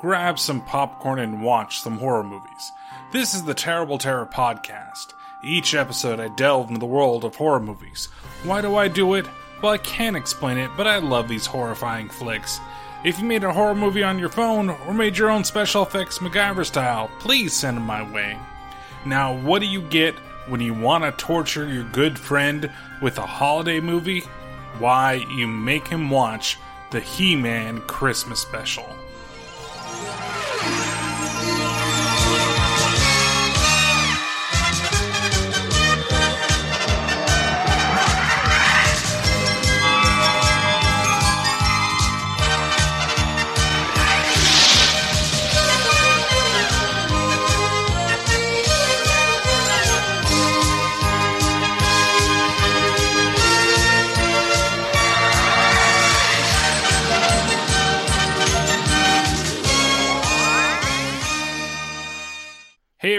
grab some popcorn, and watch some horror movies. This is the Terrible Terror Podcast. Each episode, I delve into the world of horror movies. Why do I do it? Well, I can't explain it, but I love these horrifying flicks. If you made a horror movie on your phone or made your own special effects MacGyver style, please send them my way. Now, what do you get when you want to torture your good friend with a holiday movie? Why, you make him watch the He Man Christmas special.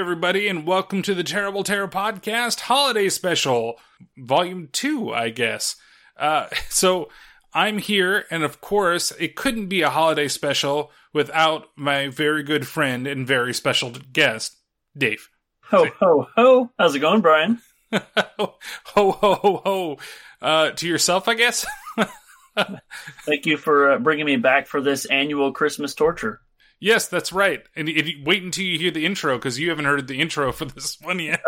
Everybody, and welcome to the Terrible Terror Podcast Holiday Special, Volume 2, I guess. Uh, so I'm here, and of course, it couldn't be a holiday special without my very good friend and very special guest, Dave. Ho, ho, ho. How's it going, Brian? ho, ho, ho, ho. Uh, to yourself, I guess. Thank you for uh, bringing me back for this annual Christmas torture. Yes, that's right. And, wait until you hear the intro because you haven't heard the intro for this one yet.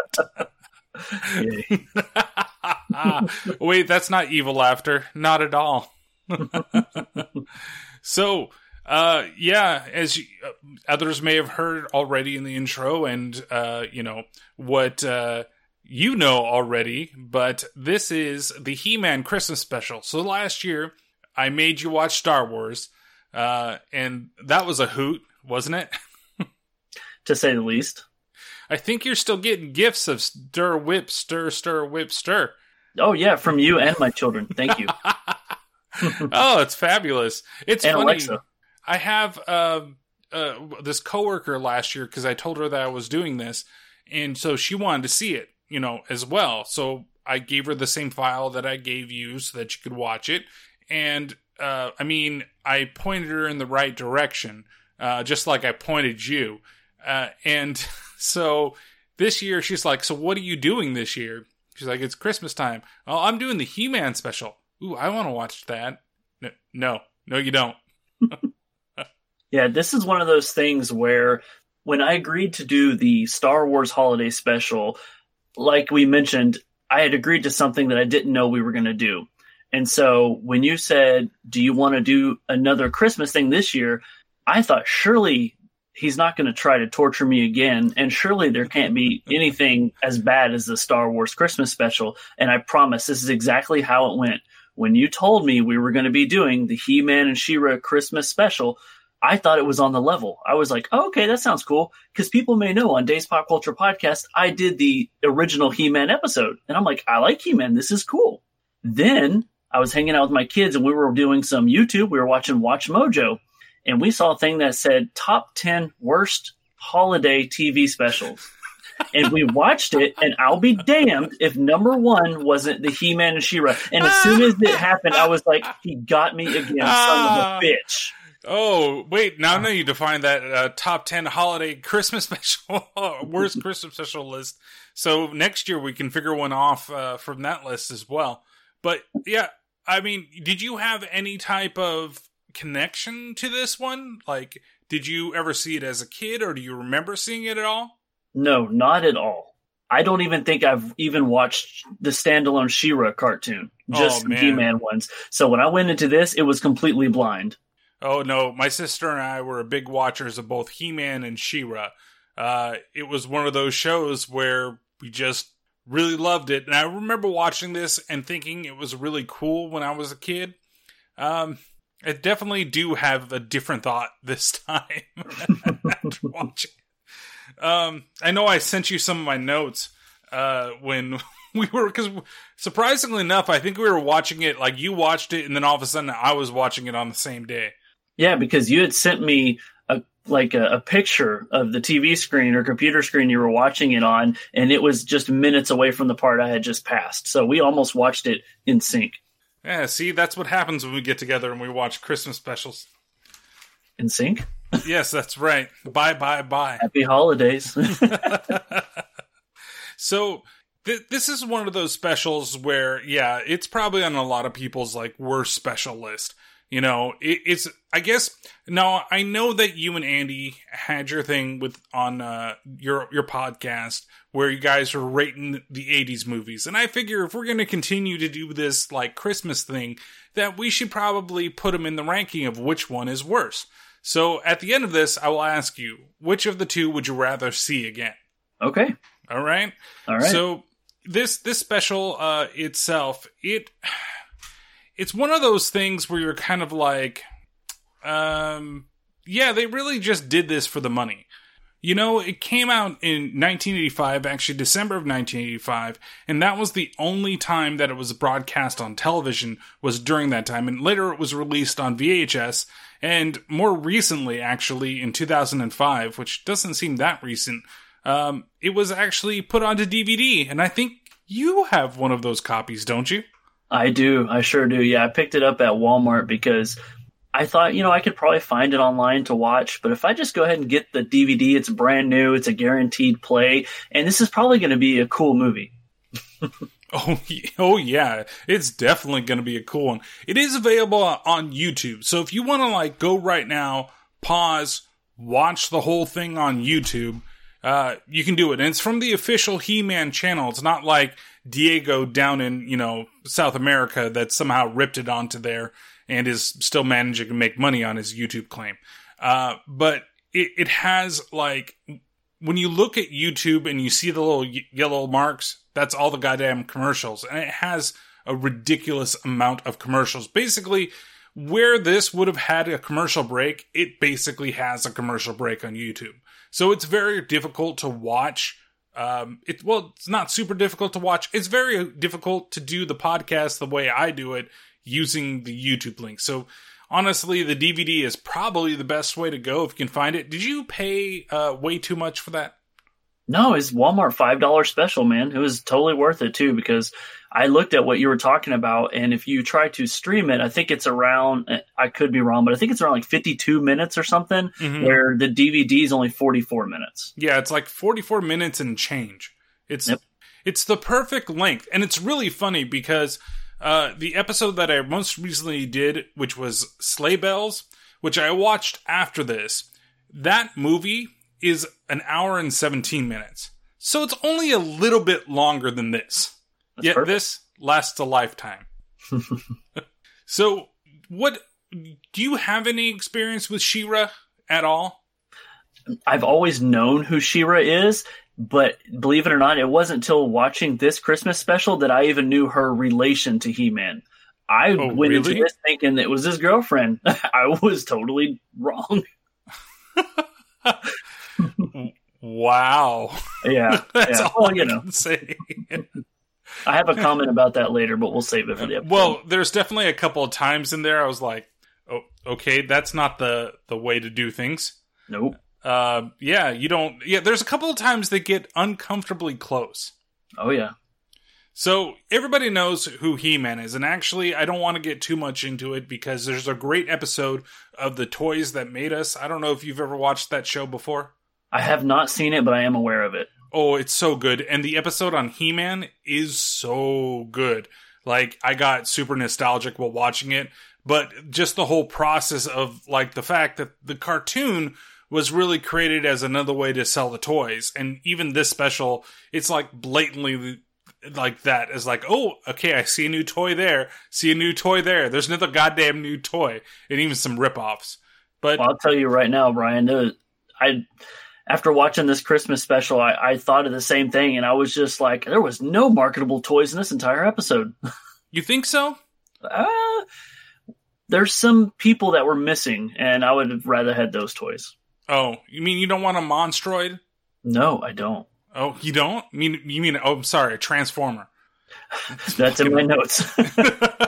wait, that's not evil laughter. Not at all. so, uh, yeah, as you, uh, others may have heard already in the intro, and uh, you know what uh, you know already, but this is the He-Man Christmas special. So last year, I made you watch Star Wars. Uh, and that was a hoot, wasn't it? to say the least. I think you're still getting gifts of stir, whip, stir, stir, whip, stir. Oh yeah, from you and my children. Thank you. oh, it's fabulous. It's and funny. Alexa. I have uh, uh, this coworker last year because I told her that I was doing this, and so she wanted to see it, you know, as well. So I gave her the same file that I gave you so that you could watch it, and uh, I mean, I pointed her in the right direction, uh, just like I pointed you. Uh, and so this year, she's like, "So what are you doing this year?" She's like, "It's Christmas time." Oh, I'm doing the He-Man special. Ooh, I want to watch that. No, no, no, you don't. yeah, this is one of those things where when I agreed to do the Star Wars holiday special, like we mentioned, I had agreed to something that I didn't know we were going to do. And so when you said, Do you want to do another Christmas thing this year? I thought, surely he's not going to try to torture me again. And surely there can't be anything as bad as the Star Wars Christmas special. And I promise this is exactly how it went. When you told me we were going to be doing the He Man and She Ra Christmas special, I thought it was on the level. I was like, oh, okay, that sounds cool. Because people may know on Dave's Pop Culture Podcast, I did the original He Man episode. And I'm like, I like He Man. This is cool. Then I was hanging out with my kids and we were doing some YouTube. We were watching Watch Mojo and we saw a thing that said top 10 worst holiday TV specials. and we watched it, and I'll be damned if number one wasn't the He Man and She Ra. And as soon as it happened, I was like, he got me again, son of a Ah. bitch. Oh, wait, now I know you define that uh, top 10 holiday Christmas special, worst Christmas special list. So next year we can figure one off uh, from that list as well. But yeah, I mean, did you have any type of connection to this one? Like, did you ever see it as a kid or do you remember seeing it at all? No, not at all. I don't even think I've even watched the standalone She-Ra cartoon, just Oh, man. He-Man ones. So when I went into this, it was completely blind. Oh no, my sister and I were big watchers of both He-Man and She-Ra. Uh, it was one of those shows where we just really loved it, and I remember watching this and thinking it was really cool when I was a kid. Um, I definitely do have a different thought this time after watching. Um, I know I sent you some of my notes uh, when we were because surprisingly enough, I think we were watching it like you watched it, and then all of a sudden I was watching it on the same day. Yeah, because you had sent me like a, a picture of the TV screen or computer screen you were watching it on, and it was just minutes away from the part I had just passed. So we almost watched it in sync. Yeah, see, that's what happens when we get together and we watch Christmas specials. In sync. yes, that's right. Bye, bye, bye. Happy holidays. so th- this is one of those specials where, yeah, it's probably on a lot of people's like worst special list. You know, it, it's. I guess now I know that you and Andy had your thing with on uh, your your podcast where you guys were rating the '80s movies, and I figure if we're going to continue to do this like Christmas thing, that we should probably put them in the ranking of which one is worse. So at the end of this, I will ask you, which of the two would you rather see again? okay. All right. All right. So this this special uh itself, it it's one of those things where you're kind of like um yeah, they really just did this for the money. You know, it came out in 1985, actually December of 1985, and that was the only time that it was broadcast on television was during that time. And later it was released on VHS, and more recently, actually in 2005, which doesn't seem that recent, um, it was actually put onto DVD. And I think you have one of those copies, don't you? I do. I sure do. Yeah, I picked it up at Walmart because I thought, you know, I could probably find it online to watch, but if I just go ahead and get the DVD, it's brand new, it's a guaranteed play, and this is probably going to be a cool movie. Oh, oh yeah, it's definitely going to be a cool one. It is available on YouTube, so if you want to like go right now, pause, watch the whole thing on YouTube, uh, you can do it. And it's from the official He-Man channel. It's not like Diego down in you know South America that somehow ripped it onto there and is still managing to make money on his YouTube claim. Uh, but it, it has like when you look at YouTube and you see the little y- yellow marks, that's all the goddamn commercials. And it has a ridiculous amount of commercials. Basically, where this would have had a commercial break, it basically has a commercial break on YouTube. So it's very difficult to watch. Um, it well, it's not super difficult to watch. It's very difficult to do the podcast the way I do it using the YouTube link. So honestly, the DVD is probably the best way to go if you can find it. Did you pay uh, way too much for that? No, it's Walmart five dollar special, man. It was totally worth it too because I looked at what you were talking about, and if you try to stream it, I think it's around. I could be wrong, but I think it's around like fifty two minutes or something. Mhm. Where the DVD is only forty four minutes. Yeah, it's like 44 minutes and change. It's Yep. it's the perfect length, and it's really funny because uh, the episode that I most recently did, which was Sleigh Bells, which I watched after this, that movie is an hour and 17 minutes. So it's only a little bit longer than this. That's Yet perfect. this lasts a lifetime. so, what do you have any experience with She-Ra at all? I've always known who She-Ra is, but believe it or not, it wasn't until watching this Christmas special that I even knew her relation to He Man. I Oh, went really? into this thinking it was his girlfriend. I was totally wrong. Wow. Yeah, That's yeah. all Well, you I know, can say. I have a comment about that later, but we'll save it for the episode. well, there's definitely a couple of times in there I was like, "Oh, okay, that's not the the way to do things." nope. Uh, yeah, you don't. Yeah, there's a couple of times they get uncomfortably close. Oh yeah. So everybody knows who He-Man is, and actually, I don't want to get too much into it because there's a great episode of the Toys That Made Us. I don't know if you've ever watched that show before. I have not seen it, but I am aware of it. Oh, it's so good. And the episode on He Man is so good. Like, I got super nostalgic while watching it, but just the whole process of, like, the fact that the cartoon was really created as another way to sell the toys. And even this special, it's like blatantly like that is like, oh, okay, I see a new toy there, see a new toy there. There's another goddamn new toy, and even some ripoffs. But well, I'll tell you right now, Brian, I after watching this Christmas special, I, I thought of the same thing, and I was just like, there was no marketable toys in this entire episode. you think so? Uh, there's some people that were missing, and I would have rather had those toys. Oh, you mean you don't want a Monstroid? No, I don't. Oh, you don't? You mean you mean? Oh, I'm sorry, a Transformer. That's in my notes.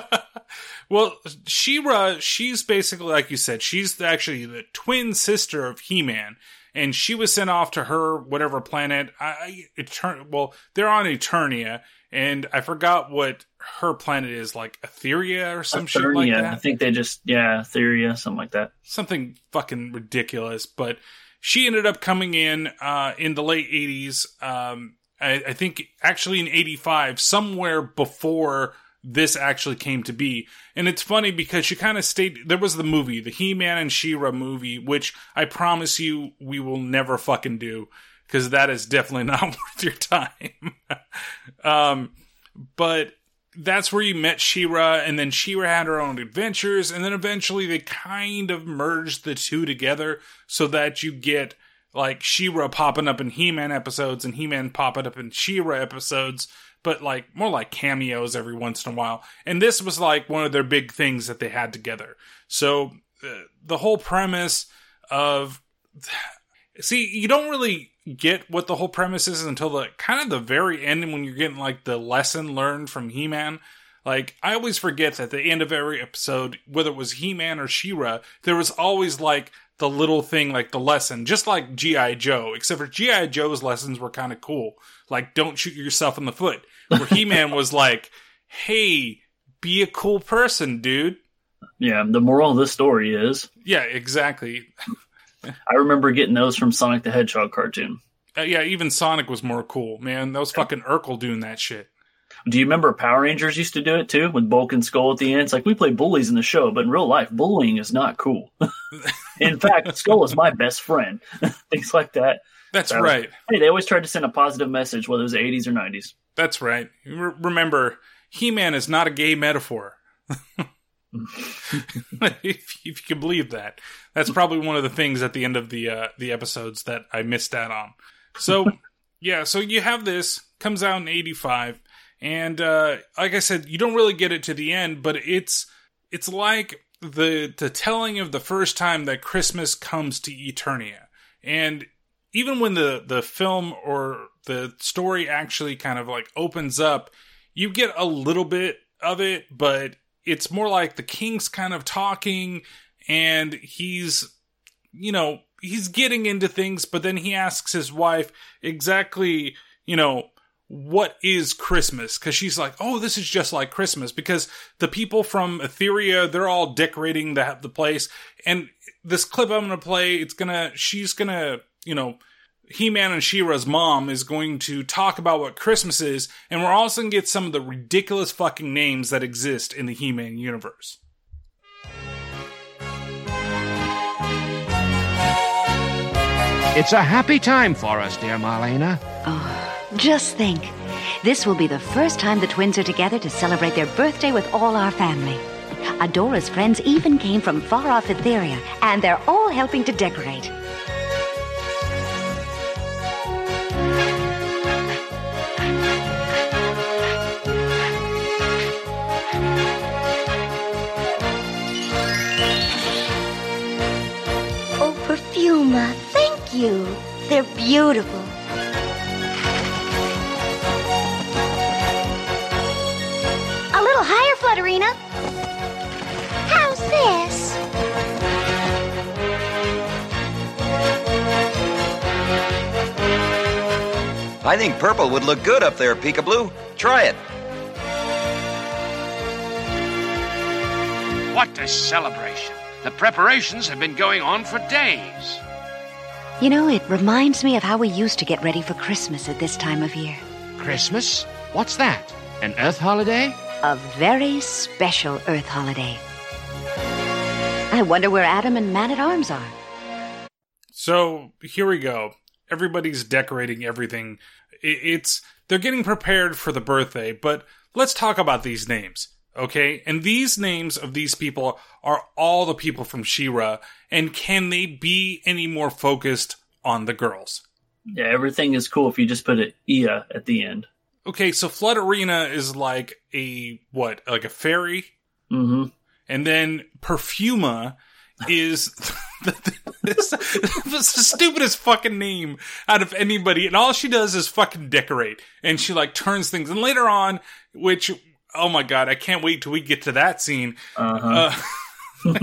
well, She-Ra, she's basically like you said. She's actually the twin sister of He-Man, and she was sent off to her whatever planet. I, Etern- well, they're on Eternia, and I forgot what her planet is, like Etheria or some Etheria. shit like that. I think they just yeah, Etheria, something like that. Something fucking ridiculous, but she ended up coming in uh, in the late 80s. Um, I, I, think actually in 85, somewhere before this actually came to be. And it's funny because she kind of stayed. There was the movie, the He Man and She Ra movie, which I promise you we will never fucking do because that is definitely not worth your time. um, but that's where you met She-Ra, and then She-Ra had her own adventures, and then eventually they kind of merged the two together so that you get like She-Ra popping up in He-Man episodes and He-Man popping up in She-Ra episodes, but like more like cameos every once in a while. And this was like one of their big things that they had together. So uh, the whole premise of see, you don't really get what the whole premise is until the kind of the very end when you're getting like the lesson learned from He-Man. Like I always forget that at the end of every episode, whether it was He-Man or She-Ra, there was always like the little thing like the lesson, just like G.I. Joe, except for G.I. Joe's lessons were kind of cool. Like don't shoot yourself in the foot. Where He-Man was like, "Hey, be a cool person, dude." Yeah, the moral of the story is. Yeah, exactly. I remember getting those from Sonic the Hedgehog cartoon. Uh, yeah, even Sonic was more cool, man. That was fucking Urkel doing that shit. Do you remember Power Rangers used to do it too with Bulk and Skull at the end? It's like we play bullies in the show, but in real life, bullying is not cool. in fact, Skull is my best friend. Things like that. That's so, right. Hey, they always tried to send a positive message, whether it was the 80s or 90s. That's right. remember, He Man is not a gay metaphor. if, if, you can believe that, that's probably one of the things at the end of the uh, the episodes that I missed out on. So yeah, so you have this comes out in '85, and uh, like I said, you don't really get it to the end, but it's it's like the the telling of the first time that Christmas comes to Eternia, and even when the the film or the story actually kind of like opens up, you get a little bit of it, but it's more like the king's kind of talking and he's you know he's getting into things but then he asks his wife exactly you know what is christmas because she's like oh this is just like christmas because the people from etheria they're all decorating the, the place and this clip i'm gonna play it's gonna she's gonna you know he-Man and She-Ra's mom is going to talk about what Christmas is, and we're also going to get some of the ridiculous fucking names that exist in the He-Man universe. It's a happy time for us, dear Marlena. Oh, just think. This will be the first time the twins are together to celebrate their birthday with all our family. Adora's friends even came from far off Etheria, and they're all helping to decorate. Oh, Perfuma, thank you. They're beautiful. Higher, Flutterina. How's this? I think purple would look good up there, Peekaboo. Try it. What a celebration. The preparations have been going on for days. You know, it reminds me of how we used to get ready for Christmas at this time of year. Christmas? What's that? An Earth holiday? A very special Earth holiday. I wonder where Adam and Man at Arms are. So here we go. Everybody's decorating everything. It's they're getting prepared for the birthday, but let's talk about these names, okay? And these names of these people are all the people from She-Ra, and can they be any more focused on the girls? Yeah, everything is cool if you just put an Ia at the end. Okay, so Flutterina is like a what, like a fairy, hmm and then Perfuma is the, the, the stupidest fucking name out of anybody, and all she does is fucking decorate, and she like turns things, and later on, which oh my god, I can't wait till we get to that scene. Uh-huh. Uh,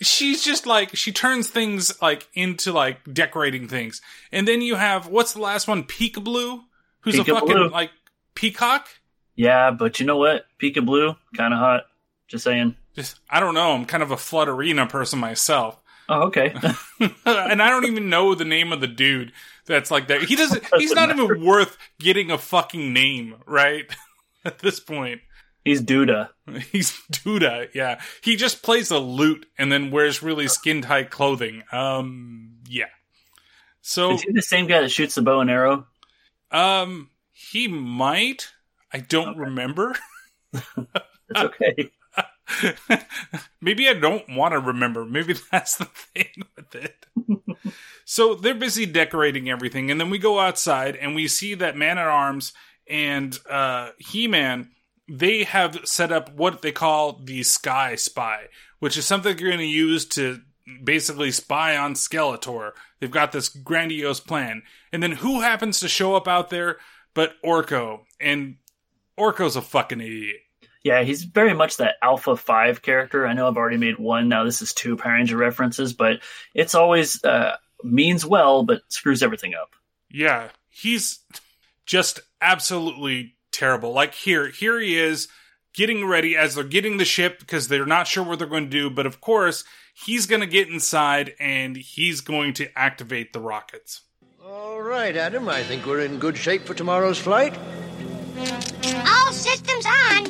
she's just like she turns things like into like decorating things, and then you have what's the last one? Peekaboo, who's a Peekaboo. fucking like peacock. Yeah, but you know what? Peekaboo, kind of hot. Just saying. Just I don't know. I'm kind of a Flutterina person myself, Oh, okay. and I don't even know the name of the dude that's like that. He doesn't. He's not even worth getting a fucking name, right? At this point. He's Duda. He's Duda, yeah. He just plays a lute and then wears really skin tight clothing. Um, yeah. So, Is he the same guy that shoots the bow and arrow? Um, he might. I don't remember. It's okay. Maybe I don't want to remember. Maybe that's the thing with it. so they're busy decorating everything, and then we go outside and we see that Man at Arms and uh, He Man. They have set up what they call the Sky Spy, which is something you're going to use to basically spy on Skeletor. They've got this grandiose plan, and then who happens to show up out there but Orko? And Orko's a fucking idiot. Yeah, he's very much that Alpha 5 character. I know I've already made one. Now this is two Power Ranger references, but it's always uh, means well, but screws everything up. Yeah, he's just absolutely terrible. Like here, here he is getting ready as they're getting the ship because they're not sure what they're going to do. But of course, he's going to get inside and he's going to activate the rockets. All right, Adam. I think we're in good shape for tomorrow's flight. All systems on.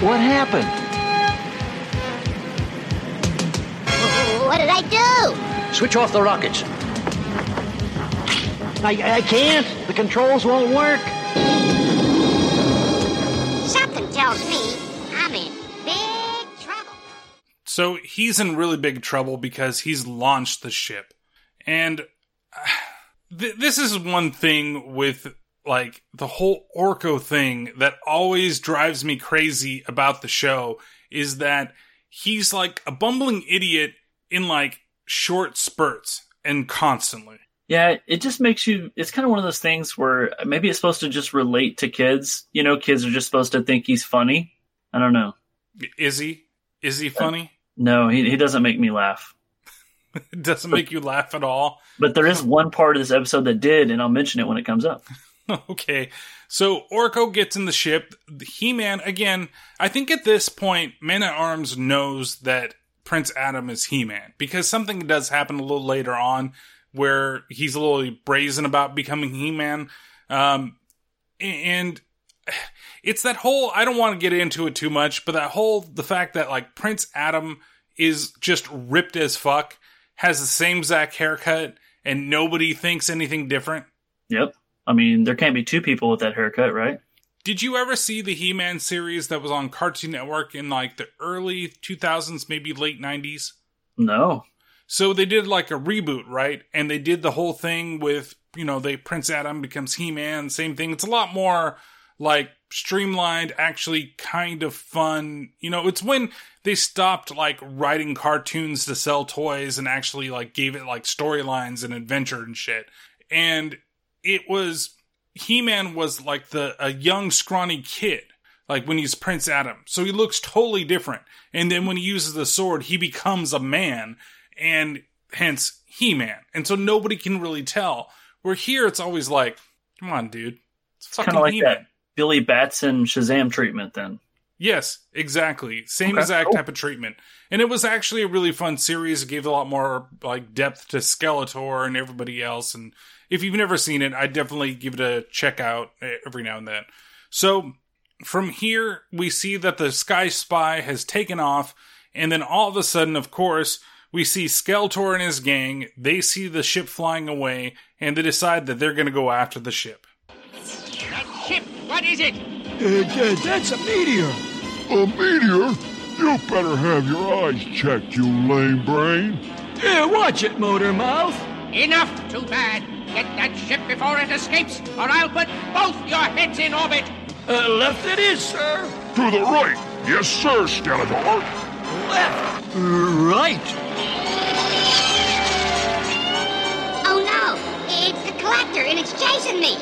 What happened? What did I do? Switch off the rockets. I, I can't. The controls won't work. Something tells me I'm in big trouble. So he's in really big trouble because he's launched the ship. And th- this is one thing with like the whole Orko thing that always drives me crazy about the show is that he's like a bumbling idiot in like short spurts and constantly. Yeah, it just makes you. It's kind of one of those things where maybe it's supposed to just relate to kids. You know, kids are just supposed to think he's funny. I don't know. Is he? Is he funny? No, he, he doesn't make me laugh. It doesn't make you laugh at all. But there is one part of this episode that did, and I'll mention it when it comes up. okay. So Orko gets in the ship. He Man, again, I think at this point, Man at Arms knows that Prince Adam is He Man because something does happen a little later on where he's a little brazen about becoming He Man. Um, and it's that whole, I don't want to get into it too much, but that whole, the fact that like Prince Adam is just ripped as fuck, has the same exact haircut, and nobody thinks anything different. Yep. I mean, there can't be two people with that haircut, right? Did you ever see the He Man series that was on Cartoon Network in like the early 2000s, maybe late 90s? No. So they did like a reboot, right? And they did the whole thing with, you know, they Prince Adam becomes He Man, same thing. It's a lot more like streamlined, actually kind of fun. You know, it's when they stopped like writing cartoons to sell toys and actually like gave it like storylines and adventure and shit. And it was He Man was like the a young scrawny kid, like when he's Prince Adam. So he looks totally different. And then when he uses the sword, he becomes a man, and hence He Man. And so nobody can really tell. Where here it's always like, come on, dude, it's Kind fucking of like He Man. that Billy Batson Shazam treatment then. Yes, exactly. Same Okay, exact cool. type of treatment. And it was actually a really fun series. It gave a lot more like depth to Skeletor and everybody else. And if you've never seen it, I definitely give it a check out eh, every now and then. So from here, we see that the Sky Spy has taken off, and then all of a sudden, of course, we see Skeletor and his gang. They see the ship flying away, and they decide that they're going to go after the ship. That ship, what is it? Uh, that's a meteor. A meteor? You better have your eyes checked, you lame brain. Yeah, watch it, Motor Mouth. Enough, too bad. Get that ship before it escapes, or I'll put both your heads in orbit. Uh, left it is, sir. To the right. Yes, sir, Skeletor. Left. Right. Oh no! It's the collector and it's chasing me!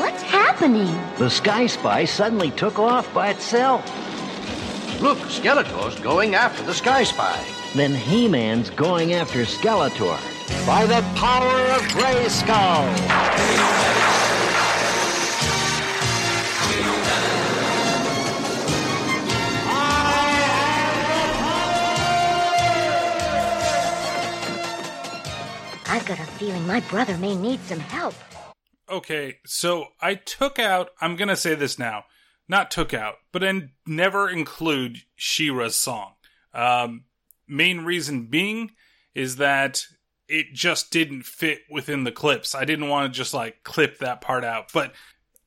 What's happening? The Sky Spy suddenly took off by itself. Look, Skeletor's going after the Sky Spy. Then He-Man's going after Skeletor. By the power of Grayskull! I've got a feeling my brother may need some help. Okay, so I took out, I'm going to say this now, not took out, but then never include She-Ra's song. Um, main reason being is that it just didn't fit within the clips. I didn't want to just like clip that part out. But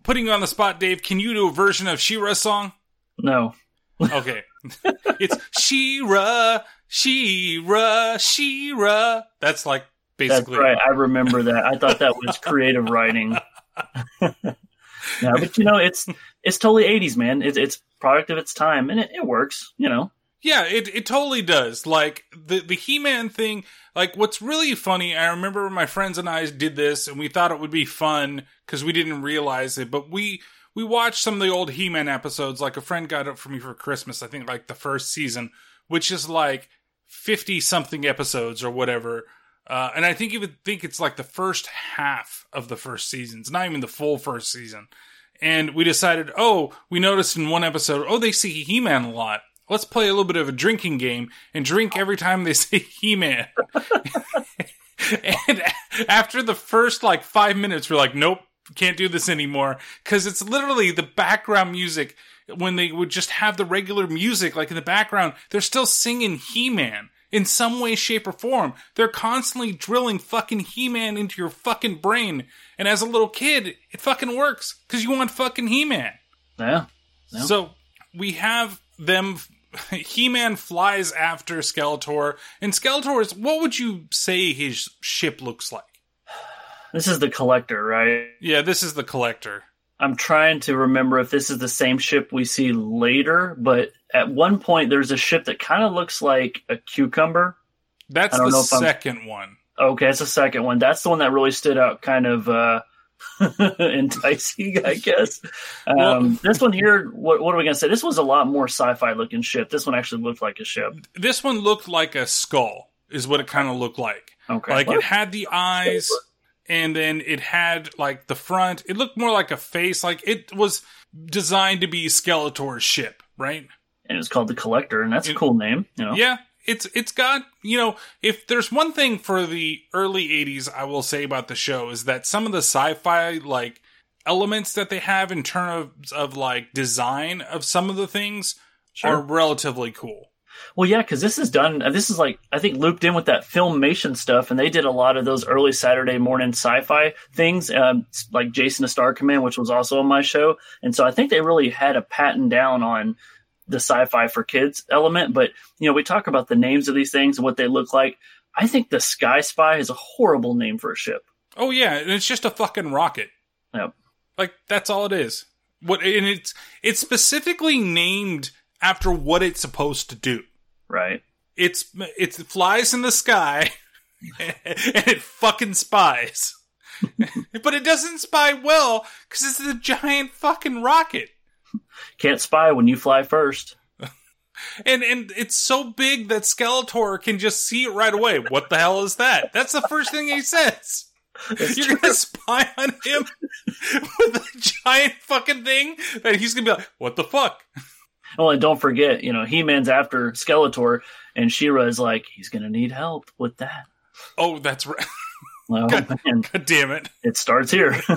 putting you on the spot, Dave, can you do a version of She-Ra's song? No. Okay. it's She-Ra, She-Ra, She-Ra. That's like That's right. I remember that. I thought that was creative writing. yeah, but you know, it's it's totally '80s, man. It's it's product of its time, and it, it works. You know. Yeah, it it totally does. Like the the He Man thing. Like what's really funny. I remember my friends and I did this, and we thought it would be fun because we didn't realize it. But we we watched some of the old He Man episodes. Like a friend got it for me for Christmas. I think like the first season, which is like fifty something episodes or whatever. Uh, and I think you would think it's like the first half of the first season. It's not even the full first season. And we decided, oh, we noticed in one episode, oh, they see He Man a lot. Let's play a little bit of a drinking game and drink every time they say He Man. and after the first like five minutes, we're like, nope, can't do this anymore. Cause it's literally the background music. When they would just have the regular music, like in the background, they're still singing He Man in some way, shape, or form. They're constantly drilling fucking He Man into your fucking brain. And as a little kid, it fucking works because you want fucking He Man. Yeah. Yeah. So we have them. He Man flies after Skeletor, and Skeletor's. What would you say his ship looks like? This is the collector, right? Yeah, this is the collector. I'm trying to remember if this is the same ship we see later, but at one point there's a ship that kind of looks like a cucumber. That's the if I'm- second one. Okay, it's the second one. That's the one that really stood out, kind of uh, enticing, I guess. Um, Well- this one here, what, what are we gonna say? This was a lot more sci-fi looking ship. This one actually looked like a ship. This one looked like a skull, is what it kind of looked like. Okay, Like What? it had the eyes, and then it had like the front. It looked more like a face. Like it was designed to be Skeletor's ship, right? and it's called the Collector, and that's a cool name. You know, Yeah, it's it's got you know if there's one thing for the early '80s I will say about the show is that some of the sci-fi like elements that they have in terms of like design of some of the things Sure. are relatively cool. Well, yeah, because this is done. uh, This is like I think looped in with that filmation stuff, and they did a lot of those early Saturday morning sci-fi things, um, like Jason the Star Command, which was also on my show. And so I think they really had a patent down on the sci-fi for kids element. But you know, we talk about the names of these things and what they look like. I think the Sky Spy is a horrible name for a ship. Oh yeah, and it's just a fucking rocket. Yep. Like that's all it is. What and it's it's specifically named after what it's supposed to do. Right. It's it flies in the sky and it fucking spies. but it doesn't spy well because it's a giant fucking rocket. Can't spy when you fly first. And and it's so big that Skeletor can just see it right away. What the hell is that? That's the first thing he says. You're gonna spy on him with a giant fucking thing that he's gonna be like, what the fuck? Oh, and don't forget, you know, He Man's after Skeletor, and She-Ra is like, he's gonna need help with that. Oh, that's right. Well, man, God damn it. it starts here.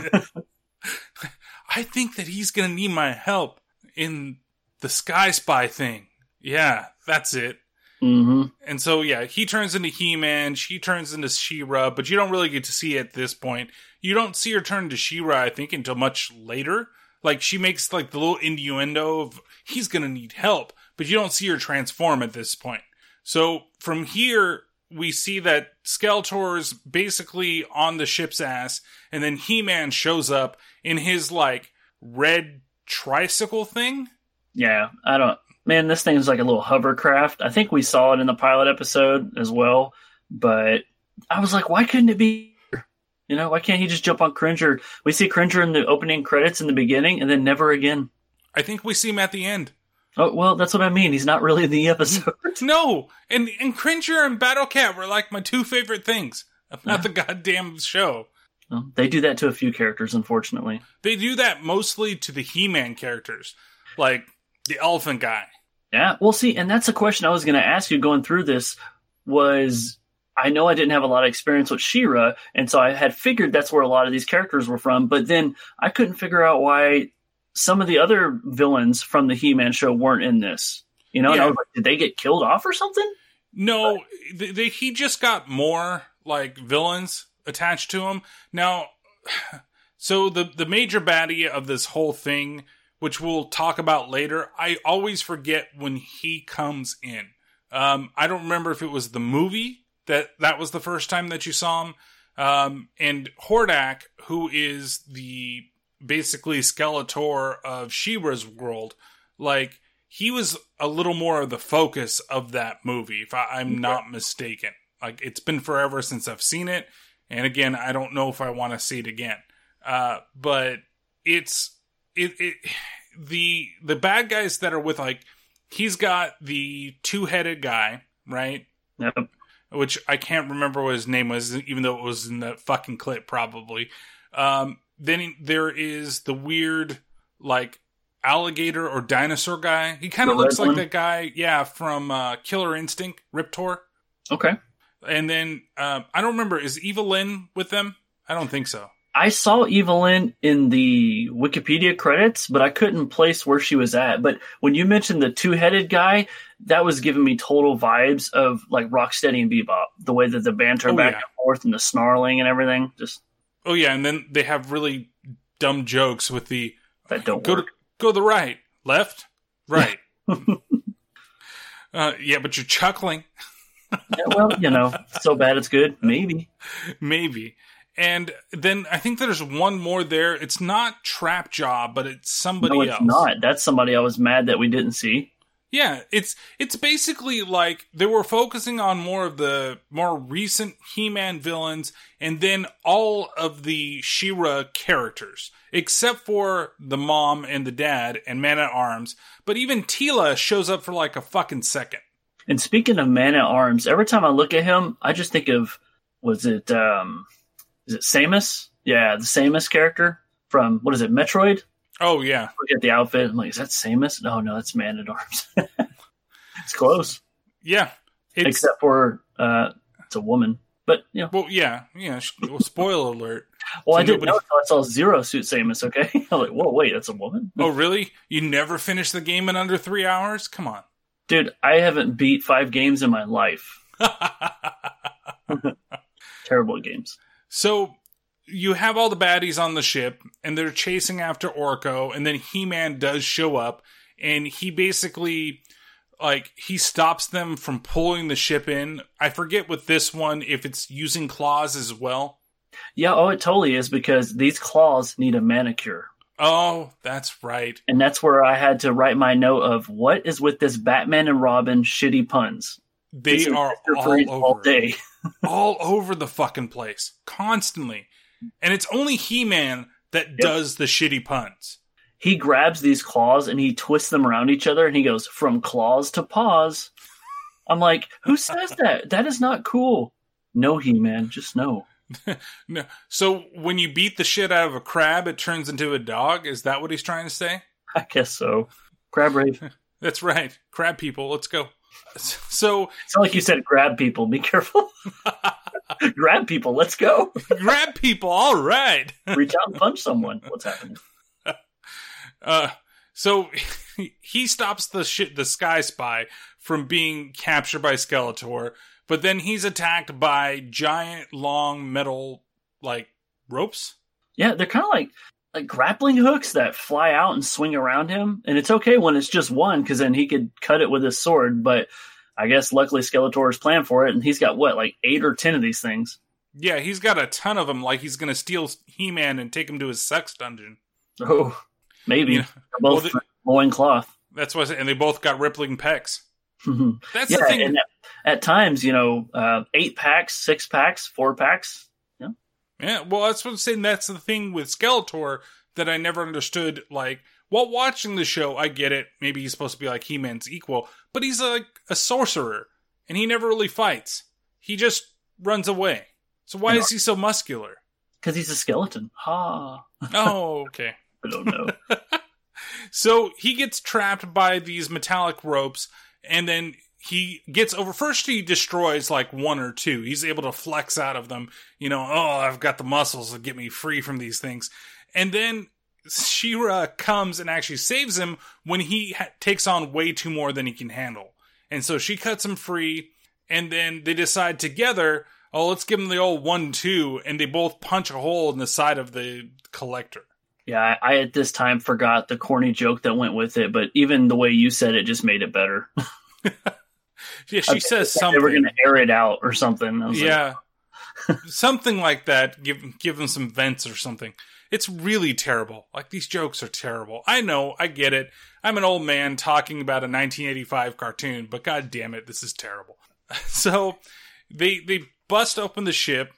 I think that he's gonna need my help in the Sky Spy thing. Yeah, that's it. Mm-hmm. And so, yeah, he turns into He Man, she turns into She Ra, but you don't really get to see it at this point. You don't see her turn to She Ra, I think, until much later. Like, she makes, like, the little innuendo of he's gonna need help, but you don't see her transform at this point. So, from here, we see that Skeletor's basically on the ship's ass, and then He Man shows up in his, like, red tricycle thing. Yeah, I don't. Man, this thing's like a little hovercraft. I think we saw it in the pilot episode as well, but I was like, why couldn't it be? You know, why can't he just jump on Cringer? We see Cringer in the opening credits in the beginning, and then never again. I think we see him at the end. Oh well, that's what I mean. He's not really in the episode. no, and and Cringer and Battle Cat were like my two favorite things about the goddamn show. Well, they do that to a few characters, unfortunately. They do that mostly to the He-Man characters, like the elephant guy. Yeah, well, see, and that's a question I was going to ask you going through this. Was I know I didn't have a lot of experience with She-Ra, and so I had figured that's where a lot of these characters were from, but then I couldn't figure out why some of the other villains from the He-Man show weren't in this. You know, and I Yeah. was like, did they get killed off or something? No, they, they, he just got more like villains attached to him. Now, so the the major baddie of this whole thing, which we'll talk about later, I always forget when he comes in. Um, I don't remember if it was the movie that that was the first time that you saw him. Um, and Hordak, who is the basically Skeletor of She-Ra's world, like he was a little more of the focus of that movie, if I, I'm not mistaken. Like it's been forever since I've seen it, and again, I don't know if I want to see it again. Uh, but it's it, it the the bad guys that are with like he's got the two headed guy, right? Yep. Which I can't remember what his name was, even though it was in that fucking clip, probably. Um, then there is the weird, like, alligator or dinosaur guy. He kind of looks like one? that guy, yeah, from uh, Killer Instinct, Riptor. Okay. And then um, I don't remember, is Evil-Lyn with them? I don't think so. I saw Evil-Lyn in the Wikipedia credits, but I couldn't place where she was at. But when you mentioned the two headed guy, that was giving me total vibes of like Rocksteady and Bebop. The way that the banter Oh, back yeah. and forth and the snarling and everything. Just Oh yeah, and then they have really dumb jokes with the that don't go work. to go to the right, left, right. uh, yeah, but you're chuckling. Yeah, well, you know, so bad it's good. Maybe. Maybe. And then I think there's one more there. It's not Trap Jaw, but it's somebody no, it's else. not. That's somebody I was mad that we didn't see. Yeah, it's it's basically like they were focusing on more of the more recent He-Man villains and then all of the She-Ra characters, except for the mom and the dad and Man at Arms. But even Teela shows up for like a fucking second. And speaking of Man at Arms, every time I look at him, I just think of was it um is it Samus? Yeah, the Samus character from what is it, Metroid? Oh yeah, Look at the outfit. I'm like, is that Samus? No, no, that's Man at Arms. it's close, yeah. It's, except for uh, it's a woman. But you know, well, yeah, yeah. well, Spoiler alert. well, So I didn't nobody- know until I saw Zero Suit Samus. Okay, I'm like, whoa, wait, that's a woman, Oh really? You never finished the game in under three hours? Come on. dude. I haven't beat five games in my life. Terrible games. So you have all the baddies on the ship, and they're chasing after Orko, and then He Man does show up, and he basically like he stops them from pulling the ship in. I forget with this one if it's using claws as well. Yeah, oh, it totally is because these claws need a manicure. Oh, that's right. And that's where I had to write my note of what is with this Batman and Robin shitty puns. They It's are all over all day. all over the fucking place, constantly. And it's only He Man that does the shitty puns. He grabs these claws and he twists them around each other and he goes from claws to paws. I'm like, who says that? That is not cool. No, He Man, just no. No. So when you beat the shit out of a crab, it turns into a dog. Is that what he's trying to say? I guess so. Crab rave. That's right. Crab people, let's go. So It's not like you said grab people. Be careful. grab people. Let's go. grab people. All right. Reach out and punch someone. What's happening? Uh, so he stops the shit, the Sky Spy from being captured by Skeletor, but then he's attacked by giant, long metal like ropes. Yeah, they're kind of like like grappling hooks that fly out and swing around him, and it's okay when it's just one because then he could cut it with his sword. But I guess luckily Skeletor's planned for it, and he's got what like eight or ten of these things. Yeah, he's got a ton of them. Like he's gonna steal He Man and take him to his sex dungeon. Oh, maybe You know, both well, the- loin cloth. That's what, and they both got rippling pecs. That's yeah, the thing. at, at times, you know, uh, eight packs, six packs, four packs. Yeah, well, that's what I'm saying. That's the thing with Skeletor that I never understood. Like, while watching the show, I get it. Maybe he's supposed to be like He Man's equal, but he's like a sorcerer, and he never really fights. He just runs away. So why is he so muscular? because he's a skeleton. Ha! Oh, okay. I don't know. So he gets trapped by these metallic ropes, and then he gets over. First, he destroys like one or two. He's able to flex out of them. You know, oh, I've got the muscles to get me free from these things. And then She-Ra comes and actually saves him when he ha- takes on way too more than he can handle. And so she cuts him free, and then they decide together, oh, let's give him the old one-two, and they both punch a hole in the side of the collector. Yeah, I, I at this time forgot the corny joke that went with it, but even the way you said it just made it better. Yeah, she says They something. were going to air it out or something. I was like, yeah. Something like that. Give give them some vents or something. It's really terrible. Like these jokes are terrible. I know. I get it. I'm an old man talking about a 1985 cartoon but god damn it this is terrible. So they they bust open the ship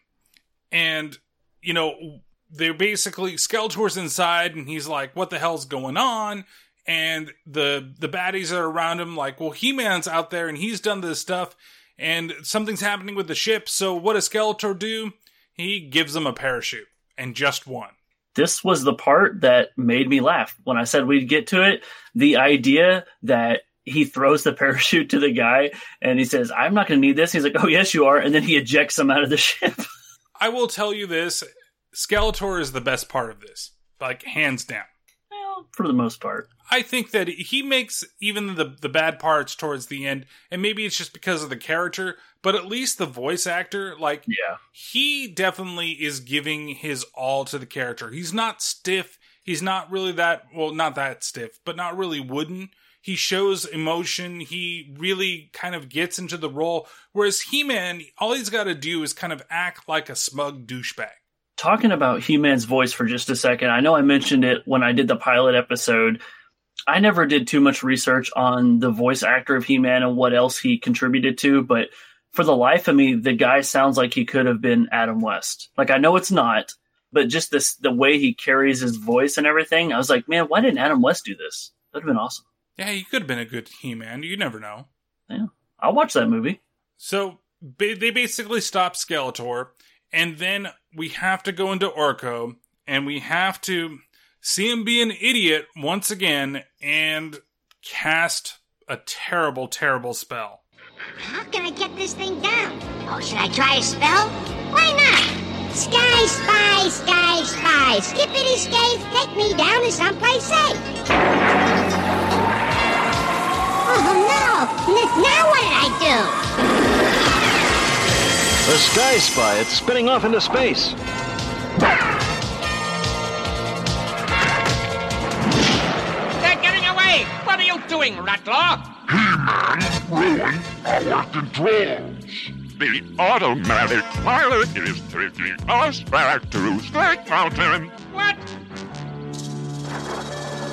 and you know they're basically skeletor's inside and he's like what the hell's going on and the the baddies are around him like well he-man's out there and he's done this stuff and something's happening with the ship so what does skeletor do he gives them a parachute and just one this was the part that made me laugh when I said we'd get to it. The idea that he throws the parachute to the guy and he says, I'm not going to need this. He's like, Oh, yes, you are. And then he ejects him out of the ship. i will tell you this skeletor is the best part of this like hands down well, for the most part. I think that he makes even the the bad parts towards the end, and maybe it's just because of the character, but at least the voice actor, like Yeah. he definitely is giving his all to the character. He's not stiff. He's not really that well, not that stiff, but not really wooden. He shows emotion. He really kind of gets into the role. Whereas He Man, all he's got to do is kind of act like a smug douchebag. Talking about He Man's voice for just a second, I know I mentioned it when I did the pilot episode. I never did too much research on the voice actor of He Man and what else he contributed to, but for the life of me, the guy sounds like he could have been Adam West. Like I know it's not, but just this the way he carries his voice and everything, I was like, man, why didn't Adam West do this? That'd have been awesome. Yeah, he could have been a good He Man. You never know. Yeah, I'll watch that movie. So they basically stop Skeletor, and then we have to go into Orko, and we have to see him be an idiot once again and cast a terrible, terrible spell. How can I get this thing down? Oh, should I try a spell? Why not? Sky spy, sky spy, skippity skates, take me down to someplace safe. Oh no! N- now what did I do? The Sky Spy, it's spinning off into space. You doing, Rattler? Ruin our controls. The automatic pilot is taking us back to Snake Mountain. What?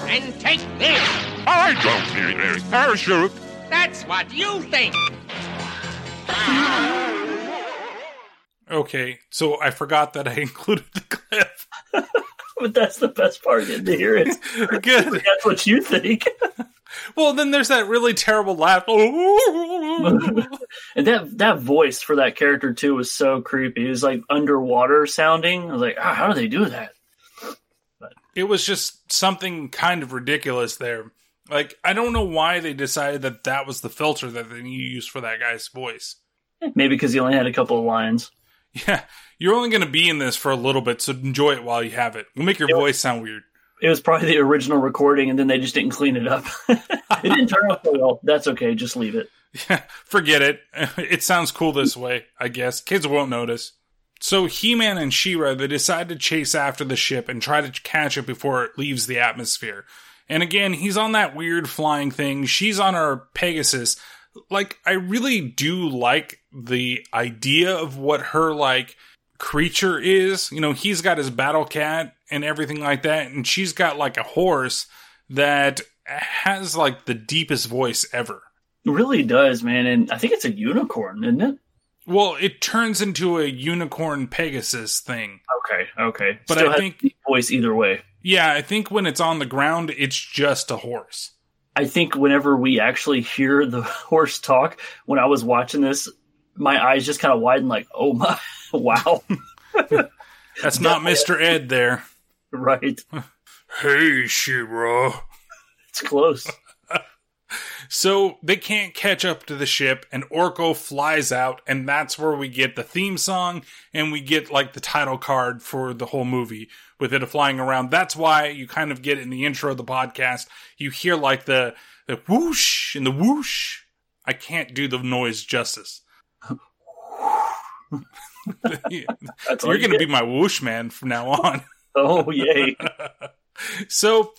And take this! I don't need a parachute. That's what you think! Okay, so I forgot that I included the clip. but that's the best part. Getting to hear it. Good. That's what you think. Well, then there's that really terrible laugh. and that that voice for that character too was so creepy. It was like underwater sounding. I was like, ah, how do they do that? it was just something kind of ridiculous there. Like, I don't know why they decided that that was the filter that they used for that guy's voice. Maybe because he only had a couple of lines. Yeah, you're only going to be in this for a little bit, so enjoy it while you have it. We'll make your voice sound weird. It was probably the original recording, and then they just didn't clean it up. it didn't turn out so well. That's okay. Just leave it. Yeah, forget it. It sounds cool this way, I guess. Kids won't notice. So He-Man and She-Ra, they decide to chase after the ship and try to catch it before it leaves the atmosphere. And again, he's on that weird flying thing. She's on her Pegasus. Like, I really do like the idea of what her, like, creature is. You know, he's got his battle cat and everything like that, and she's got, like, a horse that has, like, the deepest voice ever. It really does, man. And I think it's a unicorn, isn't it? Well, it turns into a unicorn Pegasus thing. Okay, okay. But Still I think- deep voice either way. Yeah, I think when it's on the ground, it's just a horse. I think whenever we actually hear the horse talk, when I was watching this, my eyes just kind of widen, like, oh my, wow. That's not Mr. Ed there. right. Hey, She-Ra. It's close. So they can't catch up to the ship, and Orko flies out, and that's where we get the theme song, and we get like the title card for the whole movie with it flying around. That's why you kind of get in the intro of the podcast, you hear like the the whoosh and the whoosh. I can't do the noise justice. You're going to be my whoosh man from now on. Oh, yay. So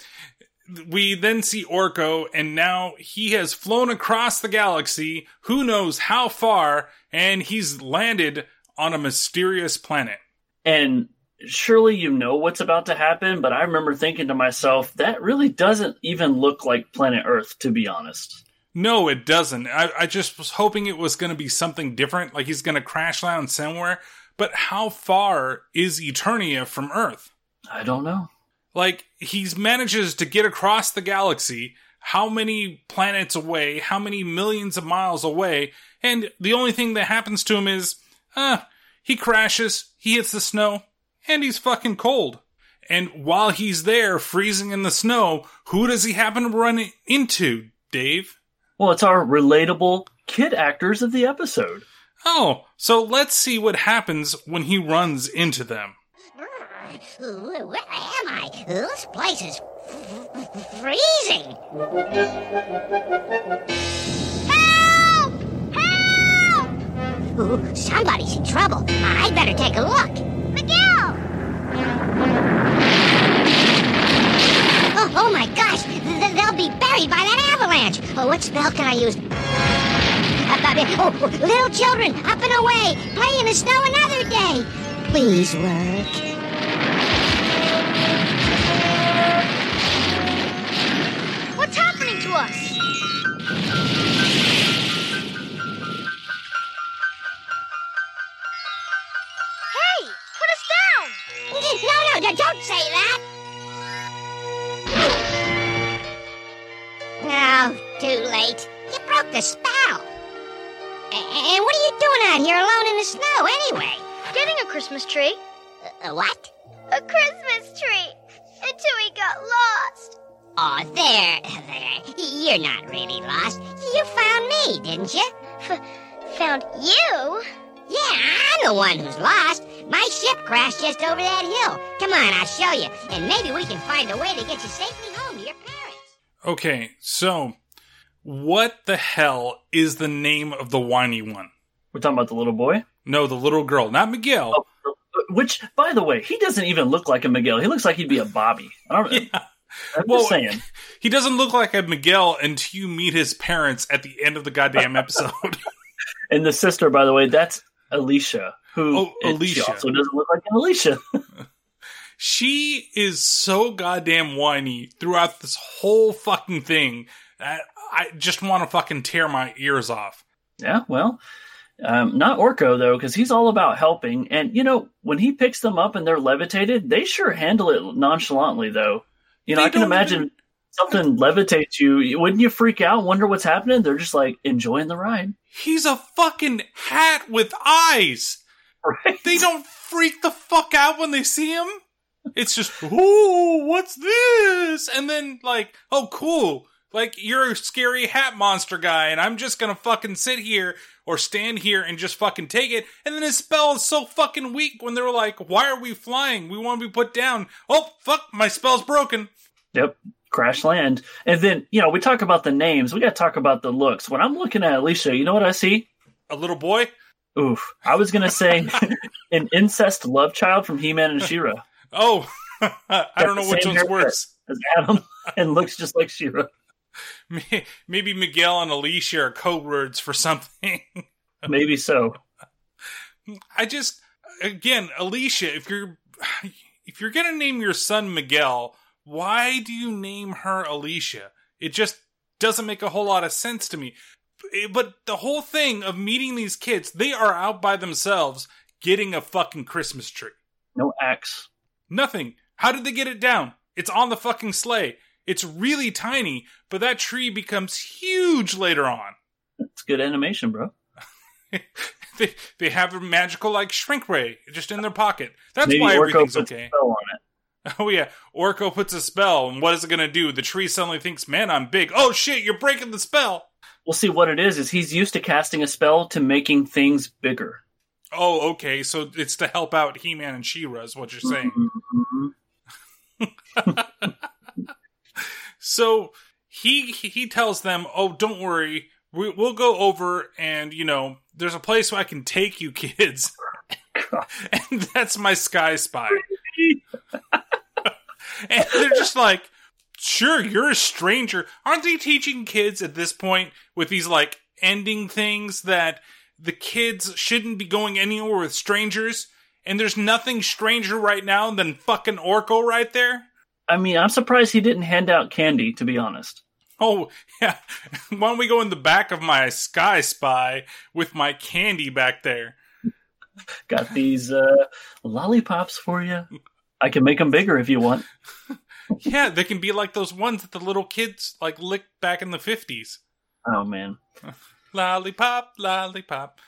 we then see Orko, and now he has flown across the galaxy, who knows how far, and he's landed on a mysterious planet. And surely you know what's about to happen, but I remember thinking to myself, that really doesn't even look like planet Earth, to be honest. No, it doesn't. I, I just was hoping it was going to be something different, like he's going to crash land somewhere. But how far is Eternia from Earth? I don't know. Like, he manages to get across the galaxy, how many planets away, how many millions of miles away, and the only thing that happens to him is, uh, he crashes, he hits the snow, and he's fucking cold. And while he's there, freezing in the snow, who does he happen to run into, Dave? Well, it's our relatable kid actors of the episode. Oh, so let's see what happens when he runs into them. Where am I? This place is freezing. Help! Help! Ooh, somebody's in trouble. I'd better take a look. Miguel! Oh, oh my gosh! Th- They'll be buried by that avalanche. Oh, what spell can I use? Uh, uh, Oh, little children, up and away! Play in the snow another day! Please work. What's happening to us? Hey, put us down! No, no, no, don't say that! Oh, too late. You broke the spell. And what are you doing out here alone in the snow anyway? Getting a Christmas tree. Uh, what? A Christmas tree! Until we got lost. Oh, there, there. You're not really lost. You found me, didn't you? F- found you? Yeah, I'm the one who's lost. My ship crashed just over that hill. Come on, I'll show you. And maybe we can find a way to get you safely home to your parents. Okay, so what the hell is the name of the whiny one? We're talking about the little boy? No, the little girl, not Miguel. Which, by the way, he doesn't even look like a Miguel. He looks like he'd be a Bobby. I don't know. I'm Well, just saying. He doesn't look like a Miguel until you meet his parents at the end of the goddamn episode. And the sister, by the way, that's Alicia, who Oh, Alicia. She also doesn't look like an Alicia. she is so goddamn whiny throughout this whole fucking thing that I just want to fucking tear my ears off. yeah, well, um, not Orko though, because he's all about helping. And you know, when he picks them up and they're levitated, they sure handle it nonchalantly, though. You know, They I can imagine even- something levitates you. Wouldn't you freak out? Wonder what's happening? They're just like enjoying the ride. He's a fucking hat with eyes. Right? They don't freak the fuck out when they see him. It's just, oh, what's this? And then, like, oh, cool. Like, you're a scary hat monster guy, and I'm just gonna fucking sit here or stand here and just fucking take it. And then his spell is so fucking weak when they're like, why are we flying? We want to be put down. Oh, fuck, my spell's broken. Yep. Crash land. And then, you know, we talk about the names. We got to talk about the looks. When I'm looking at Alicia, you know what I see? A little boy? Oof. I was going to say an incest love child from He Man and She-Ra. Oh, I don't know which one's worse. As Adam and looks just like She-Ra. Maybe Miguel and Alicia are code words for something. Maybe so. I just again, Alicia, if you're if you're gonna name your son Miguel, why do you name her Alicia? It just doesn't make a whole lot of sense to me. Eh, but the whole thing of meeting these kids, they are out by themselves getting a fucking Christmas tree. No axe. Nothing. How did they get it down? It's on the fucking sleigh. It's really tiny, but that tree becomes huge later on. It's good animation, bro. they they have a magical like shrink ray just in their pocket. That's Maybe why Orko everything's okay. Oh yeah, Orko puts a spell, and what is it going to do? The tree suddenly thinks, "Man, I'm big." Oh shit, you're breaking the spell. We'll see what it is. Is he's used to casting a spell to making things bigger. Oh, okay. So it's to help out He-Man and She-Ra, is what you're saying. Mm-hmm. So he he tells them, "Oh, don't worry, we, will go over and you know, there's a place where I can take you kids." and that's my Sky Spy. and they're just like, "Sure, you're a stranger." Aren't they teaching kids at this point with these like ending things that the kids shouldn't be going anywhere with strangers? And there's nothing stranger right now than fucking Orko right there. I mean, I'm surprised he didn't hand out candy, to be honest. Oh, yeah. Why don't we go in the back of my Sky Spy with my candy back there? Got these uh, lollipops for you. I can make them bigger if you want. yeah, they can be like those ones that the little kids like licked back in the 50s. Oh, man. lollipop, lollipop.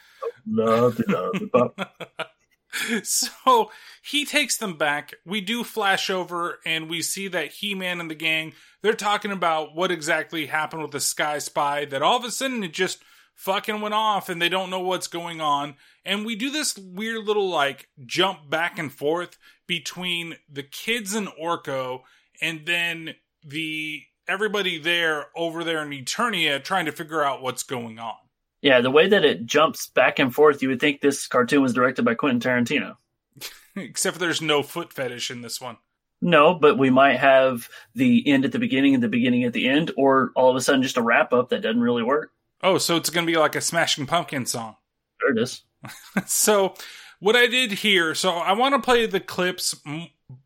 Lollipop. so he takes them back. We do flash over and we see that He Man and the gang, they're talking about what exactly happened with the Sky Spy, that all of a sudden it just fucking went off and they don't know what's going on. And we do this weird little like jump back and forth between the kids and Orko and then the everybody there over there in Eternia trying to figure out what's going on. Yeah, the way that it jumps back and forth, you would think this cartoon was directed by Quentin Tarantino. Except there's no foot fetish in this one. No, but we might have the end at the beginning and the beginning at the end, or all of a sudden just a wrap up that doesn't really work. Oh, so it's going to be like a Smashing Pumpkin song. There it is. so, what I did here, so I want to play the clips,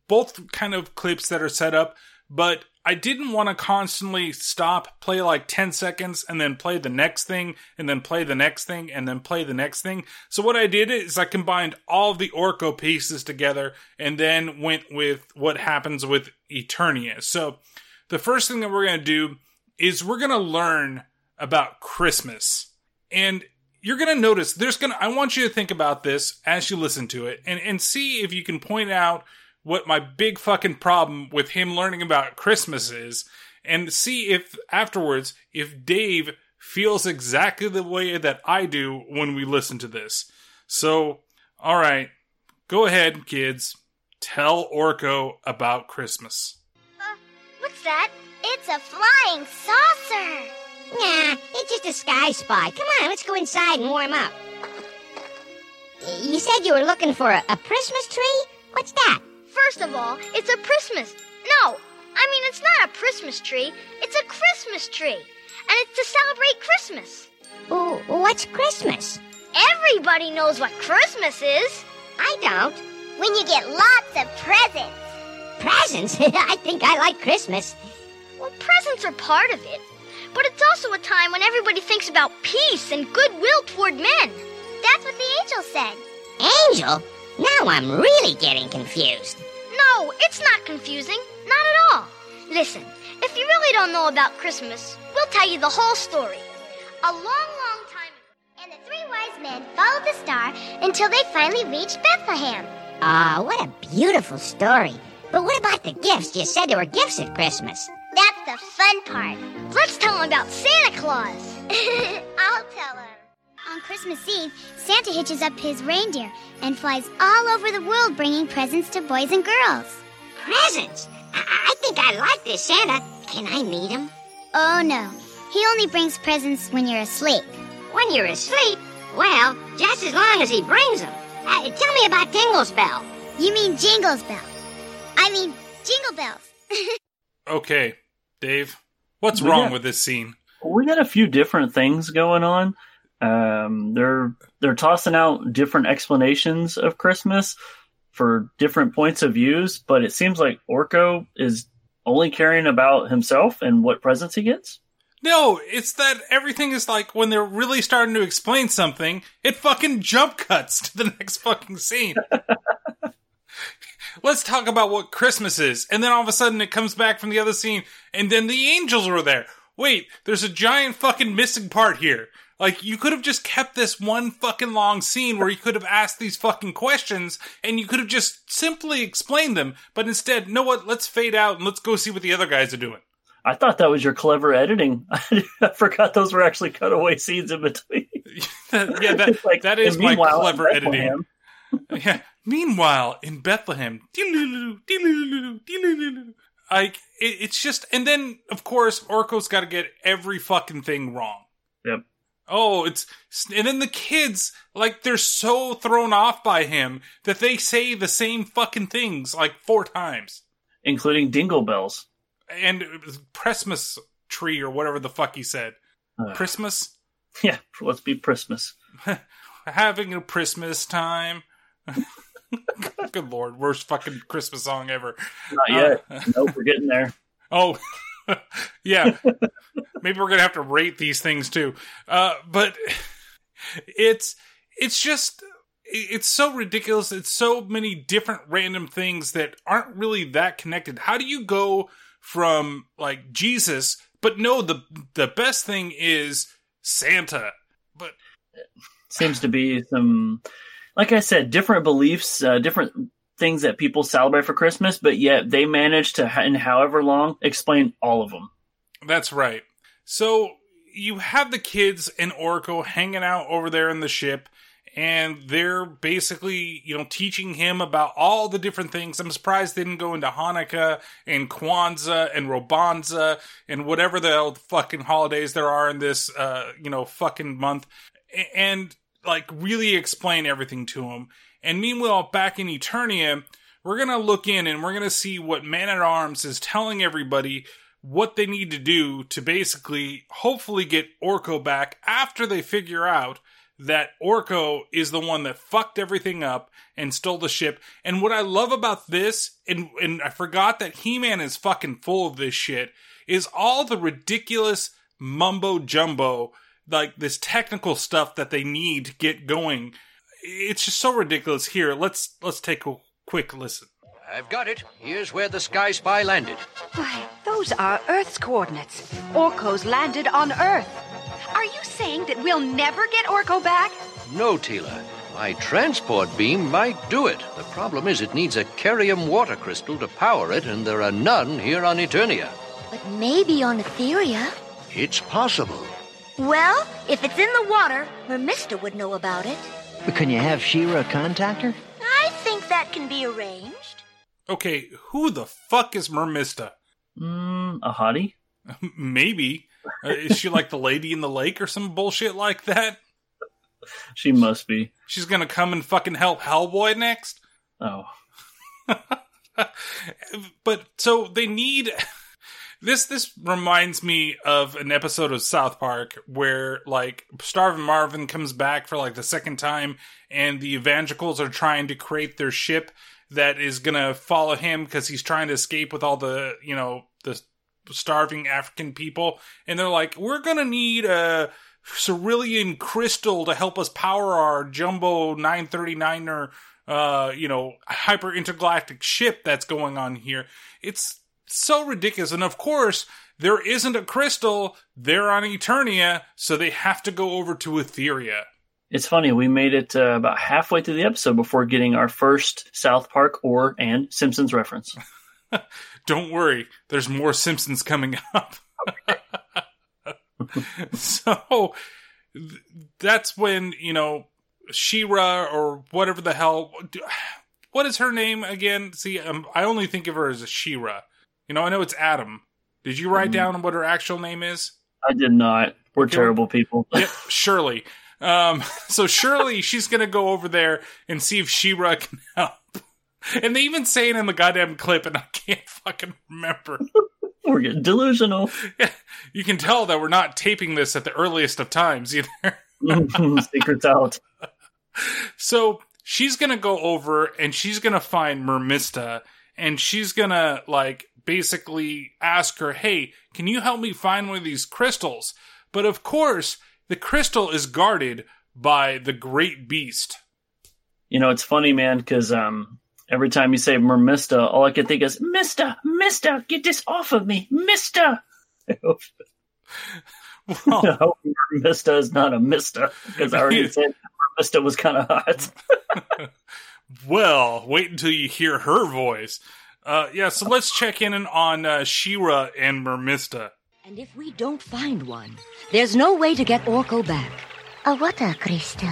both kind of clips that are set up, but I didn't want to constantly stop, play like 10 seconds, and then play the next thing, and then play the next thing, and then play the next thing. So what I did is I combined all the Orko pieces together, and then went with what happens with Eternia. So the first thing that we're going to do is we're going to learn about Christmas. And you're going to notice there's going to, I want you to think about this as you listen to it and, and see if you can point out what my big fucking problem with him learning about Christmas is and see if afterwards if Dave feels exactly the way that I do when we listen to this. So, all right, go ahead, kids. Tell Orko about Christmas. Uh, what's that? It's a flying saucer. Nah, it's just a sky spy. Come on, let's go inside and warm up. You said you were looking for a, a Christmas tree? What's that? First of all, it's a Christmas. No, I mean, it's not a Christmas tree. It's a Christmas tree. And it's to celebrate Christmas. Oh, what's Christmas? Everybody knows what Christmas is. I don't. When you get lots of presents. Presents? I think I like Christmas. Well, presents are part of it. But it's also a time when everybody thinks about peace and goodwill toward men. That's what the angel said. Angel? Now I'm really getting confused. No, it's not confusing. Not at all. Listen, if you really don't know about Christmas, we'll tell you the whole story. A long, long time ago, and the three wise men followed the star until they finally reached Bethlehem. Ah, oh, what a beautiful story. But what about the gifts? You said there were gifts at Christmas. That's the fun part. Let's tell them about Santa Claus. I'll tell him. On Christmas Eve, Santa hitches up his reindeer and flies all over the world bringing presents to boys and girls. Presents? I, I think I like this Santa. Can I meet him? Oh no, he only brings presents when you're asleep. When you're asleep? Well, just as long as he brings them. Uh, tell me about Tingle's Bell. You mean Jingle's Bell. I mean, Jingle Bells. Okay, Dave, what's We wrong got- with this scene? we got a few different things going on. Um, they're they're tossing out different explanations of Christmas for different points of views, but it seems like Orko is only caring about himself and what presents he gets. No, it's that everything is like when they're really starting to explain something, it fucking jump cuts to the next fucking scene. Let's talk about what Christmas is. And then all of a sudden it comes back from the other scene, and then the angels were there. Wait, there's a giant fucking missing part here. Like, you could have just kept this one fucking long scene where you could have asked these fucking questions and you could have just simply explained them. But instead, know what? Let's fade out and let's go see what the other guys are doing. I thought that was your clever editing. I forgot those were actually cutaway scenes in between. yeah, that, Like, that is my clever editing. yeah. Meanwhile, in Bethlehem, like it, it's just, and then of course Orko's got to get every fucking thing wrong. Yep. Oh, it's and then the kids like they're so thrown off by him that they say the same fucking things like four times, including Dingle Bells and Christmas tree or whatever the fuck he said. Ugh. Christmas, Yeah, let's be Christmas. having a Christmas time. Good lord, worst fucking Christmas song ever. Not yet. Uh, nope, we're getting there. Oh, yeah. Maybe we're gonna have to rate these things too. Uh, but it's it's just it's so ridiculous. It's so many different random things that aren't really that connected. How do you go from like Jesus, but no, the the best thing is Santa. But seems to be some like i said different beliefs uh, different things that people celebrate for christmas but yet they manage to in however long explain all of them That's right. So you have the kids and Orko hanging out over there in the ship, and they're basically, you know, teaching him about all the different things. I'm surprised they didn't go into Hanukkah and Kwanzaa and Robanza and whatever the hell fucking holidays there are in this, uh, you know, fucking month, and like really explain everything to him. And meanwhile, back in Eternia, we're gonna look in and we're gonna see what Man at Arms is telling everybody what they need to do to basically hopefully get Orko back after they figure out that Orko is the one that fucked everything up and stole the ship. And what I love about this, and and I forgot that He-Man is fucking full of this shit, is all the ridiculous mumbo jumbo, like this technical stuff that they need to get going. It's just so ridiculous. Here, let's let's take a quick listen. I've got it. Here's where the Sky Spy landed. Why, those are Earth's coordinates. Orko's landed on Earth. Are you saying that we'll never get Orko back? No, Teela. My transport beam might do it. The problem is it needs a Carium water crystal to power it, and there are none here on Eternia. But maybe on Etheria. It's possible. Well, if it's in the water, Mermista would know about it. But can you have She-Ra contact her? I think that can be arranged. Okay, who the fuck is Mermista? mm, a hottie Maybe. Uh, is she like the lady in the lake or some bullshit like that? she must be She's gonna come and fucking help Hellboy next? oh But so they need this this reminds me of an episode of South Park where like Starvin Marvin comes back for like the second time and the evangelicals are trying to create their ship that is gonna follow him because he's trying to escape with all the you know the starving African people. And they're like we're gonna need a cerulean crystal to help us power our jumbo 939er uh you know hyper intergalactic ship that's going on here. It's so ridiculous and of course there isn't a crystal they're on eternia so they have to go over to etheria it's funny we made it uh, about halfway through the episode before getting our first south park or and simpsons reference Don't worry, there's more Simpsons coming up. so th- that's when, you know, She-Ra or whatever the hell. What is her name again? See, um, I only think of her as a She-Ra. You know, I know it's Adam. Did you write Mhm. down what her actual name is? I did not. We're Okay. terrible people. Yep, Shirley. Um, so Shirley, she's gonna go over there and see if She-Ra can help. And they even say it in the goddamn clip, and I can't fucking remember. We're getting delusional. You can tell that we're not taping this at the earliest of times either. Secrets out. So she's gonna go over and she's gonna find Mermista, and she's gonna like basically ask her, "Hey, can you help me find one of these crystals?" But of course, the crystal is guarded by the Great Beast. You know, it's funny, man, because um, every time you say Mermista, all I can think is, Mister, Mister, get this off of me, Mister. I hope I hope Mermista is not a Mister, because I already said Mermista was kind of hot. Well, wait until you hear her voice. Uh, yeah, so let's check in on uh, She-Ra and Mermista. And if we don't find one, there's no way to get Orko back. A water crystal.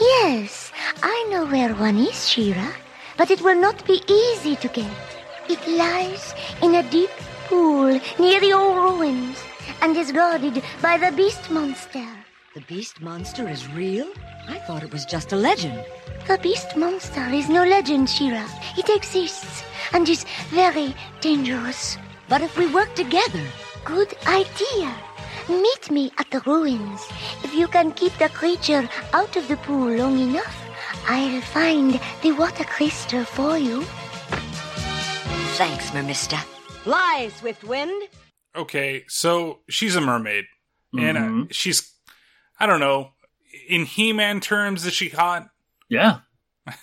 Yes, I know where one is, She-Ra, but it will not be easy to get. It lies in a deep pool near the old ruins and is guarded by the beast monster. The beast monster is real? I thought it was just a legend. The beast monster is no legend, She-Ra. It exists and is very dangerous. But if we work together, Good idea. Meet me at the ruins. If you can keep the creature out of the pool long enough, I'll find the water crystal for you. thanks, Mermista. Fly, Swiftwind. Okay, so she's a mermaid, and uh, Mhm. she's, I don't know, in He-Man terms, is she hot? Yeah.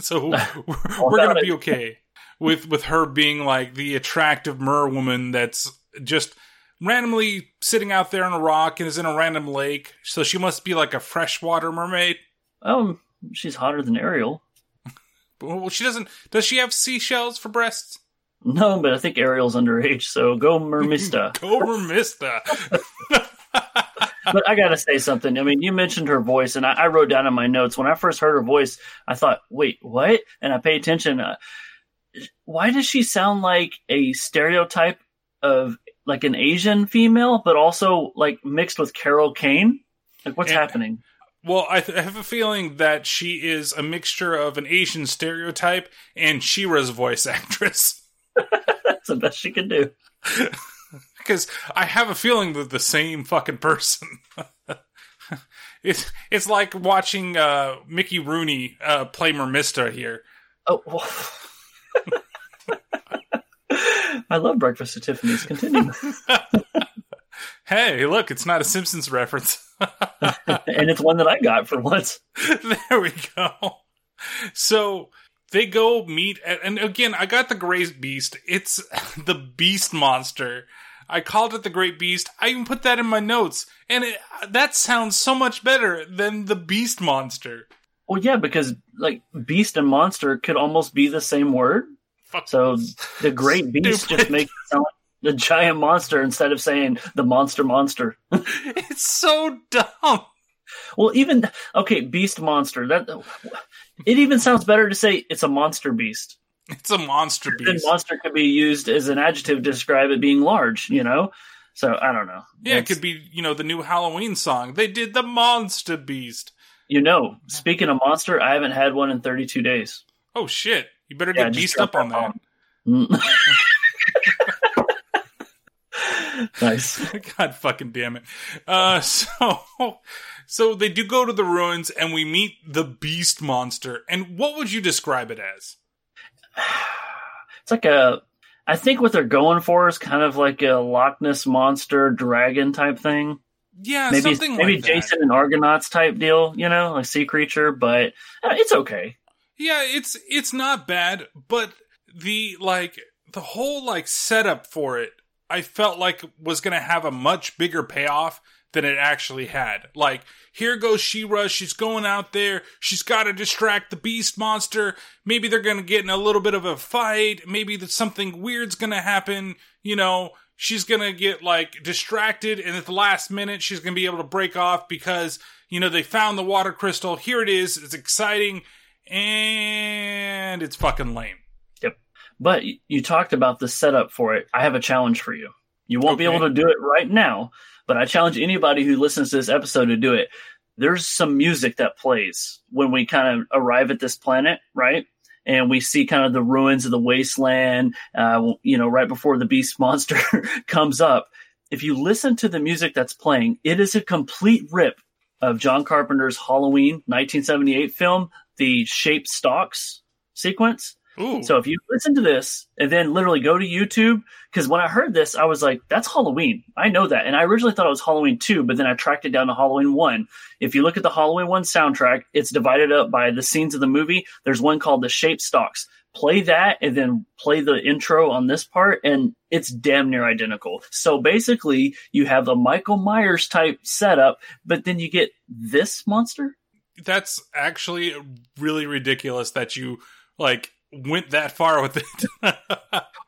So we're, we're gonna be okay with with her being like the attractive mer woman that's just randomly sitting out there on a rock and is in a random lake. So she must be like a freshwater mermaid. Um, she's hotter than Ariel. Well, she doesn't. Does she have seashells for breasts? No, but I think Ariel's underage, so go Mermista. Go Mermista. but I gotta say something. I mean, you mentioned her voice, and I, I wrote down in my notes when I first heard her voice, I thought, "Wait, what?" And I pay attention. Uh, why does she sound like a stereotype of like an Asian female, but also like mixed with Carol Kane? Like, what's And- happening? Well, I, th- I have a feeling that she is a mixture of an Asian stereotype and She-Ra's voice actress. That's the best she can do. Because I have a feeling that the same fucking person. it's it's like watching uh, Mickey Rooney uh, play Mermista here. Oh, well. I love Breakfast at Tiffany's. Continue. Hey, look, it's not a Simpsons reference. and it's one that I got for once. there we go. So they go meet, at, and again, I got the Great Beast. It's the Beast Monster. I called it the Great Beast. I even put that in my notes, and it, that sounds so much better than the Beast Monster. Well, yeah, because like beast and monster could almost be the same word. So the great beast just makes it sound like the giant monster instead of saying the monster monster. it's so dumb. Well, even okay, beast monster. That it even sounds better to say it's a monster beast. It's a monster Then beast. monster could be used as an adjective to describe it being large. You know, so I don't know. Yeah, it could be, you know, the new Halloween song. They did the Monster Beast. You know, speaking of monster, I haven't had one in 32 days. Oh shit! You better Yeah, get just beast up on that that. nice. God fucking damn it. Uh, so, so they do go to the ruins and we meet the beast monster. And what would you describe it as? It's like a. I think what they're going for is kind of like a Loch Ness monster dragon type thing. Yeah, maybe something maybe like that. Jason and Argonauts type deal. You know, like sea creature, but uh, it's okay. Yeah, it's it's not bad, but the like the whole like setup for it, I felt like was going to have a much bigger payoff than it actually had. Like, here goes She-Ra, she's going out there, she's got to distract the beast monster. Maybe they're going to get in a little bit of a fight, maybe that something weird's going to happen, you know, she's going to get like distracted and at the last minute she's going to be able to break off because, you know, they found the water crystal. Here it is. It's exciting and it's fucking lame. Yep. But you talked about the setup for it. I have a challenge for you. You won't be able to do it right now, but I challenge anybody who listens to this episode to do it. There's some music that plays when we kind of arrive at this planet, right? And we see kind of the ruins of the wasteland, uh, you know, right before the beast monster comes up. If you listen to the music that's playing, it is a complete rip of John Carpenter's Halloween 1978 film, the Shape Stalks sequence. Ooh. So if you listen to this and then literally go to YouTube, because when I heard this, I was like, that's Halloween. I know that. And I originally thought it was Halloween 2, but then I tracked it down to Halloween 1. If you look at the Halloween 1 soundtrack, it's divided up by the scenes of the movie. There's one called The Shape Stalks. Play that and then play the intro on this part, and it's damn near identical. So basically, you have a Michael Myers type setup, but then you get this monster. That's actually really ridiculous that you like went that far with it.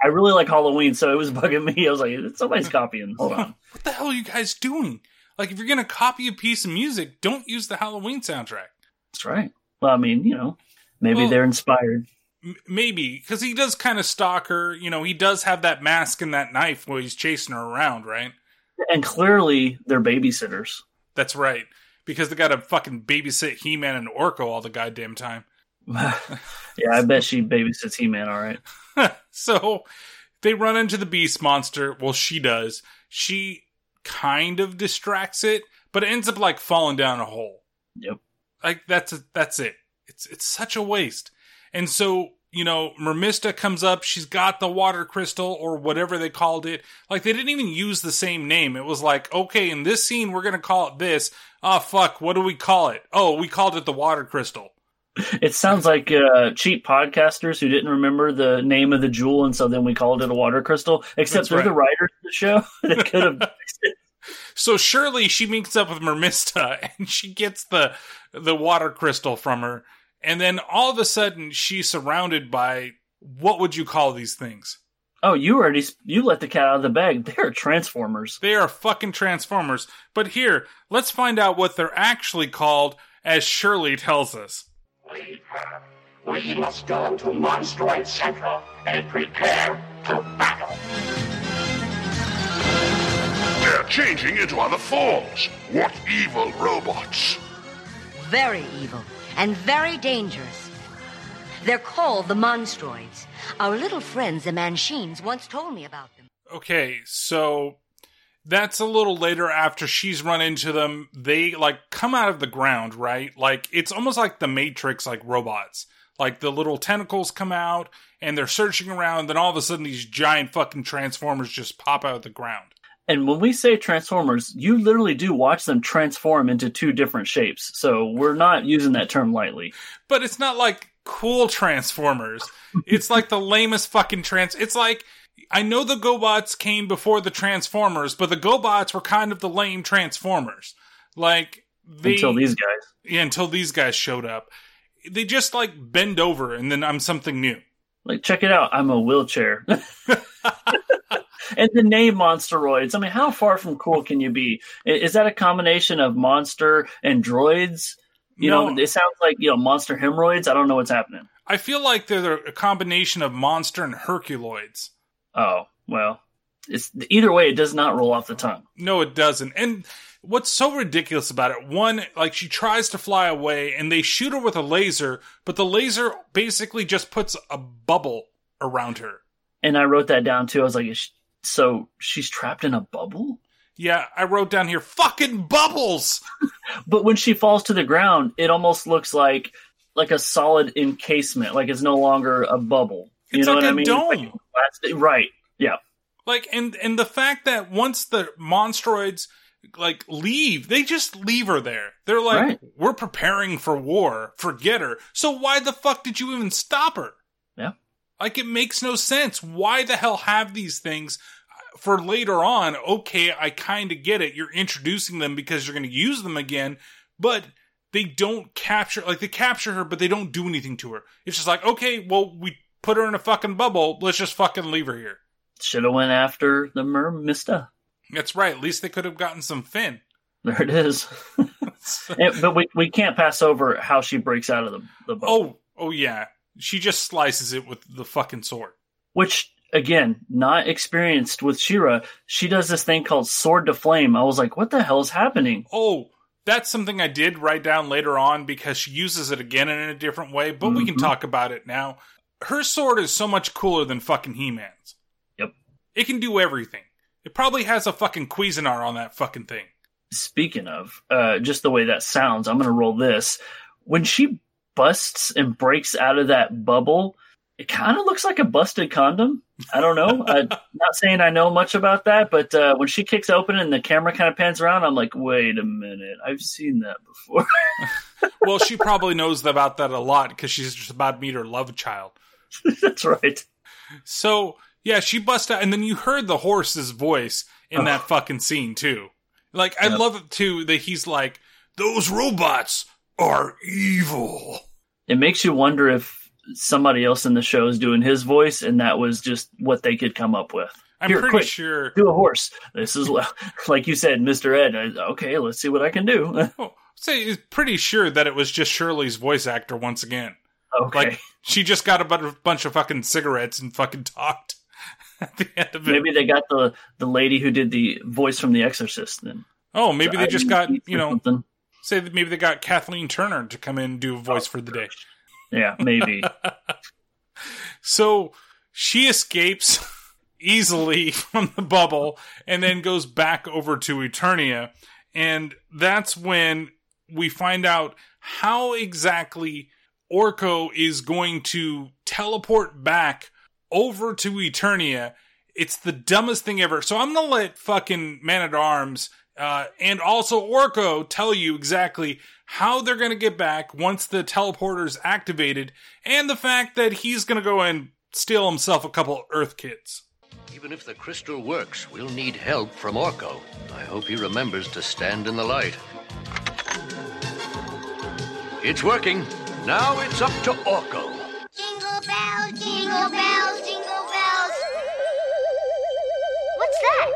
I really like Halloween, so it was bugging me. I was like, somebody's copying. Hold on. what the hell are you guys doing? Like, if you're gonna copy a piece of music, don't use the Halloween soundtrack. That's right. Well, I mean, you know, maybe Well- they're inspired. M- maybe because he does kind of stalk her. You know, he does have that mask and that knife while he's chasing her around, right? And clearly, they're babysitters. That's right. Because they got to fucking babysit He Man and Orko all the goddamn time. Yeah, I bet she babysits He Man, all right. so they run into the beast monster. Well, she does. She kind of distracts it, but it ends up like falling down a hole. Yep. Like that's that's it. It's it's such a waste. And so you know, Mermista comes up. She's got the water crystal or whatever they called it. Like they didn't even use the same name. It was like, okay, in this scene we're gonna call it this. Oh fuck, what do we call it? Oh, we called it the water crystal. It sounds like uh, cheap podcasters who didn't remember the name of the jewel, and so then we called it a water crystal. Except That's they're the writers of the show. they could have. So surely she meets up with Mermista and she gets the the water crystal from her, and then all of a sudden she's surrounded by what would you call these things? oh, you already you let the cat out of the bag. They're transformers. They are fucking transformers. But here, let's find out what they're actually called, as Shirley tells us. We must go to Monstroid Central and prepare to battle. They're changing into other forms. What evil robots? Very evil and very dangerous. They're called the Monstroids. Our little friends, the Manchines, once told me about them. Okay, so that's a little later after she's run into them. They like come out of the ground, right? Like it's almost like the Matrix, like robots. Like the little tentacles come out and they're searching around, then all of a sudden these giant fucking transformers just pop out of the ground. And when we say transformers, you literally do watch them transform into two different shapes. So we're not using that term lightly. But it's not like cool transformers. it's like the lamest fucking trans. It's like I know the GoBots came before the Transformers, but the GoBots were kind of the lame Transformers. Like they, Until these guys. yeah, until these guys showed up. They just like bend over and then I'm something new. Like, check it out. I'm a wheelchair. and the name Monsteroids. I mean, how far from cool can you be? Is that a combination of monster and droids? You No. know, it sounds like, you know, monster hemorrhoids. I don't know what's happening. I feel like they're a combination of monster and Herculoids. Oh, well, it's either way, it does not roll off the tongue. No, it doesn't. And what's so ridiculous about it, one, like she tries to fly away and they shoot her with a laser, but the laser basically just puts a bubble around her. And I wrote that down too. I was like, she- so she's trapped in a bubble? Yeah, I wrote down here fucking bubbles. But when she falls to the ground, it almost looks like like a solid encasement, like it's no longer a bubble. You It's know like what I a mean? dome. Like right. Yeah. Like and and the fact that once the monstroids like leave, they just leave her there. They're like, Right. we're preparing for war. Forget her. So why the fuck did you even stop her? Yeah. Like it makes no sense. Why the hell have these things? for later on, okay, I kind of get it. You're introducing them because you're going to use them again, but they don't capture, like, they capture her, but they don't do anything to her. It's just like, okay, well, we put her in a fucking bubble. Let's just fucking leave her here. Should have went after the Mermista. That's right. At least they could have gotten some Finn. There it is. And- but we, we can't pass over how she breaks out of the, the bubble. Oh, oh yeah. She just slices it with the fucking sword. Which, again, not experienced with She-Ra. She does this thing called Sword to Flame. I was like, what the hell is happening? Oh, that's something I did write down later on because she uses it again in a different way, but we can Mhm. talk about it now. Her sword is so much cooler than fucking He Man's. Yep. It can do everything. It probably has a fucking Cuisinart on that fucking thing. Speaking of, uh, just the way that sounds, I'm going to roll this. When she busts and breaks out of that bubble, it kind of looks like a busted condom. I don't know. I'm not saying I know much about that, but uh, when she kicks open and the camera kind of pans around, I'm like, wait a minute. I've seen that before. well, she probably knows about that a lot because she's just about to meet her love child. That's right. So yeah, she busts out, and then you heard the horse's voice in that fucking scene too. Like I Yep. love it too that he's like, "Those robots are evil." it makes you wonder if somebody else in the show is doing his voice and that was just what they could come up with. I'm Here, pretty quick, sure. Do a horse. This is like you said, Mr. Ed. Okay, let's see what I can do. Oh, say, it's pretty sure that it was just Shirley's voice actor once again. Okay. Like she just got a bunch of fucking cigarettes and fucking talked at the end of it. Maybe they got the the lady who did the voice from The Exorcist. Then Oh, maybe So they I just got you know. something. Say that maybe they got Kathleen Turner to come in and do a voice for the day. Oh, yeah, maybe. So she escapes easily from the bubble and then goes back over to Eternia. And that's when we find out how exactly Orko is going to teleport back over to Eternia. It's the dumbest thing ever. So I'm to let fucking Man at Arms uh, and also Orko tell you exactly how they're to get back once the teleporter's activated and the fact that he's to go and steal himself a couple Earth kids. Even if the crystal works, we'll need help from Orko. I hope he remembers to stand in the light. It's working. Now it's up to Orko. Jingle bells, jingle bells, jingle bells. What's that?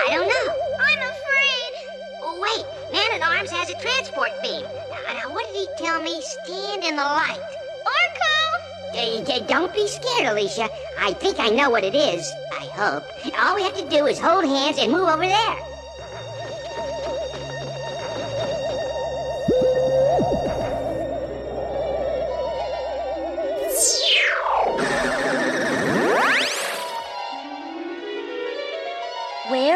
I don't know. I'm afraid. Oh, wait. Man at Arms has a transport beam. Now, what did he tell me? Stand in the light. Orko! Don't be scared, Alicia. I think I know what it is. I hope. All we have to do is hold hands and move over there.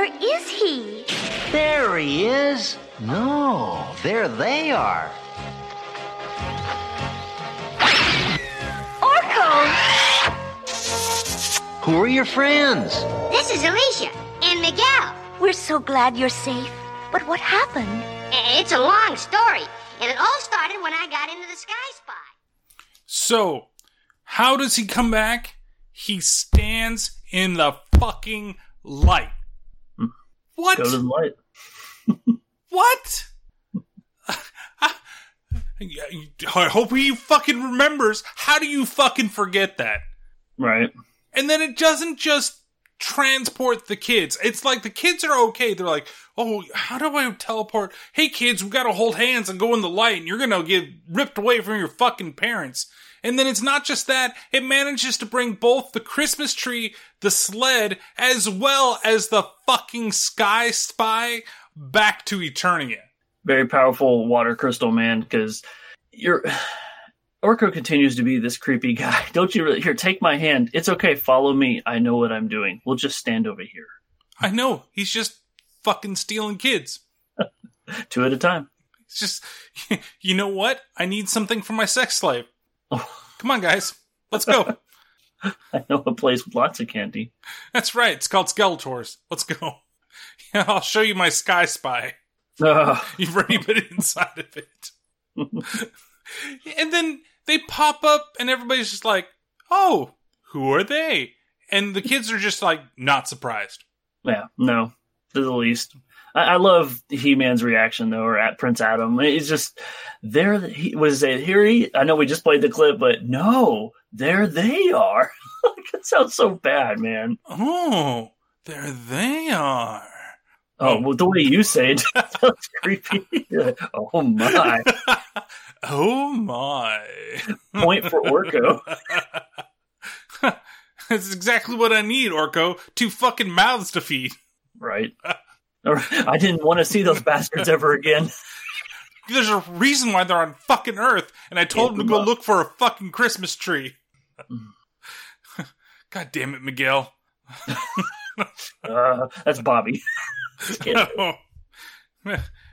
Where is he? There he is. No, there they are. Orko! Who are your friends? This is Alicia and Miguel. We're so glad you're safe. But what happened? It's a long story, and it all started when I got into the Sky Spy. So, how does he come back? He stands in the fucking light. What? Go to light. What? I hope he fucking remembers. How do you fucking forget that? Right. And then it doesn't just transport the kids. It's like the kids are okay. They're like, oh, how do I teleport? Hey, kids, we gotta hold hands and go in the light, and you're gonna get ripped away from your fucking parents. And then it's not just that, it manages to bring both the Christmas tree, the sled, as well as the fucking Sky Spy back to Eternia. Very powerful water crystal man because you're. Orko continues to be this creepy guy. Don't you really? Here, take my hand. It's okay. Follow me. I know what I'm doing. We'll just stand over here. I know, he's just fucking stealing kids. Two at a time. It's just, you know what? I need something for my sex slave. Come on, guys. Let's go. I know a place with lots of candy. That's right. It's called Skeletors. Let's go. Yeah, I'll show you my Sky Spy. Ugh. You've already been inside of it. and then they pop up, and everybody's just like, oh, who are they? and the kids are just like not surprised. Yeah, no, to the least. I, I love He Man's reaction though, or at Prince Adam. He's just there. He was it here. He, I know we just played the clip, but no, there they are. that sounds so bad, man. Oh, there they are. Oh, oh, well, the way you say it sounds creepy. oh my! oh my! Point for Orko. That's exactly what I need, Orko. Two fucking mouths to feed. Right. I didn't want to see those bastards ever again. There's a reason why they're on fucking Earth, and I told them to go look for a fucking Christmas tree. God damn it, Miguel. uh, that's Bobby.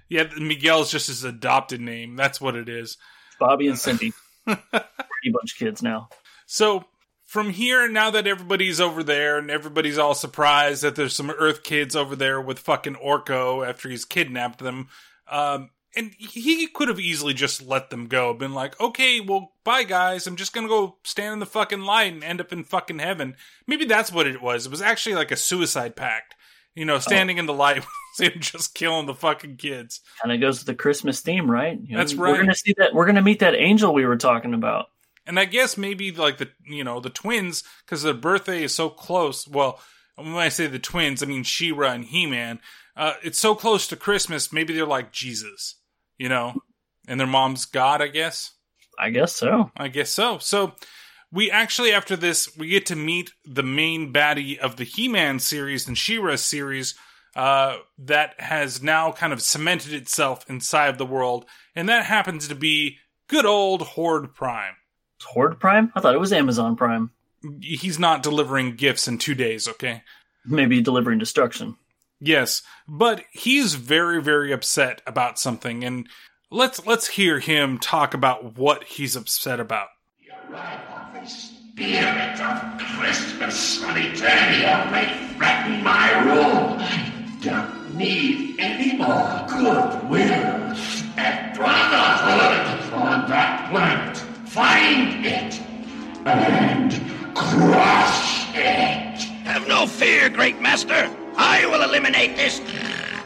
Yeah, Miguel's just his adopted name. That's what it is. Bobby and Cindy. Pretty bunch of kids now. So from here, now that everybody's over there and everybody's all surprised that there's some Earth kids over there with fucking Orko after he's kidnapped them, um, and he could have easily just let them go, been like, okay, well, bye guys, I'm just gonna go stand in the fucking light and end up in fucking heaven. Maybe that's what it was. It was actually like a suicide pact. You know, standing oh. in the light and just killing the fucking kids. Kind of goes with the Christmas theme, right? You know, That's right. We're gonna see that. We're gonna meet that angel we were talking about. And I guess maybe like the you know the twins because their birthday is so close. Well, when I say the twins, I mean She-Ra and He-Man. Uh, it's so close to Christmas. Maybe they're like Jesus, you know, and their mom's God. I guess. I guess so. I guess so. So we actually after this we get to meet the main baddie of the He-Man series and She-Ra series uh, that has now kind of cemented itself inside the world, and that happens to be good old Horde Prime. Horde Prime? I thought it was Amazon Prime. He's not delivering gifts in two days, okay? Maybe delivering destruction. Yes, but he's very, very upset about something, and let's let's hear him talk about what he's upset about. The arrival of the spirit of Christmas on Eternia may threaten my rule. I don't need any more goodwill and brotherhood on that planet. Find it and crush it. Have no fear, great master. I will eliminate this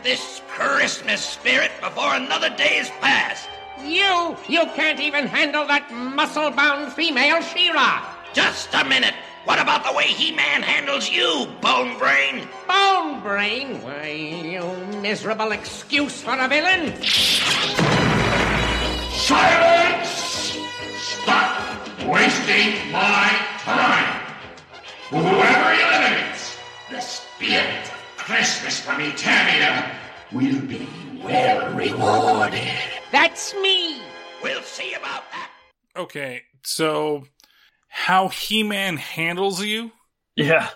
this Christmas spirit before another day is past. You, you can't even handle that muscle-bound female She-Ra. Just a minute. What about the way he manhandles you, Bone Brain? Bone Brain? Why, you miserable excuse for a villain. Silence! Stop wasting my time. Whoever eliminates the spirit of Christmas from Eternia will be well rewarded. That's me. We'll see about that. Okay, so how He Man handles you? Yeah.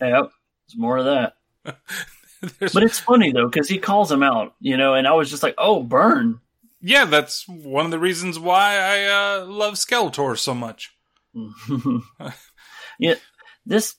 Yep. There's more of that. but it's funny though, because he calls him out, you know, and I was just like, oh, burn yeah, that's one of the reasons why I uh, love Skeletor so much. yeah, this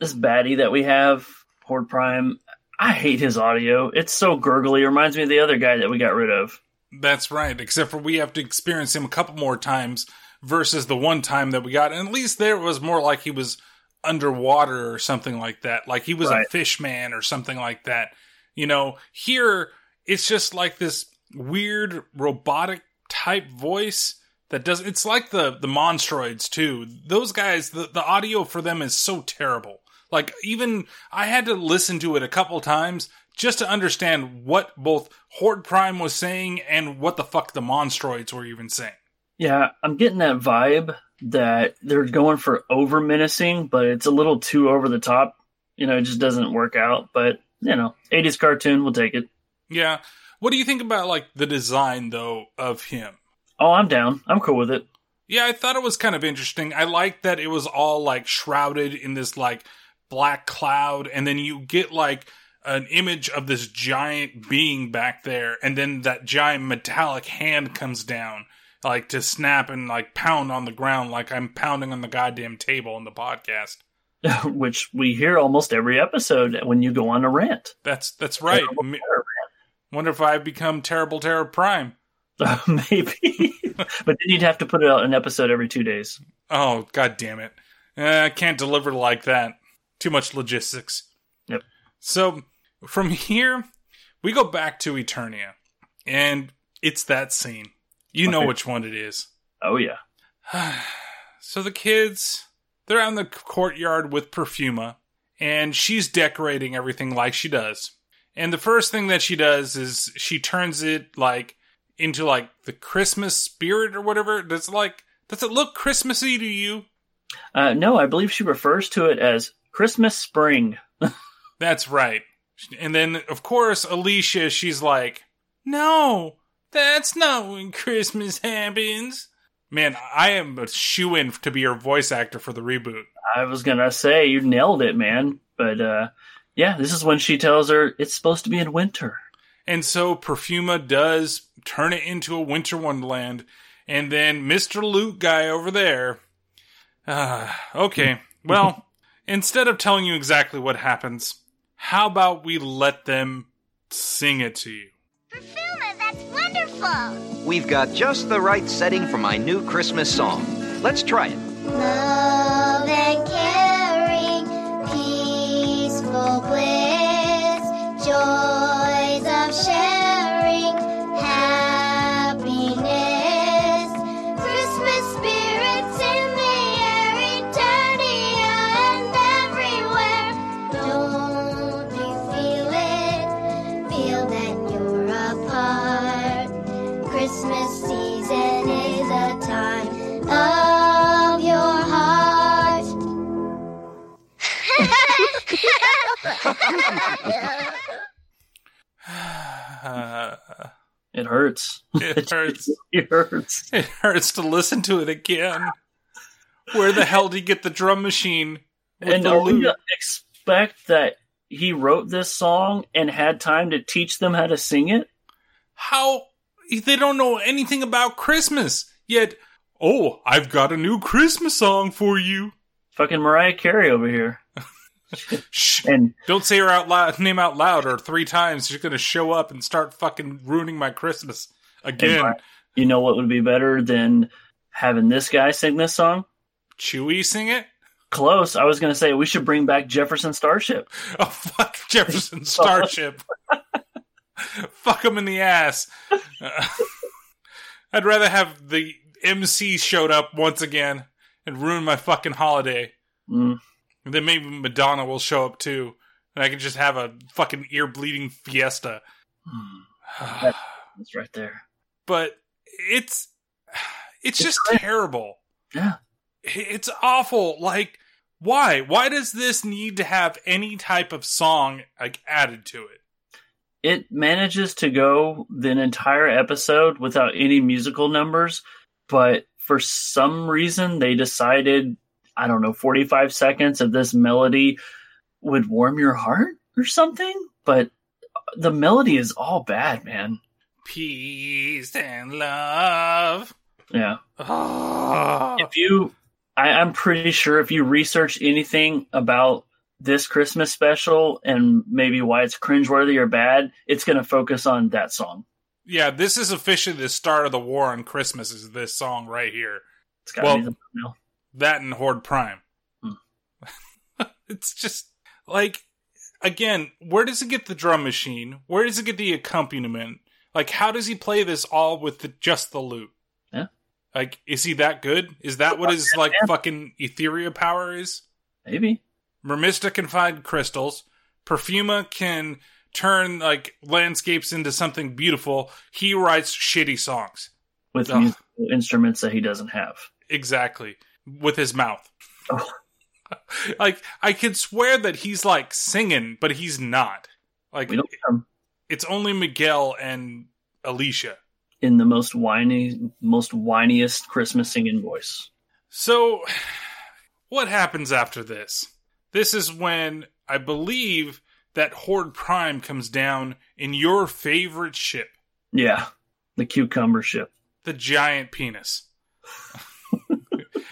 this baddie that we have, Horde Prime, I hate his audio. It's so gurgly. It reminds me of the other guy that we got rid of. That's right. Except for we have to experience him a couple more times versus the one time that we got. And at least there was more like he was underwater or something like that. Like he was right. a fish man or something like that. You know, here it's just like this weird robotic type voice that does it's like the the monstroids too. Those guys the, the audio for them is so terrible. Like even i had to listen to it a couple times just to understand what both horde prime was saying and what the fuck the monstroids were even saying. Yeah i'm getting that vibe that they're going for over menacing but it's a little too over the top. You know it just doesn't work out but you know 80s cartoon we'll take it. Yeah what do you think about like the design though of him? Oh, I'm down. I'm cool with it. Yeah, I thought it was kind of interesting. I like that it was all like shrouded in this like black cloud, and then you get like an image of this giant being back there, and then that giant metallic hand comes down, like to snap and like pound on the ground, like I'm pounding on the goddamn table in the podcast. Which we hear almost every episode when you go on a rant. That's that's right. Wonder if I've become Terrible Terror Prime. Uh, maybe, but then you'd have to put out an episode every two days. Oh god damn it! Uh, I can't deliver like that. too much logistics. Yep. So from here, we go back to Eternia, and it's that scene. You know Okay. which one it is. Oh yeah. So the kids, they're out in the courtyard with Perfuma, and she's decorating everything like she does. And the first thing that she does is she turns it like into like the Christmas spirit or whatever. Does it like does it look Christmassy to you? Uh, no, I believe she refers to it as Christmas spring. That's right. And then of course Alicia, she's like, "No, that's not when Christmas happens." Man, I am a shoe in to be your voice actor for the reboot. I was gonna say you nailed it, man. But uh, yeah, this is when she tells her it's supposed to be in winter. And so Perfuma does turn it into a winter wonderland. And then Mr. Lute guy over there. Uh, okay. Well, instead of telling you exactly what happens, how about we let them sing it to you? Perfuma, that's wonderful. We've got just the right setting for my new Christmas song. Let's try it. Love joys of sharing, happiness, Christmas spirits in the air, Eternia and everywhere. Don't you feel it? Feel that you're a part. Christmas season is a time of your heart. Uh, It hurts. it hurts. It hurts. It hurts to listen to it again. Where the hell did he get the drum machine? And are we expect that he wrote this song and had time to teach them how to sing it? How they don't know anything about Christmas yet? Oh, I've got a new Christmas song for you. Fucking Mariah Carey over here. Shh. And Don't say her out loud, name out loud or three times. She's gonna show up and start fucking ruining my Christmas again. and you know what would be better than having this guy sing this song? Chewie sing it? Close. I was going to say we should bring back Jefferson Starship. Oh fuck Jefferson Starship. fuck him in the ass. Uh, I'd rather have the MC showed up once again and ruin my fucking holiday. Mm. And then maybe Madonna will show up too. And I can just have a fucking ear bleeding fiesta. That- hmm. That's right there. but it's it's just great. terrible. Yeah. It's awful. Like why? Why does this need to have any type of song like added to it? It manages to go the entire episode without any musical numbers, but for some reason they decided, I don't know, 45 seconds of this melody would warm your heart or something, but the melody is all bad, man. Peace and love. Yeah. Oh. If you, I, I'm pretty sure if you research anything about this Christmas special and maybe why it's cringeworthy or bad, it's going to focus on that song. Yeah, this is officially the start of the war on Christmas. Is this song right here? It's got Well, me the thumbnail. That and Horde Prime. Hmm. it's just like again, where does he get the drum machine? Where does he get the accompaniment? Like, how does he play this all with the, just the lute? Yeah. Like, is he that good? Is that what his like fucking etheria power is? Maybe. Mermista can find crystals. Perfuma can turn like landscapes into something beautiful. He writes shitty songs. with musical instruments that he doesn't have. Exactly. With his mouth. Oh. like I could swear that he's like singing, but he's not. Like We don't him it's only Miguel and Alicia. in the most whiny, most whiniest Christmas singing voice. So what happens after this? This is when I believe that Horde Prime comes down in your favorite ship, Yeah, the cucumber ship. the giant penis.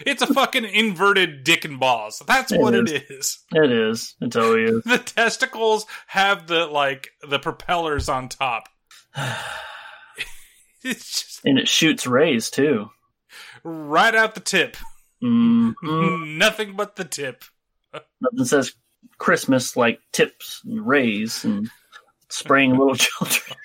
it's a fucking inverted dick and balls. That's It what is. it is. It is. It totally is. the testicles have the like the propellers on top. it's just And it shoots rays too. right out the tip. Mm, Nothing but the tip. nothing says Christmas like tips and rays and spraying little children.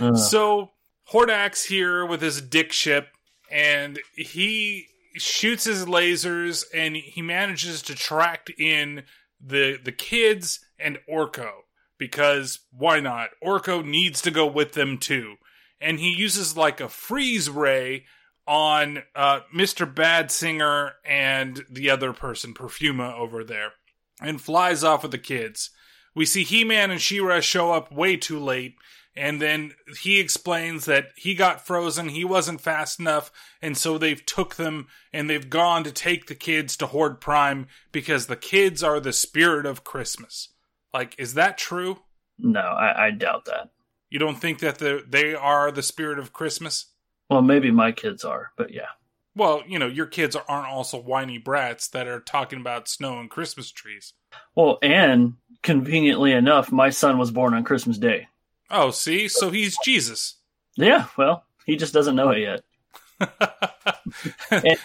Uh. So Hordak's here with his dick ship, and he shoots his lasers, and he manages to track in the the kids and Orko because why not? Orko needs to go with them too, and he uses like a freeze ray on uh, Mr. Bad Singer and the other person, Perfuma, over there, and flies off with the kids. We see He Man and She-Ra show up way too late, and then he explains that he got frozen, he wasn't fast enough, and so they've took them and they've gone to take the kids to Horde Prime because the kids are the spirit of Christmas. Like, is that true? No, I, I doubt that. You don't think that the they are the spirit of Christmas? Well, maybe my kids are, but yeah. Well, you know, your kids aren't also whiny brats that are talking about snow and Christmas trees. Well, and conveniently enough, my son was born on Christmas Day. Oh, see? So he's Jesus. Yeah, well, he just doesn't know it yet.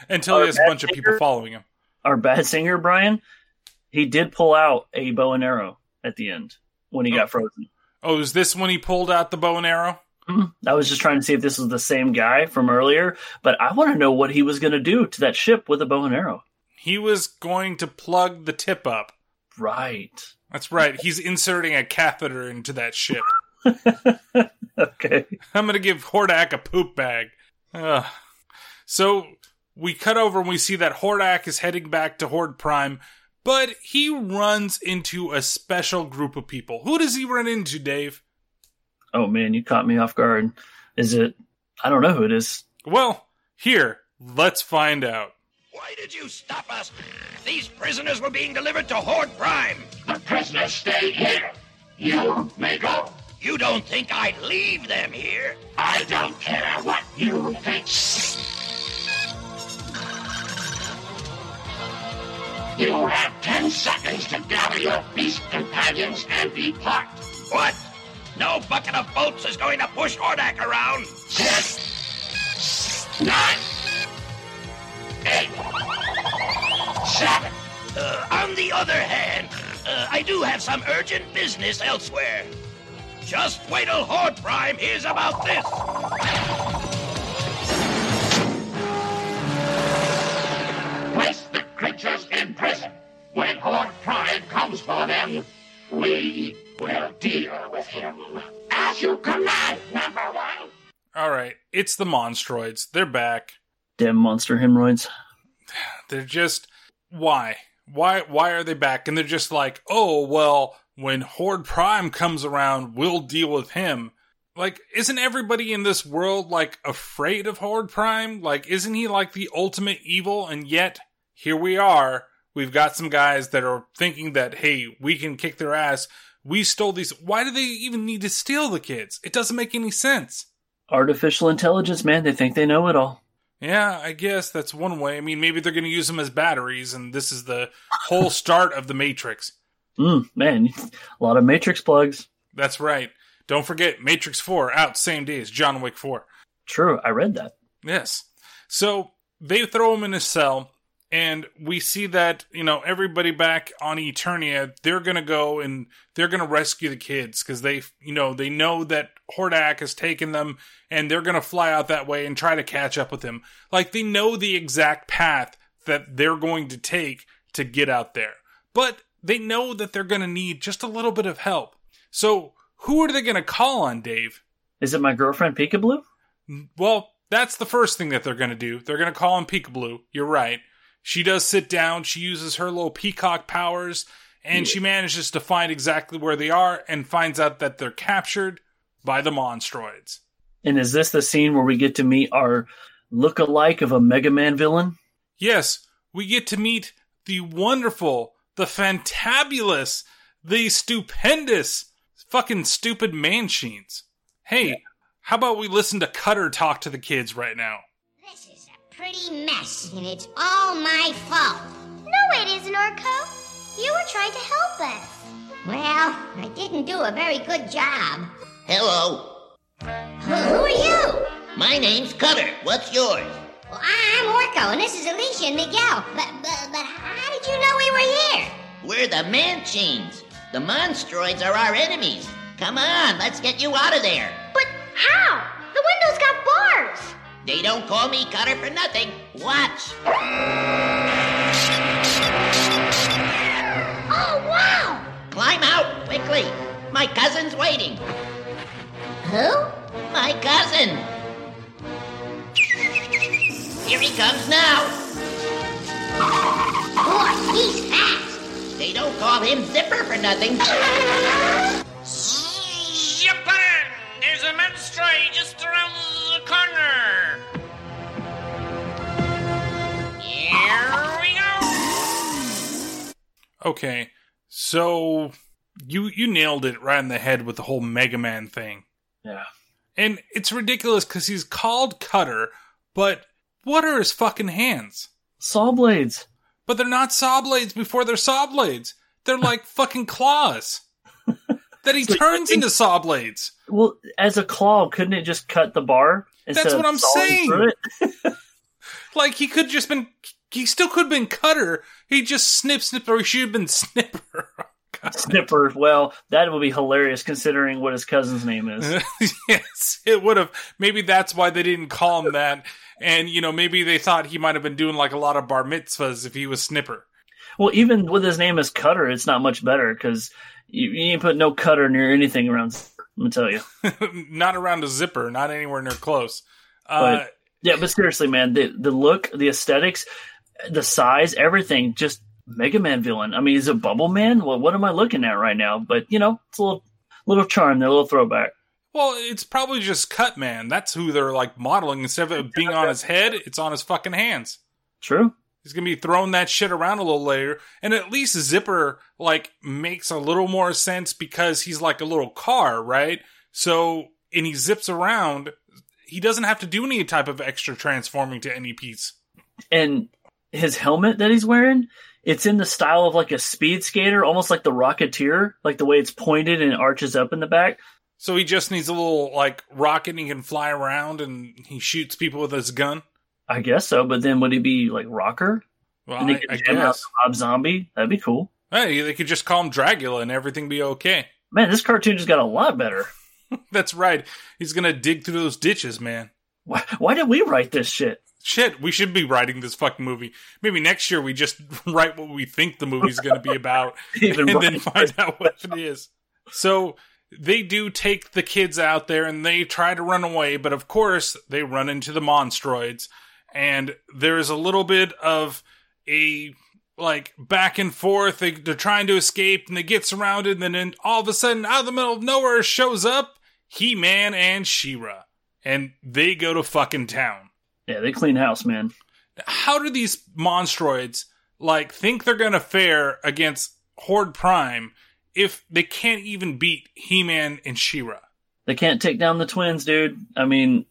Until he has a bunch of people following him. Our bad singer, Brian, he did pull out a bow and arrow at the end when he Oh. got frozen. Oh, is this when he pulled out the bow and arrow? Mm-hmm. I was just trying to see if this was the same guy from earlier, but I want to know what he was going to do to that ship with a bow and arrow. He was going to plug the tip up. Right. That's right. He's inserting a catheter into that ship. okay. I'm going to give Hordak a poop bag. Ugh. So we cut over and we see that Hordak is heading back to Horde Prime, but he runs into a special group of people. Who does he run into, Dave? Oh man, you caught me off guard. Is it? I don't know who it is. Well, here, let's find out. Why did you stop us? These prisoners were being delivered to Horde Prime. The prisoners stay here. You may go. You don't think I'd leave them here? I don't care what you think. You have ten seconds to gather your beast companions and depart. What? No bucket of bolts is going to push Hordak around. Nine. Eight. Seven. Uh, on the other hand, uh, I do have some urgent business elsewhere. Just wait till Horde Prime hears about this. Place the creatures in prison. When Horde Prime comes for them, we will deal with him. As you command, number one. All right, it's the Monstroids. They're back. Damn monster hemorrhoids. They're just why? Why why are they back? And they're just like, "Oh, well, when Horde Prime comes around, we'll deal with him." Like, isn't everybody in this world like afraid of Horde Prime? Like, isn't he like the ultimate evil? And yet, here we are. We've got some guys that are thinking that, hey, we can kick their ass. We stole these. Why do they even need to steal the kids? It doesn't make any sense. Artificial intelligence, man. They think they know it all. Yeah, I guess that's one way. I mean, maybe they're going to use them as batteries, and this is the whole start of the Matrix. Mm, man, a lot of Matrix plugs. That's right. Don't forget, Matrix 4 out same day as John Wick 4. True, I read that. Yes. So they throw him in a cell, and we see that, you know, everybody back on Eternia, they're going to go and they're going to rescue the kids because they, you know, they know that Hordak has taken them and they're going to fly out that way and try to catch up with him. Like they know the exact path that they're going to take to get out there. But they know that they're going to need just a little bit of help. So who are they going to call on, Dave? Is it my girlfriend Peekaboo? Mm, well, that's the first thing that they're going to do. They're going to call on Peekaboo. You're right. She does sit down. She uses her little peacock powers, and she manages to find exactly where they are and finds out that they're captured by the Monstroids. And is this the scene where we get to meet our look-alike of a Mega Man villain? Yes, we get to meet the wonderful, the fantabulous, the stupendous, fucking stupid Manchines. Hey, how about we listen to Cutter talk to the kids right now? This is a pretty mess, and it's all my fault. No, it isn't, Orko. You were trying to help us. Well, I didn't do a very good job. Hello. Who, who are you? My name's Cutter. What's yours? Well, I'm Orko, and this is Alicia and Miguel. But, but, but we're here? We're the Manchines. The Monstroids are our enemies. Come on, let's get you out of there. But how? The window's got bars. They don't call me Cutter for nothing. Watch. Oh, wow! Climb out, quickly. My cousin's waiting. Who? My cousin. Here he comes now. Boy, he's fast. They don't call him Zipper for nothing. Zipper! There's a monster just around the corner. Here we go. Okay, so you you nailed it right in the head with the whole Mega Man thing. Yeah. And it's ridiculous because he's called Cutter, but what are his fucking hands? Saw blades. But they're not saw blades before they're saw blades. They're like fucking claws. that he So turns think- into saw blades. Well, as a claw, couldn't it just cut the bar? That's what I'm saying. Like he could just been he still could have been Cutter. He just snip snip or he should have been Snipper. Snipper. Well, that would be hilarious considering what his cousin's name is. yes, it would have. Maybe that's why they didn't call him that. And you know, maybe they thought he might have been doing like a lot of bar mitzvahs if he was Snipper. well, even with his name as Cutter, it's not much better because you, you ain't put no Cutter near anything around. Let me tell you. not around a zipper, not anywhere near close. Uh, But yeah, but seriously, man, the the look, the aesthetics, the size, everything, just Mega Man villain. I mean, is it Bubble Man? Well, what am I looking at right now? But you know, it's a little little charm a little throwback. well, it's probably just Cut Man. That's who they're like modeling. Instead of it being on his head, it's on his fucking hands. True. He's gonna be throwing that shit around a little later, and at least Zipper like makes a little more sense because he's like a little car, right? So and he zips around. He doesn't have to do any type of extra transforming to any piece. And his helmet that he's wearing, it's in the style of like a speed skater, almost like the Rocketeer, like the way it's pointed and arches up in the back. So he just needs a little like rocket and he can fly around and he shoots people with his gun. I guess so, but then would he be like Rocker? Well, and he I, could I jam guess. Rob Zombie. That'd be cool. Hey, they could just call him Dracula and everything be okay. Man, this cartoon just got a lot better. That's right. He's gonna dig through those ditches, man. Why, why did we write this shit? Shit, we should be writing this fucking movie. Maybe next year we just write what we think the movie's going to be about and then find out what it is. So they do take the kids out there and they try to run away, but of course they run into the monstroids and there's a little bit of a like back and forth. They, they're trying to escape and they get surrounded and then all of a sudden out of the middle of nowhere shows up He-Man and She-Ra and they go to fucking town Yeah, they clean house, man. how do these monstroids like think they're gonna fare against Horde Prime if they can't even beat He-Man and She-Ra? They can't take down the twins, dude. I mean,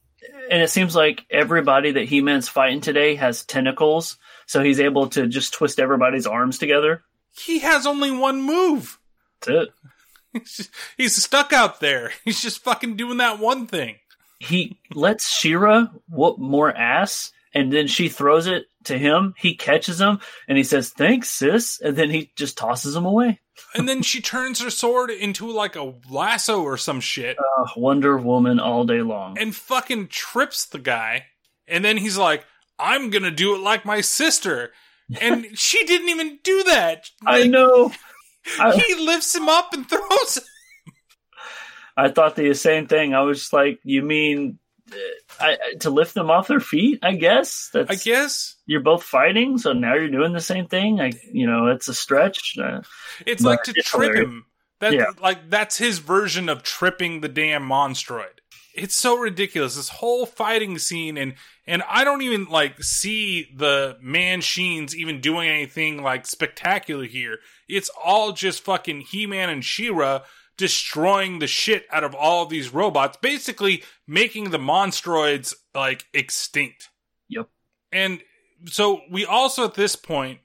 and it seems like everybody that He Man's fighting today has tentacles, so he's able to just twist everybody's arms together. He has only one move. That's it. He's, just- he's stuck out there. He's just fucking doing that one thing. He lets She-Ra whoop more ass, and then she throws it to him. He catches him, and he says, "Thanks, sis," and then he just tosses him away. And then she turns her sword into like a lasso or some shit Uh, Wonder Woman all day long. and fucking trips the guy. And then he's like, I'm gonna do it like my sister. And she didn't even do that. I know. I- he lifts him up and throws him. I thought the same thing. I was just like, "You mean uh, I, to lift them off their feet?" I guess. That's, I guess. you're both fighting, so now you're doing the same thing. Like you know, it's a stretch. Uh, It's like to it's trip hilarious. him. That Yeah. like that's his version of tripping the damn monstroid. It's so ridiculous. This whole fighting scene and and I don't even like see the Manchines even doing anything like spectacular here. It's all just fucking He-Man and She-Ra destroying the shit out of all of these robots, basically making the monstroids like extinct. Yep. And so we also at this point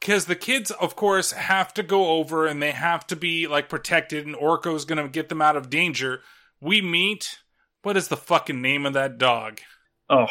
because the kids of course have to go over and they have to be like protected and Orko's going to get them out of danger. We meet what is the fucking name of that dog? Oh,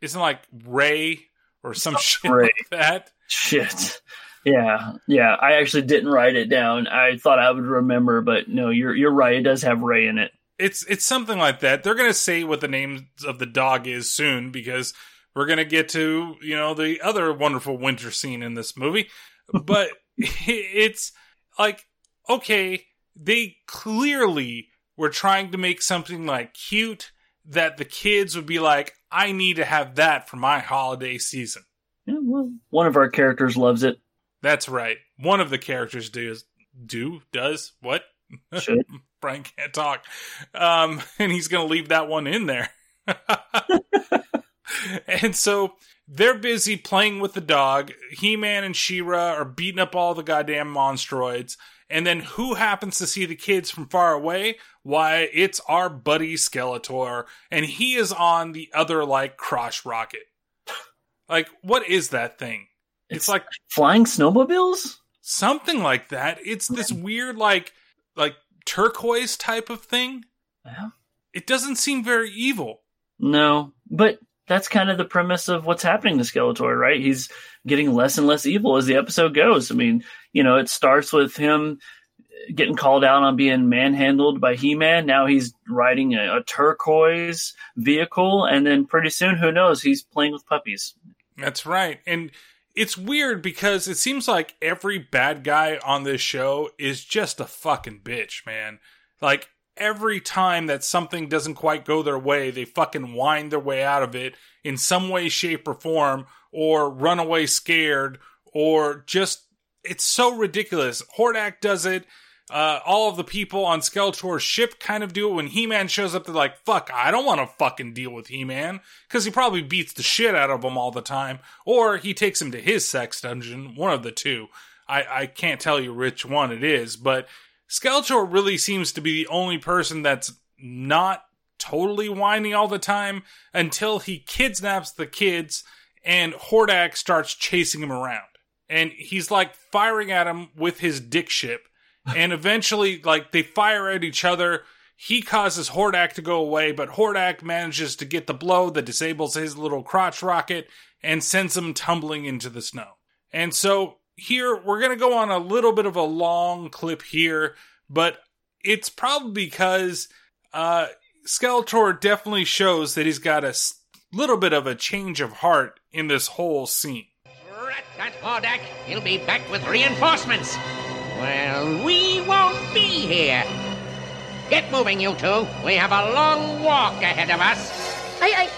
Isn't it like Ray or some shit Ray. like that? shit. Yeah, yeah. I actually didn't write it down. I thought I would remember, but no, you're you're right. It does have Ray in it. It's it's something like that. They're gonna say what the name of the dog is soon because we're gonna get to you know the other wonderful winter scene in this movie. But it's like okay, they clearly were trying to make something like cute that the kids would be like, I need to have that for my holiday season. Yeah, well, one of our characters loves it. That's right. One of the characters does do does what? Should. Brian can't talk, um, and he's going to leave that one in there. and so they're busy playing with the dog. He Man and She-Ra are beating up all the goddamn monstroids. And then who happens to see the kids from far away? Why, it's our buddy Skeletor, and he is on the other like crotch rocket. Like, what is that thing? It's, It's like Flying snowmobiles? something like that. It's this weird like like turquoise type of thing. Yeah. It doesn't seem very evil. No, but that's kind of the premise of what's happening to Skeletor, right? He's getting less and less evil as the episode goes. I mean, you know, it starts with him getting called out on being manhandled by He-Man. Now he's riding a, a turquoise vehicle, and then pretty soon, who knows? He's playing with puppies. That's right. And it's weird because it seems like every bad guy on this show is just a fucking bitch, man. Like every time that something doesn't quite go their way, they fucking wind their way out of it in some way, shape, or form, or run away scared, or just it's so ridiculous. Hordak does it. Uh, all of the people on Skeletor's ship kind of do it when He-Man shows up. They're like, "Fuck, I don't want to fucking deal with He-Man," because he probably beats the shit out of them all the time, or he takes him to his sex dungeon. One of the two. I I can't tell you which one it is, but Skeletor really seems to be the only person that's not totally whiny all the time until he kidnaps the kids and Hordak starts chasing him around. And he's like firing at him with his dick ship. And eventually, like, they fire at each other. He causes Hordak to go away, but Hordak manages to get the blow that disables his little crotch rocket and sends him tumbling into the snow. And so here we're going to go on a little bit of a long clip here, but it's probably because uh, Skeletor definitely shows that he's got a little bit of a change of heart in this whole scene. That Hordak. He'll be back with reinforcements. Well, we won't be here. Get moving, you two. We have a long walk ahead of us. I,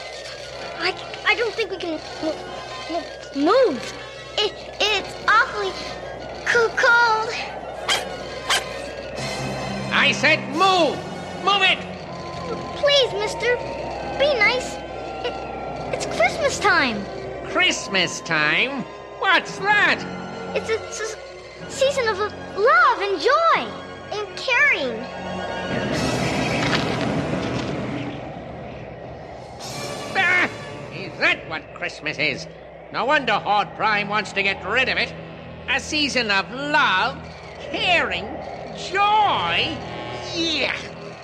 I, I, I don't think we can mo- mo- move. It, it's awfully cold. I said move. Move it. Please, mister, be nice. It, it's Christmas time. Christmas time? What's that? It's a, it's a season of love and joy and caring. Ah, is that what Christmas is? No wonder Horde Prime wants to get rid of it. A season of love, caring, joy. Yeah,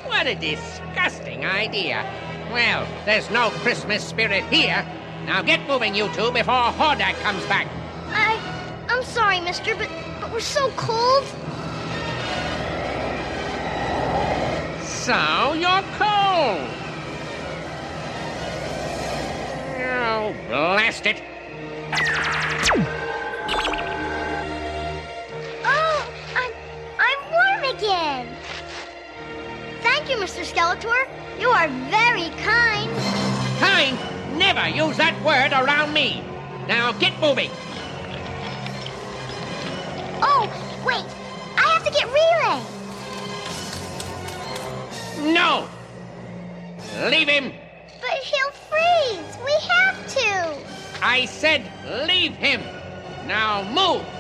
what a disgusting idea. Well, there's no Christmas spirit here. Now get moving, you two, before Hordak comes back. I, I'm sorry, mister, but, but we're so cold. So you're cold. Oh, blast it. Oh, I'm, I'm warm again. Thank you, Mr. Skeletor. You are very kind. Kind? Never use that word around me. Now get moving. Wait. I have to get Relay. No! Leave him! But he'll freeze. We have to. I said leave him! Now move!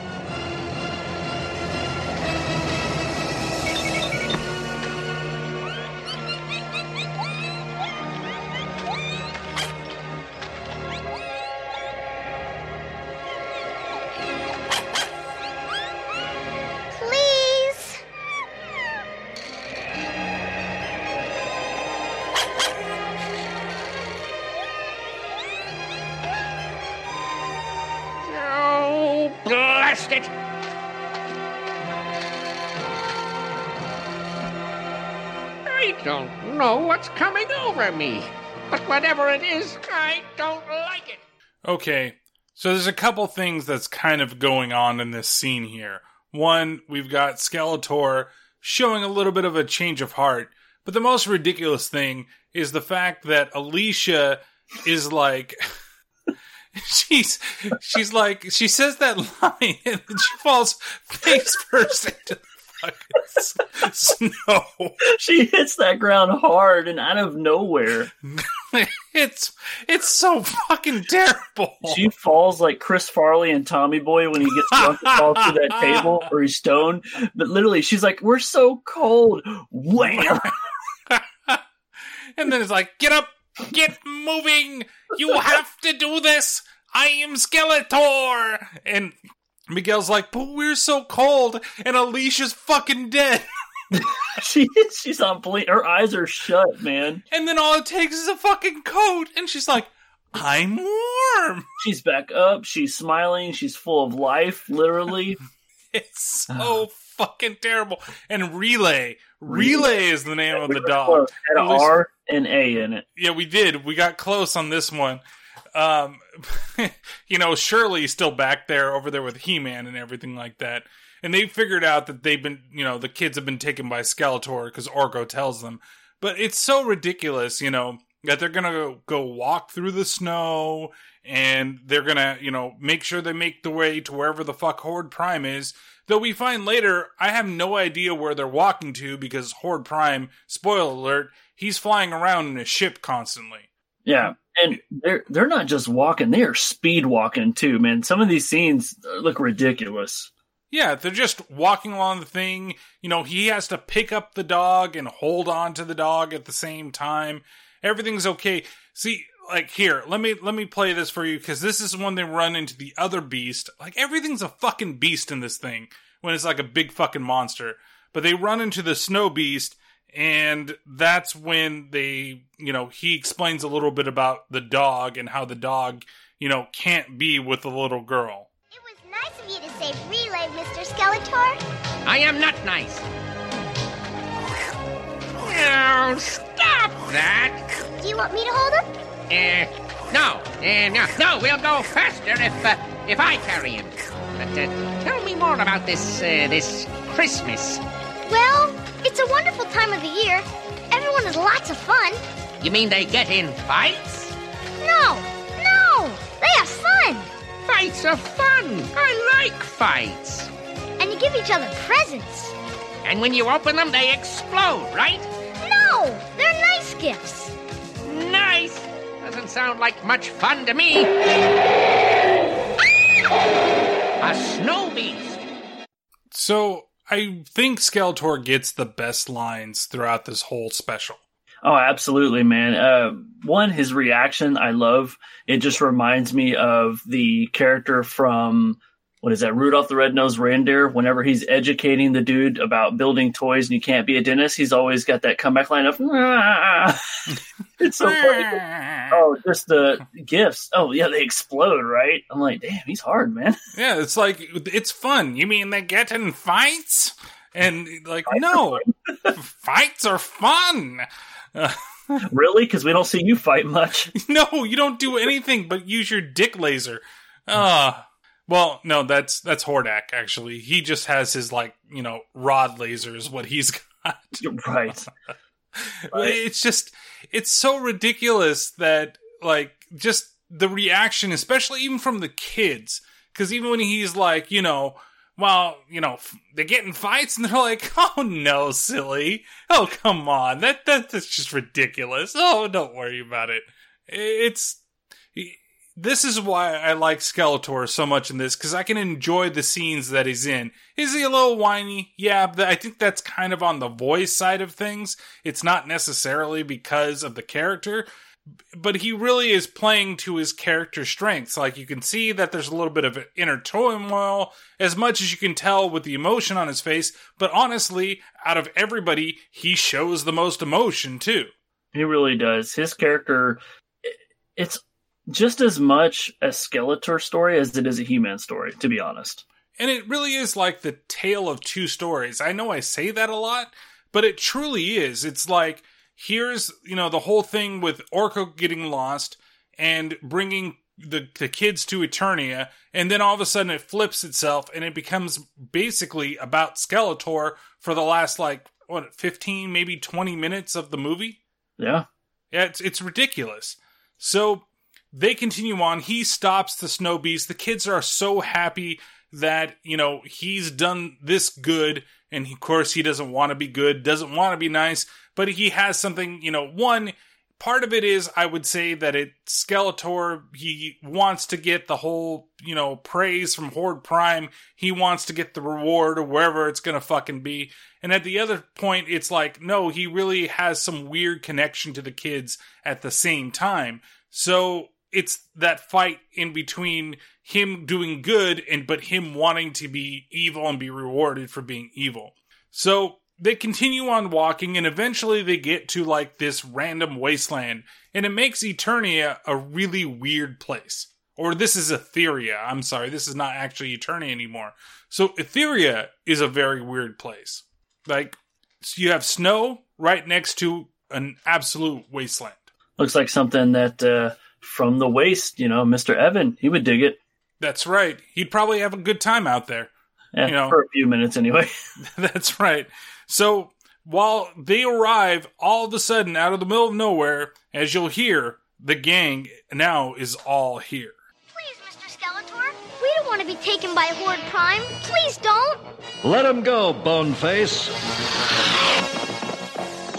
Me, but whatever it is, I don't like it. Okay, so there's a couple things that's kind of going on in this scene here. One, we've got Skeletor showing a little bit of a change of heart, but the most ridiculous thing is the fact that Alicia is like she's she's like she says that line and then she falls face first into fucking snow. She hits that ground hard and out of nowhere. it's it's so fucking terrible. She falls like Chris Farley and Tommy Boy when he gets drunk and falls through that table or he's stoned. But literally, she's like, "We're so cold." Wham! and then it's like, "Get up, get moving! You have to do this! I am Skeletor!" And Miguel's like, "But we're so cold, and Alicia's fucking dead." she she's on blink. Her eyes are shut, man. And then all it takes is a fucking coat, and she's like, "I'm warm." She's back up. She's smiling. She's full of life, literally. It's so fucking terrible. And Relay, Relay is the name of the dog. Had R and A in it. Yeah, we did. We got close on this one. Um, you know, Shirley's still back there, over there with He Man and everything like that. And they figured out that they've been, you know, the kids have been taken by Skeletor because Orko tells them. But it's so ridiculous, you know, that they're gonna go, go walk through the snow and they're gonna, you know, make sure they make the way to wherever the fuck Horde Prime is. Though we find later, I have no idea where they're walking to because Horde Prime, spoiler alert, he's flying around in a ship constantly. Yeah, and they're they're not just walking; they are speed walking too, man. Some of these scenes look ridiculous. Yeah, they're just walking along the thing. You know, he has to pick up the dog and hold on to the dog at the same time. Everything's okay. See, like here, let me let me play this for you because this is when they run into the other beast. Like everything's a fucking beast in this thing when it's like a big fucking monster. But they run into the snow beast and that's when they, you know, he explains a little bit about the dog and how the dog, you know, can't be with the little girl. It was nice of you to save Relay, Mr. Skeletor. I am not nice. No, stop that! Do you want me to hold him? Uh, no, uh, no, no, we'll go faster if, uh, if I carry him. But uh, tell me more about this, uh, this Christmas. Well, it's a wonderful time of the year. Everyone has lots of fun. You mean they get in fights? No, no, they have fun. Fights are fun. I like fights. And you give each other presents. And when you open them, they explode, right? No, they're nice gifts. Nice. Doesn't sound like much fun to me. A snow beast. So I think Skeletor gets the best lines throughout this whole special. Oh, absolutely, man. Uh, one, his reaction, I love. It just reminds me of the character from what is that, Rudolph the Red-Nosed Reindeer. Whenever he's educating the dude about building toys and you can't be a dentist, he's always got that comeback line of. "Ah." it's so funny. Oh, just the gifts. Oh, yeah, they explode, right? I'm like, damn, he's hard, man. Yeah, it's like it's fun. You mean they get in fights? And like, no, fights are fun. Uh, really? Because we don't see you fight much. no, you don't do anything but use your dick laser. Ah. Well, no, that's that's Hordak. Actually, he just has his like you know rod lasers. what he's got. right. It's just it's so ridiculous that like just the reaction, especially even from the kids, because even when he's like you know. Well, you know, they get in fights and they're like, "Oh no, silly! Oh come on, that, that that's just ridiculous." Oh, don't worry about it. It's this is why I like Skeletor so much in this because I can enjoy the scenes that he's in. Is he a little whiny? Yeah, but I think that's kind of on the voice side of things. It's not necessarily because of the character, but he really is playing to his character strengths. Like you can see that there's a little bit of inner turmoil, as much as you can tell with the emotion on his face. But honestly, out of everybody, he shows the most emotion too. He really does. His character, it's just as much a Skeletor story as it is a He-Man story, to be honest. And it really is like the tale of two stories. I know I say that a lot, but it truly is. It's like here's, you know, the whole thing with Orko getting lost and bringing the the kids to Eternia, and then all of a sudden it flips itself and it becomes basically about Skeletor for the last like what 15 maybe 20 minutes of the movie. Yeah. Yeah, it's it's ridiculous. So they continue on. He stops the snow beast. The kids are so happy that, you know, he's done this good and of course he doesn't want to be good, doesn't want to be nice, but he has something, you know, one part of it is I would say that it Skeletor he wants to get the whole you know praise from Horde Prime. He wants to get the reward or wherever it's gonna fucking be. And at the other point, it's like no, he really has some weird connection to the kids at the same time. So it's that fight in between him doing good and but him wanting to be evil and be rewarded for being evil. So they continue on walking and eventually they get to like this random wasteland and it makes Eternia a really weird place. Or this is Etheria. I'm sorry, this is not actually Eternia anymore. So Etheria is a very weird place. Like so you have snow right next to an absolute wasteland. Looks like something that uh, from the waste, you know, Mr. Evan, he would dig it. That's right. He'd probably have a good time out there. Yeah, you know, for a few minutes anyway. That's right. So while they arrive, all of a sudden, out of the middle of nowhere, as you'll hear, the gang now is all here. Please, Mr. Skeletor, we don't want to be taken by Horde Prime. Please don't. Let him go, Boneface.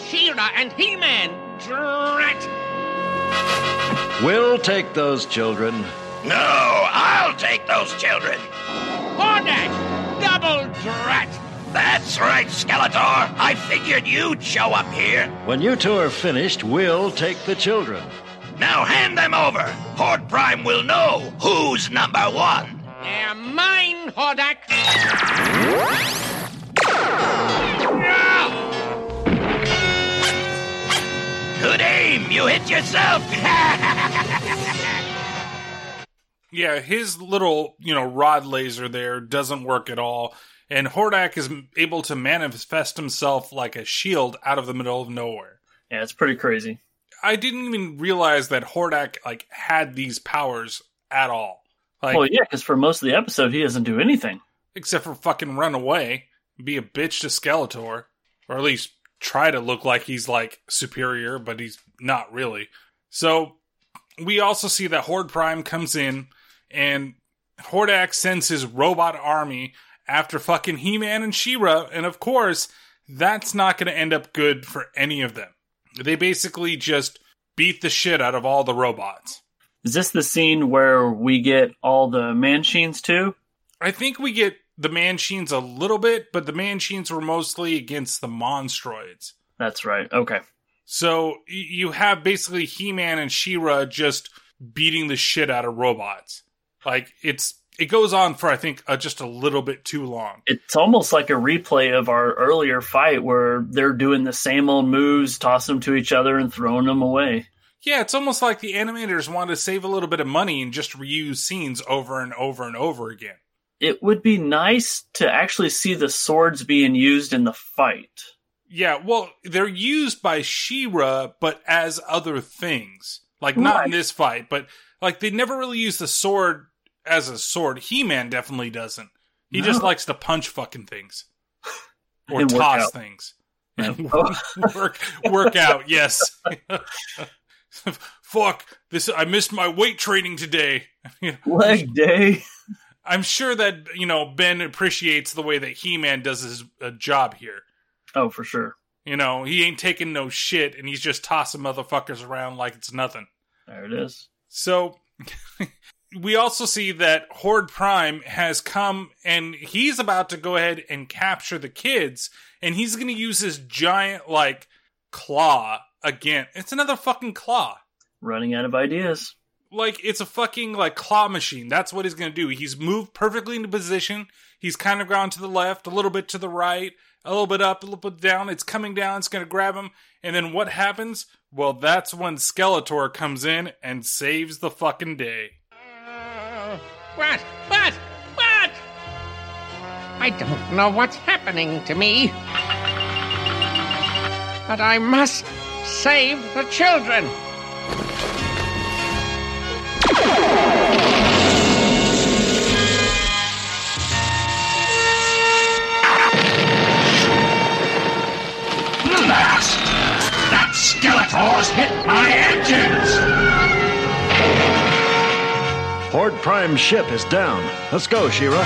She-Ra and He-Man, drat! We'll take those children. No, I'll take those children. Hordak, double drat! That's right, Skeletor. I figured you'd show up here. When you two are finished, we'll take the children. Now hand them over. Horde Prime will know who's number one. They're mine, Hordak. Good aim. You hit yourself. Yeah, his little, you know, rod laser there doesn't work at all. And Hordak is able to manifest himself like a shield out of the middle of nowhere. Yeah, it's pretty crazy. I didn't even realize that Hordak like had these powers at all. Like, well, yeah, because for most of the episode, he doesn't do anything except for fucking run away, be a bitch to Skeletor, or at least try to look like he's like superior, but he's not really. So we also see that Horde Prime comes in, and Hordak sends his robot army after fucking He Man and She Ra, and of course, that's not going to end up good for any of them. They basically just beat the shit out of all the robots. Is this the scene where we get all the Manchines too? I think we get the Manchines a little bit, but the Manchines were mostly against the Monstroids. That's right. Okay. So you have basically He Man and She Ra just beating the shit out of robots. Like it's it goes on for I think uh, just a little bit too long. It's almost like a replay of our earlier fight where they're doing the same old moves, tossing them to each other and throwing them away. Yeah, it's almost like the animators wanted to save a little bit of money and just reuse scenes over and over and over again. It would be nice to actually see the swords being used in the fight. Yeah, well, they're used by She-Ra, but as other things. Like not Right. in this fight, but like they never really use the sword as a sword. He-Man definitely doesn't. He just likes to punch fucking things or And toss things. Yeah. work work out, yes. Fuck this! I missed my weight training today. Leg day. I'm sure that you know Ben appreciates the way that He-Man does his uh, job here. Oh, for sure. You know, he ain't taking no shit, and he's just tossing motherfuckers around like it's nothing. There it is. So we also see that Horde Prime has come and he's about to go ahead and capture the kids, and he's going to use his giant like claw again. It's another fucking claw. Running out of ideas. Like it's a fucking like claw machine. That's what he's to do. He's moved perfectly into position. He's kind of gone to the left, a little bit to the right, a little bit up, a little bit down. It's coming down. It's to grab him. And then what happens? Well, that's when Skeletor comes in and saves the fucking day. What? What? What? I don't know what's happening to me. But I must save the children. Skeletor's hit my engines! Horde Prime's ship is down. Let's go, She-Ra.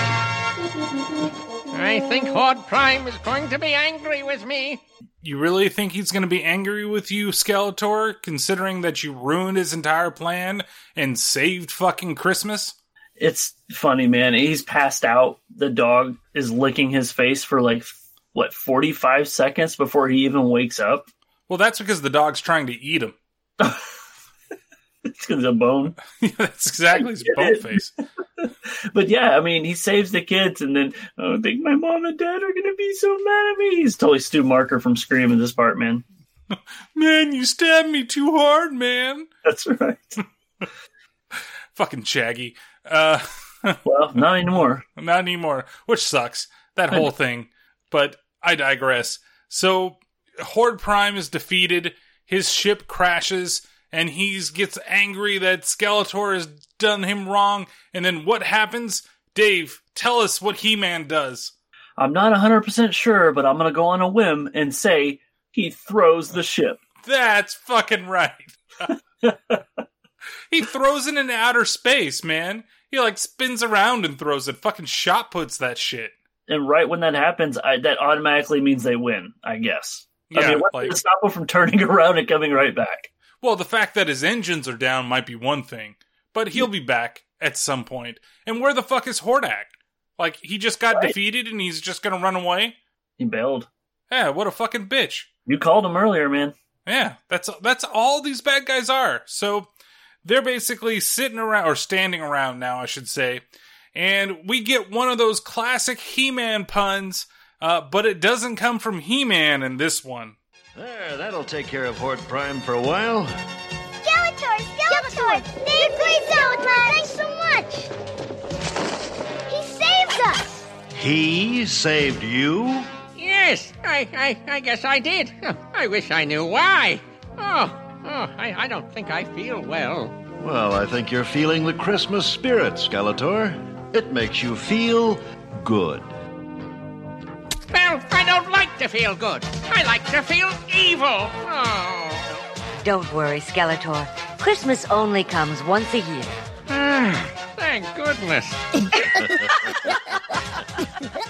I think Horde Prime is going to be angry with me. You really think he's going to be angry with you, Skeletor, considering that you ruined his entire plan and saved fucking Christmas? It's funny, man. He's passed out. The dog is licking his face for like what 45 seconds before he even wakes up. Well, that's because the dog's trying to eat him. it's because of bone. yeah, that's exactly his bone face. but yeah, I mean, he saves the kids, and then oh, I think my mom and dad are gonna be so mad at me. He's totally Stu Macher from Scream in this part, man. man, you stabbed me too hard, man. That's right. Fucking Shaggy. Uh, well, not anymore. Not anymore, which sucks. That whole thing. But I digress. So Horde Prime is defeated. His ship crashes, and he gets angry that Skeletor has done him wrong. And then what happens? Dave, tell us what He Man does. I'm not 100% sure, but I'm going to go on a whim and say he throws the ship. That's fucking right. he throws it into outer space, man. He like spins around and throws it. Fucking shot puts that shit. And right when that happens, I, that automatically means they win, I guess. Yeah, I mean, what's like- to stop him from turning around and coming right back? Well, the fact that his engines are down might be one thing, but he'll be back at some point. And where the fuck is Hordak? Like he just got Right. defeated and he's just gonna run away? He bailed. Yeah, what a fucking bitch. You called him earlier, man. Yeah, that's that's all these bad guys are. So they're basically sitting around or standing around now, I should say. And we get one of those classic He-Man puns, uh, but it doesn't come from He-Man in this one. There, that'll take care of Horde Prime for a while. Skeletor, Skeletor! Thank you, Skeletor! Thanks so much! He saved us! He saved you? Yes, I, I, I guess I did. I wish I knew why. Oh, oh, I, I don't think I feel well. Well, I think you're feeling the Christmas spirit, Skeletor. It makes you feel good. Well, I don't like to feel good. I like to feel evil. Oh. Don't worry, Skeletor. Christmas only comes once a year. Ah, thank goodness.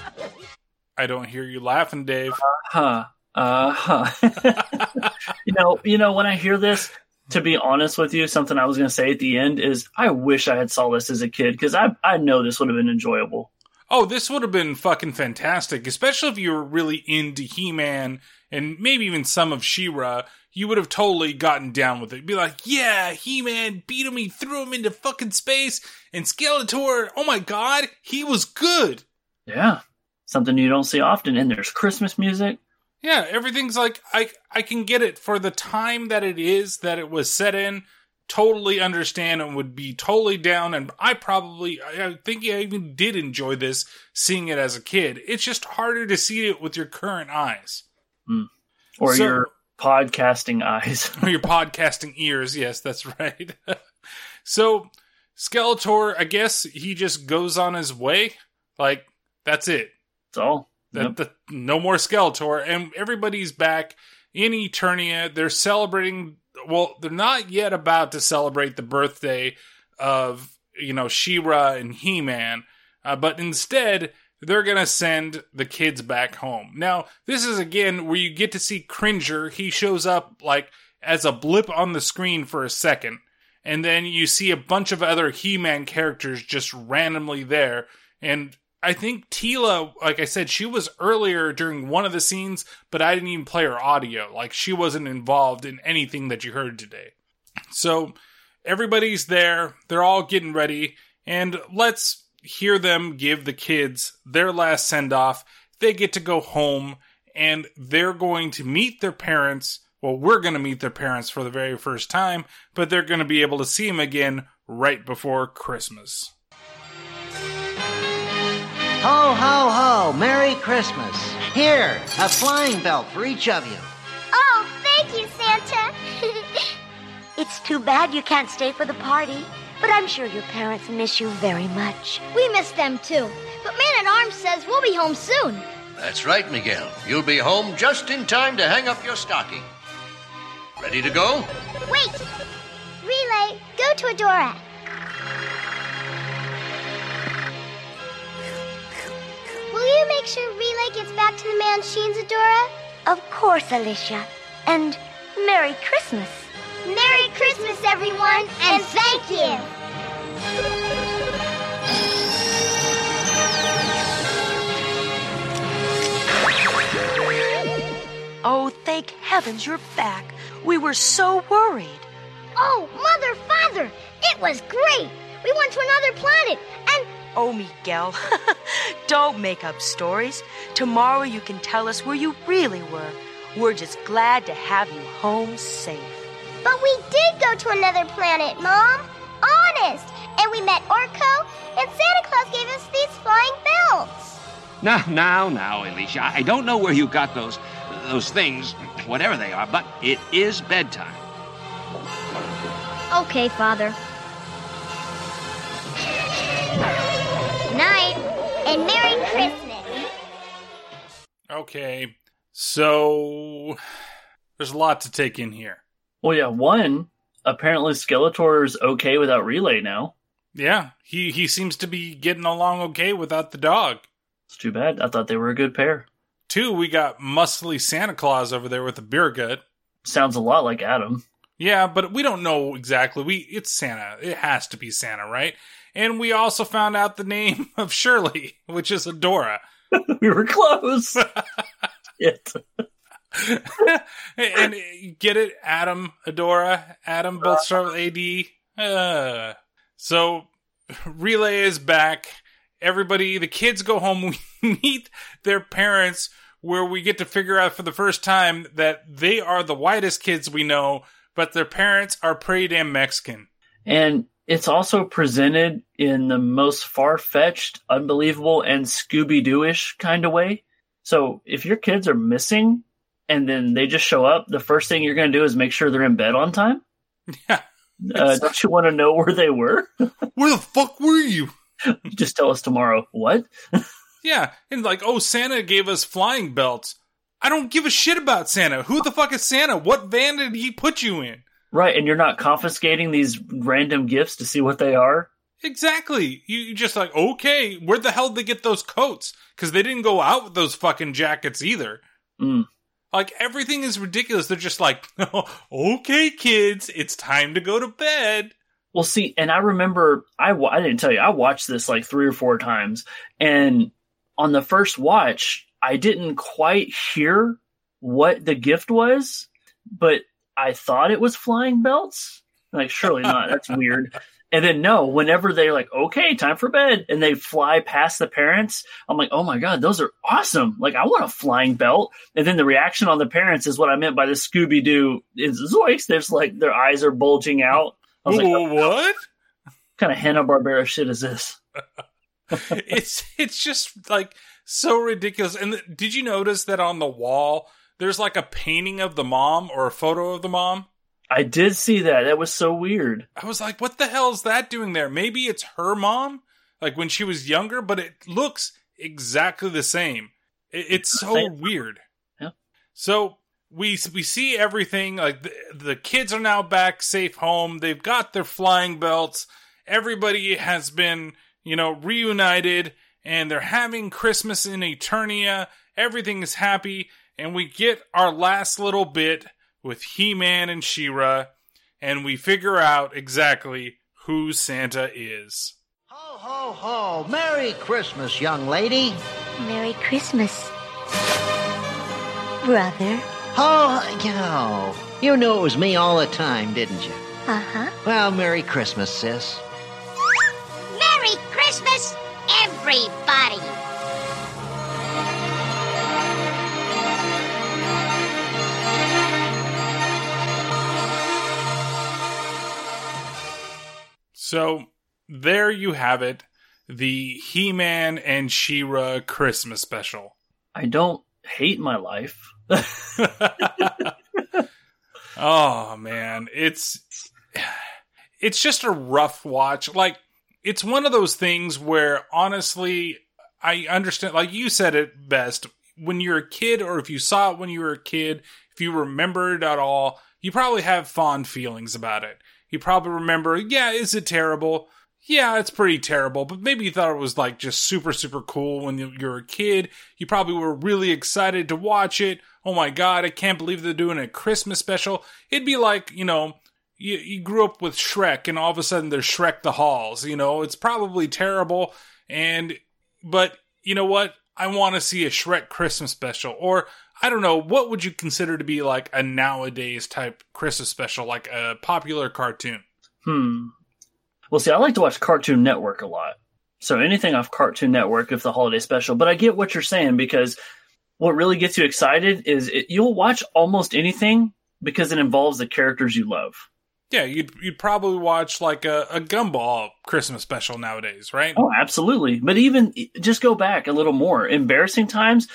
I don't hear you laughing, Dave. Uh Huh. Uh huh. you know, you know, when I hear this, to be honest with you, something I was going to say at the end is I wish I had saw this as a kid because I I know this would have been enjoyable. Oh, this would have been fucking fantastic, especially if you were really into He Man and maybe even some of She Ra. You would have totally gotten down with it. Be like, yeah, He Man beat him, he threw him into fucking space, and Skeletor, oh my god, he was good. Yeah, something you don't see often. And there's Christmas music. Yeah, everything's like I I can get it for the time that it is that it was set in. Totally understand and would be totally down. And I probably I think I even did enjoy this seeing it as a kid. It's just harder to see it with your current eyes hmm. or So- your podcasting eyes. or your podcasting ears. Yes, that's right. so Skeletor, I guess he just goes on his way. Like that's it. That's all. That, that- no more Skeletor, and everybody's back in Eternia. They're celebrating. Well, they're not yet about to celebrate the birthday of you know She-Ra and He-Man, uh, but instead they're gonna send the kids back home. Now, this is again where you get to see Cringer. He shows up like as a blip on the screen for a second, and then you see a bunch of other He-Man characters just randomly there, and I think Teela, like I said, she was earlier during one of the scenes, but I didn't even play her audio. Like she wasn't involved in anything that you heard today. So everybody's there. They're all getting ready. And let's hear them give the kids their last send off. They get to go home and they're going to meet their parents. Well, we're going to meet their parents for the very first time, but they're going to be able to see them again right before Christmas. Ho, ho, ho! Merry Christmas! Here, a flying belt for each of you. Oh, thank you, Santa. It's too bad you can't stay for the party, but I'm sure your parents miss you very much. we miss them too. But Man at Arms says we'll be home soon. That's right, Miguel. You'll be home just in time to hang up your stocking. Ready to go? Wait! Relay, go to Adora. Will you make sure Relay gets back to the Manchines, Adora? Of course, Alicia. And Merry Christmas. Merry Christmas, everyone, and thank you! Oh, thank heavens you're back. We were so worried. Oh, Mother, Father, it was great! We went to another planet, and Oh, Miguel, don't make up stories. Tomorrow you can tell us where you really were. We're just glad to have you home safe. but we did go to another planet, Mom. Honest! And we met Orko, and Santa Claus gave us these flying belts. Now, now, now, Alicia. I don't know where you got those those things, whatever they are, but it is bedtime. Okay, Father. Night, and Merry Christmas. Okay, so there's a lot to take in here. Well, yeah, one, apparently Skeletor's okay without Relay now. Yeah, he he seems to be getting along okay without the dog. It's too bad. I thought they were a good pair. Two, we got muscly Santa Claus over there with a beer gut. Sounds a lot like Adam. Yeah, but we don't know exactly. We it's Santa. It has to be Santa, right? And we also found out the name of Shirley, which is Adora. we were close. Shit. and get it, Adam, Adora, Adam, both start with AD. Uh, so Relay is back. Everybody, the kids go home. We meet their parents, where we get to figure out for the first time that they are the whitest kids we know, but their parents are pretty damn Mexican. And it's also presented in the most far fetched, unbelievable, and Scooby Doo ish kind of way. So if your kids are missing and then they just show up, the first thing you're going to do is make sure they're in bed on time. Yeah. Uh, don't you want to know where they were? Where the fuck were you? just tell us tomorrow. What? Yeah, and like, oh, Santa gave us flying belts. I don't give a shit about Santa. Who the fuck is Santa? What van did he put you in? Right, and you're not confiscating these random gifts to see what they are? Exactly. You just like, okay, where the hell did they get those coats? Because they didn't go out with those fucking jackets either. Mm. Like, everything is ridiculous. They're just like, okay, kids, it's time to go to bed. Well, see, and I remember I I didn't tell you I watched this like three or four times, and on the first watch I didn't quite hear what the gift was, but I thought it was flying belts. Like, surely not. That's weird. And then no, whenever they're like, okay, time for bed, and they fly past the parents, I'm like, oh my god, those are awesome! Like, I want a flying belt. And then the reaction on the parents is what I meant by the Scooby Doo is Zoiks. There's like their eyes are bulging out. I was like, what? kind of Hanna Barbera shit is this? it's it's just like so ridiculous. And did you notice that on the wall there's like a painting of the mom or a photo of the mom? I did see that. That was so weird. I was like, what the hell is that doing there? Maybe it's her mom, like when she was younger, but it looks exactly the same. It, it's so Same. weird. Yeah. So we we see everything. Like the, the kids are now back safe home. They've got their flying belts. Everybody has been, you know, reunited, and they're having Christmas in Eternia. Everything is happy, and we get our last little bit with He Man and She-Ra, and we figure out exactly who Santa is. Ho, ho, ho! Merry Christmas, young lady. Merry Christmas, brother. Oh, you know, you knew it was me all the time, didn't you? Uh huh. Well, Merry Christmas, sis. Merry Christmas, everybody! So there you have it. the He-Man and She-Ra Christmas special. I don't hate my life. oh man, it's it's just a rough watch. Like it's one of those things where honestly, I understand. Like you said it best. When you're a kid, or if you saw it when you were a kid, if you remember it at all, you probably have fond feelings about it. You probably remember, yeah, is it terrible? Yeah, it's pretty terrible, but maybe you thought it was like just super, super cool when you were a kid. You probably were really excited to watch it. Oh my god, I can't believe they're doing a Christmas special. It'd be like, you know, you, you grew up with Shrek and all of a sudden there's Shrek the Halls. You know, it's probably terrible. And, but you know what? I want to see a Shrek Christmas special. Or, I don't know, what would you consider to be like a nowadays type Christmas special, like a popular cartoon? Hmm. Well, see, I like to watch Cartoon Network a lot. So anything off Cartoon Network, if the holiday special. But I get what you're saying because what really gets you excited is it, you'll watch almost anything because it involves the characters you love. Yeah, you'd you'd probably watch like a, a Gumball Christmas special nowadays, right? Oh, absolutely. But even just go back a little more. Embarrassing times,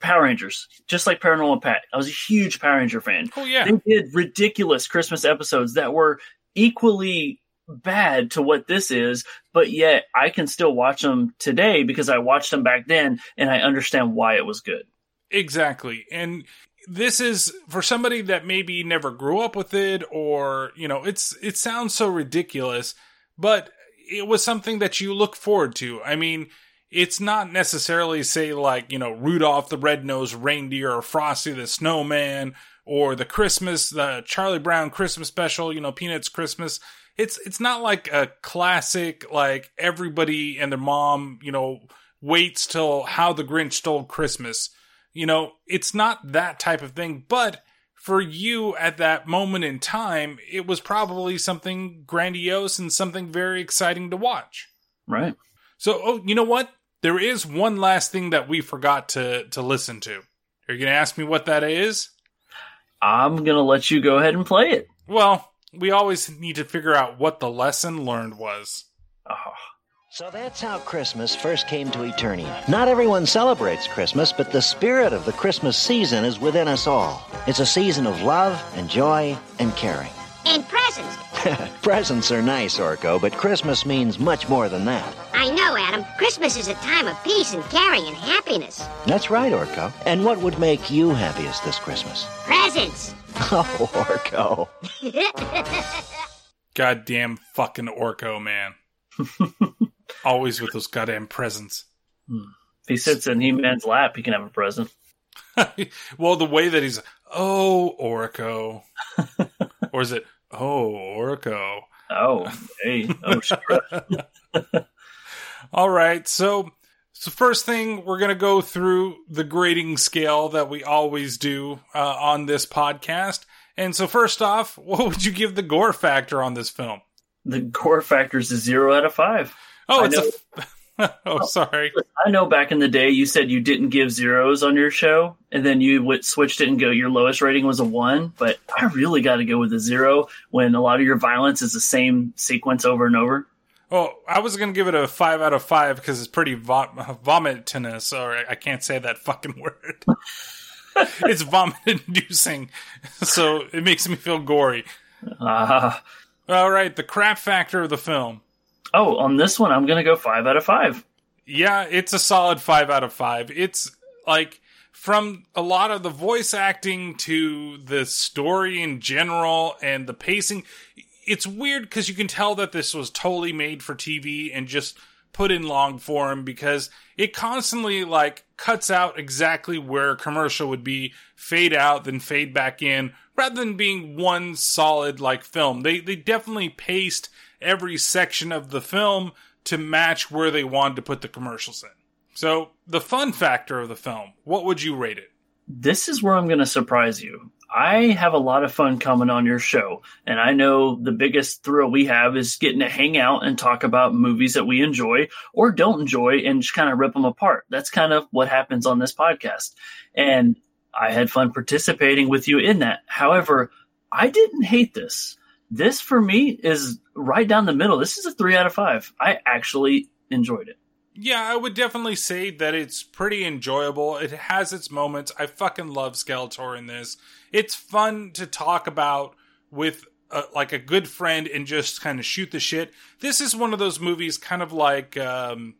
Power Rangers, just like Paranormal Pat. I was a huge Power Ranger fan. Oh yeah, they did ridiculous Christmas episodes that were equally bad to what this is, but yet I can still watch them today because I watched them back then and I understand why it was good. Exactly. And this is for somebody that maybe never grew up with it or, you know, it's it sounds so ridiculous, but it was something that you look forward to. I mean, it's not necessarily say like, you know, Rudolph the Red-Nosed Reindeer or Frosty the Snowman or the Christmas, the Charlie Brown Christmas special, you know, Peanuts Christmas. It's it's not like a classic like everybody and their mom, you know, waits till how the Grinch stole Christmas you know, it's not that type of thing, but for you at that moment in time, it was probably something grandiose and something very exciting to watch. Right. So, oh, you know what? There is one last thing that we forgot to to listen to. Are you going to ask me what that is? I'm going to let you go ahead and play it. Well, we always need to figure out what the lesson learned was. Oh. So that's how Christmas first came to Eternia. Not everyone celebrates Christmas, but the spirit of the Christmas season is within us all. It's a season of love and joy and caring. And presents. presents are nice, Orko, but Christmas means much more than that. I know, Adam. Christmas is a time of peace and caring and happiness. That's right, Orko. And what would make you happiest this Christmas? Presents. Oh, Orko. Goddamn fucking Orko, man. Always with those goddamn presents. If he sits in He Man's lap, he can have a present. well, the way that he's, oh, Orko. or is it, oh, Orko? Oh, hey. Oh, sure. All right. So, so first thing, we're going to go through the grading scale that we always do uh, on this podcast. And so, first off, what would you give the gore factor on this film? The gore factor is a zero out of five. Oh, it's a. oh, sorry. I know back in the day you said you didn't give zeros on your show, and then you w- switched it and go your lowest rating was a one. But I really got to go with a zero when a lot of your violence is the same sequence over and over. Well, I was going to give it a five out of five because it's pretty vom- vomitinous, or I can't say that fucking word. it's vomit inducing, so it makes me feel gory. Uh, All right, the crap factor of the film. Oh, on this one, I'm going to go five out of five. Yeah, it's a solid five out of five. It's like from a lot of the voice acting to the story in general and the pacing. It's weird because you can tell that this was totally made for TV and just put in long form because it constantly like cuts out exactly where a commercial would be, fade out, then fade back in, rather than being one solid like film. They they definitely paced every section of the film to match where they wanted to put the commercials in. So, the fun factor of the film, what would you rate it? This is where I'm going to surprise you. I have a lot of fun coming on your show, and I know the biggest thrill we have is getting to hang out and talk about movies that we enjoy or don't enjoy and just kind of rip them apart. That's kind of what happens on this podcast. And I had fun participating with you in that. However, I didn't hate this. This for me is right down the middle. This is a three out of five. I actually enjoyed it. Yeah, I would definitely say that it's pretty enjoyable. It has its moments. I fucking love Skeletor in this. It's fun to talk about with a, like a good friend and just kind of shoot the shit. This is one of those movies, kind of like um,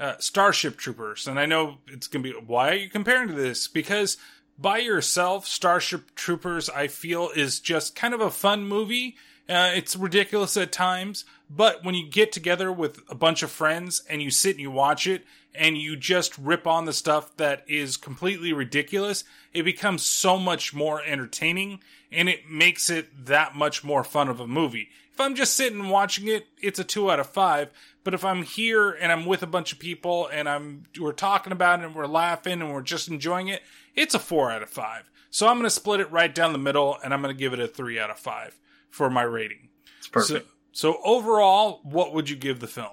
uh, Starship Troopers, and I know it's gonna be. Why are you comparing to this? Because by yourself, Starship Troopers, I feel, is just kind of a fun movie. Uh, it's ridiculous at times, but when you get together with a bunch of friends and you sit and you watch it and you just rip on the stuff that is completely ridiculous, it becomes so much more entertaining and it makes it that much more fun of a movie. If I'm just sitting and watching it, it's a two out of five. But if I'm here and I'm with a bunch of people and I'm we're talking about it and we're laughing and we're just enjoying it, it's a four out of five. So I'm going to split it right down the middle and I'm going to give it a three out of five for my rating. It's perfect. So, so overall, what would you give the film?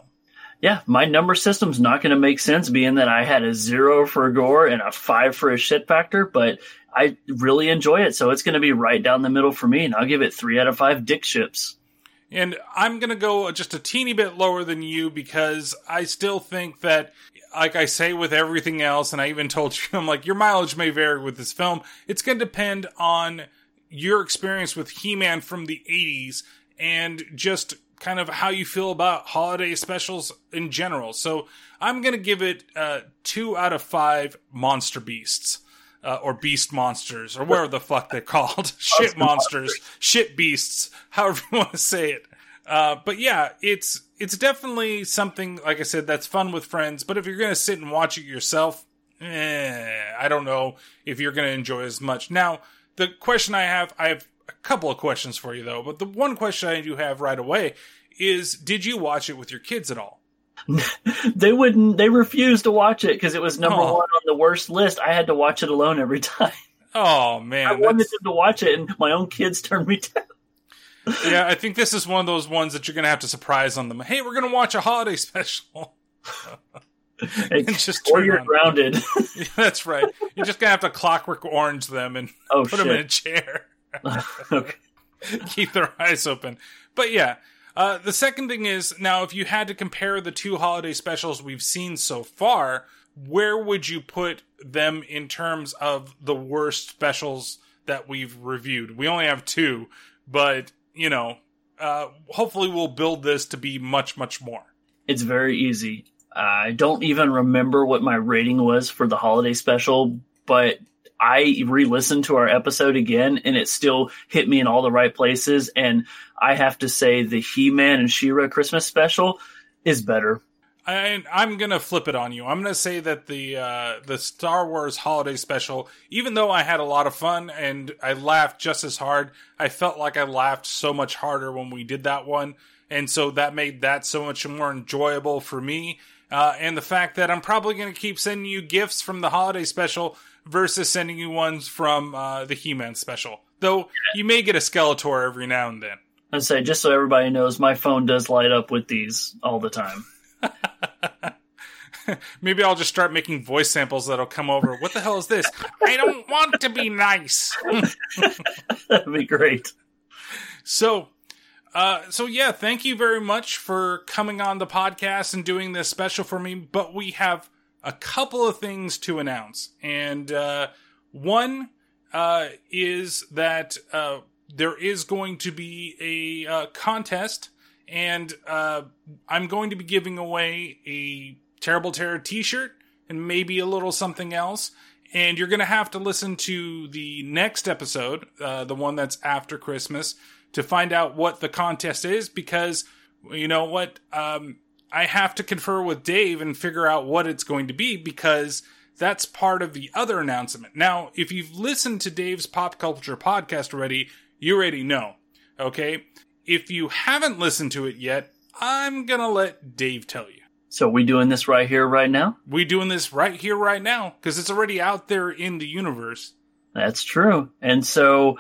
Yeah, my number system's not going to make sense, being that I had a zero for gore and a five for a shit factor, but I really enjoy it, so it's going to be right down the middle for me, and I'll give it three out of five dick ships. And I'm going to go just a teeny bit lower than you because I still think that, like I say with everything else, and I even told you, I'm like, your mileage may vary with this film. It's going to depend on your experience with He Man from the 80s and just kind of how you feel about holiday specials in general. So I'm going to give it uh, two out of five monster beasts. Uh, or beast monsters, or whatever the fuck they're called. shit monsters, shit beasts, however you want to say it. Uh, but yeah, it's it's definitely something, like I said, that's fun with friends. But if you're going to sit and watch it yourself, eh, I don't know if you're going to enjoy as much. Now, the question I have, I have a couple of questions for you though, but the one question I do have right away is, did you watch it with your kids at all? they wouldn't. They refused to watch it because it was number Oh. one on the worst list. I had to watch it alone every time. Oh man, I wanted them to watch it, and my own kids turned me down. yeah, I think this is one of those ones that you're going to have to surprise on them. Hey, we're going to watch a holiday special. And just or you're on. grounded. Yeah, That's right. You're just gonna have to clockwork orange them and Oh, put them in a chair. okay. Keep their eyes open. But yeah, uh, the second thing is now if you had to compare the two holiday specials we've seen so far, where would you put them in terms of the worst specials that we've reviewed? We only have two, but you know, uh, hopefully we'll build this to be much, much more. It's very easy. I don't even remember what my rating was for the holiday special, but I re-listened to our episode again and it still hit me in all the right places. And I have to say the He-Man and She-Ra Christmas special is better. I, I'm gonna flip it on you. I'm gonna say that the uh, the Star Wars Holiday Special, even though I had a lot of fun and I laughed just as hard, I felt like I laughed so much harder when we did that one, and so that made that so much more enjoyable for me. Uh, and the fact that I'm probably gonna keep sending you gifts from the Holiday Special versus sending you ones from uh, the He-Man Special, though you may get a Skeletor every now and then. I say just so everybody knows, my phone does light up with these all the time. Maybe I'll just start making voice samples that'll come over. What the hell is this? I don't want to be nice. That'd be great. So, uh, so yeah, thank you very much for coming on the podcast and doing this special for me. But we have a couple of things to announce, and uh, one uh, is that uh, there is going to be a uh, contest, and uh, I'm going to be giving away a Terrible Terror T-shirt and maybe a little something else. And you're going to have to listen to the next episode, uh, the one that's after Christmas, to find out what the contest is because you know what? Um, I have to confer with Dave and figure out what it's going to be because that's part of the other announcement. Now, if you've listened to Dave's pop culture podcast already, you already know. Okay. If you haven't listened to it yet, I'm going to let Dave tell you. So we doing this right here, right now? We doing this right here, right now, because it's already out there in the universe. That's true. And so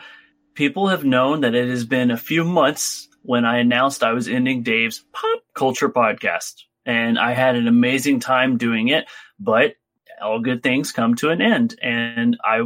people have known that it has been a few months when I announced I was ending Dave's pop culture podcast. And I had an amazing time doing it. But all good things come to an end. And I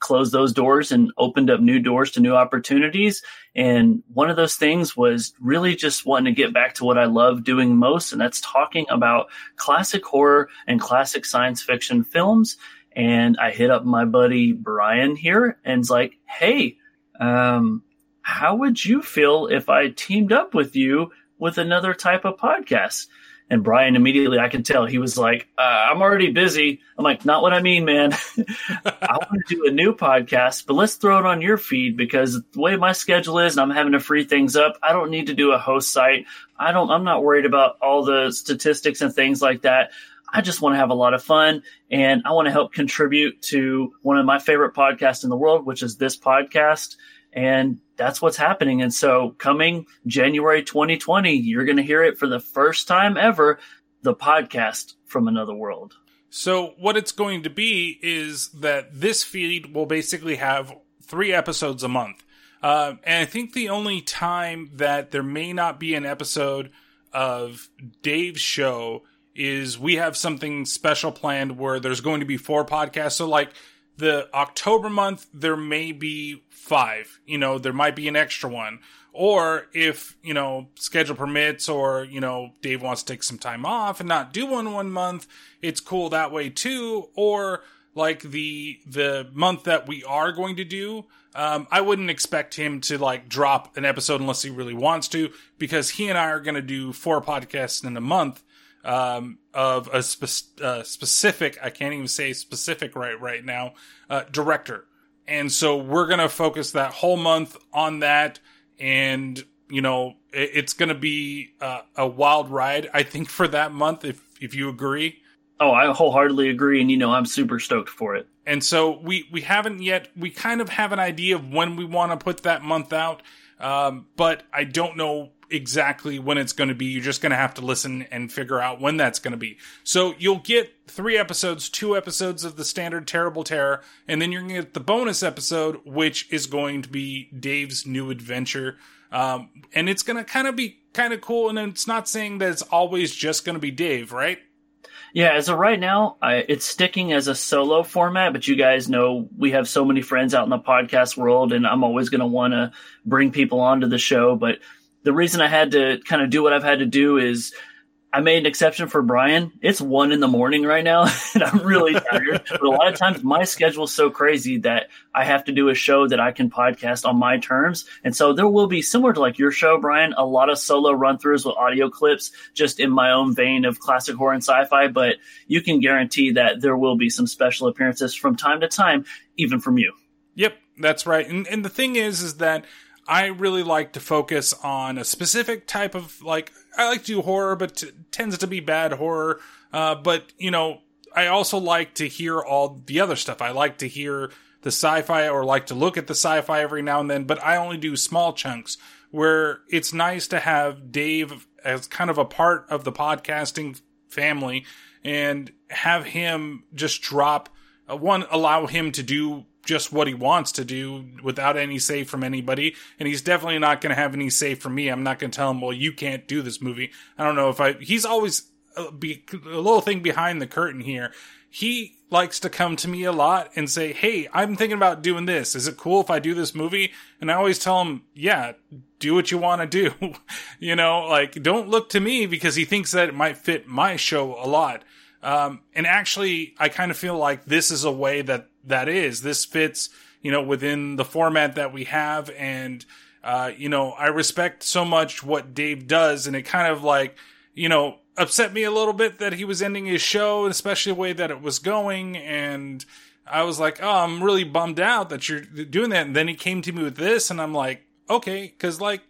closed those doors and opened up new doors to new opportunities. And one of those things was really just wanting to get back to what I love doing most, and that's talking about classic horror and classic science fiction films. And I hit up my buddy Brian here and it's like, hey, um, how would you feel if I teamed up with you with another type of podcast? And Brian immediately, I can tell he was like, uh, I'm already busy. I'm like, not what I mean, man. I want to do a new podcast, but let's throw it on your feed because the way my schedule is and I'm having to free things up, I don't need to do a host site. I don't, I'm not worried about all the statistics and things like that. I just want to have a lot of fun and I want to help contribute to one of my favorite podcasts in the world, which is this podcast. And that's what's happening. And so coming January 2020, you're going to hear it for the first time ever, the podcast from another world. So what it's going to be is that this feed will basically have three episodes a month. Uh, and I think the only time that there may not be an episode of Dave's show is we have something special planned where there's going to be four podcasts. So like the October month, there may be five. You know, there might be an extra one. Or if, you know, schedule permits or, you know, Dave wants to take some time off and not do one one month, it's cool that way too. Or like the the month that we are going to do, um, I wouldn't expect him to like drop an episode unless he really wants to, because he and I are going to do four podcasts in a month um, of a spe- uh, specific, I can't even say specific right right now, uh, director. And so we're going to focus that whole month on that. And, you know, it, it's going to be uh, a wild ride, I think, for that month, if, if you agree. Oh, I wholeheartedly agree. And, you know, I'm super stoked for it. And so we, we haven't yet, we kind of have an idea of when we want to put that month out. Um, but I don't know exactly when it's going to be. You're just going to have to listen and figure out when that's going to be. So you'll get three episodes, two episodes of the standard Terrible Terror, and then you're going to get the bonus episode, which is going to be Dave's new adventure. Um, and it's going to kind of be kind of cool. And it's not saying that it's always just going to be Dave, right? Yeah, as of right now, I, it's sticking as a solo format, but you guys know we have so many friends out in the podcast world, and I'm always going to want to bring people onto the show. But the reason I had to kind of do what I've had to do is I made an exception for Brian. It's one in the morning right now, and I'm really tired. but a lot of times, my schedule is so crazy that I have to do a show that I can podcast on my terms. And so there will be similar to like your show, Brian, a lot of solo run throughs with audio clips, just in my own vein of classic horror and sci-fi. But you can guarantee that there will be some special appearances from time to time, even from you. Yep, that's right. And and the thing is, is that I really like to focus on a specific type of like I like to do horror, but t- tends to be bad horror. Uh, but you know, I also like to hear all the other stuff. I like to hear the sci-fi or like to look at the sci-fi every now and then, but I only do small chunks where it's nice to have Dave as kind of a part of the podcasting family and have him just drop uh, one allow him to do just what he wants to do without any say from anybody. And he's definitely not going to have any say from me. I'm not going to tell him, well, you can't do this movie. I don't know if I, he's always a, be, a little thing behind the curtain here. He likes to come to me a lot and say, Hey, I'm thinking about doing this. Is it cool if I do this movie? And I always tell him, yeah, do what you want to do. you know, like don't look to me because he thinks that it might fit my show a lot. Um, and actually, I kind of feel like this is a way that that is. This fits, you know, within the format that we have. And, uh, you know, I respect so much what Dave does. And it kind of like, you know, upset me a little bit that he was ending his show, especially the way that it was going. And I was like, oh, I'm really bummed out that you're doing that. And then he came to me with this, and I'm like, okay, because like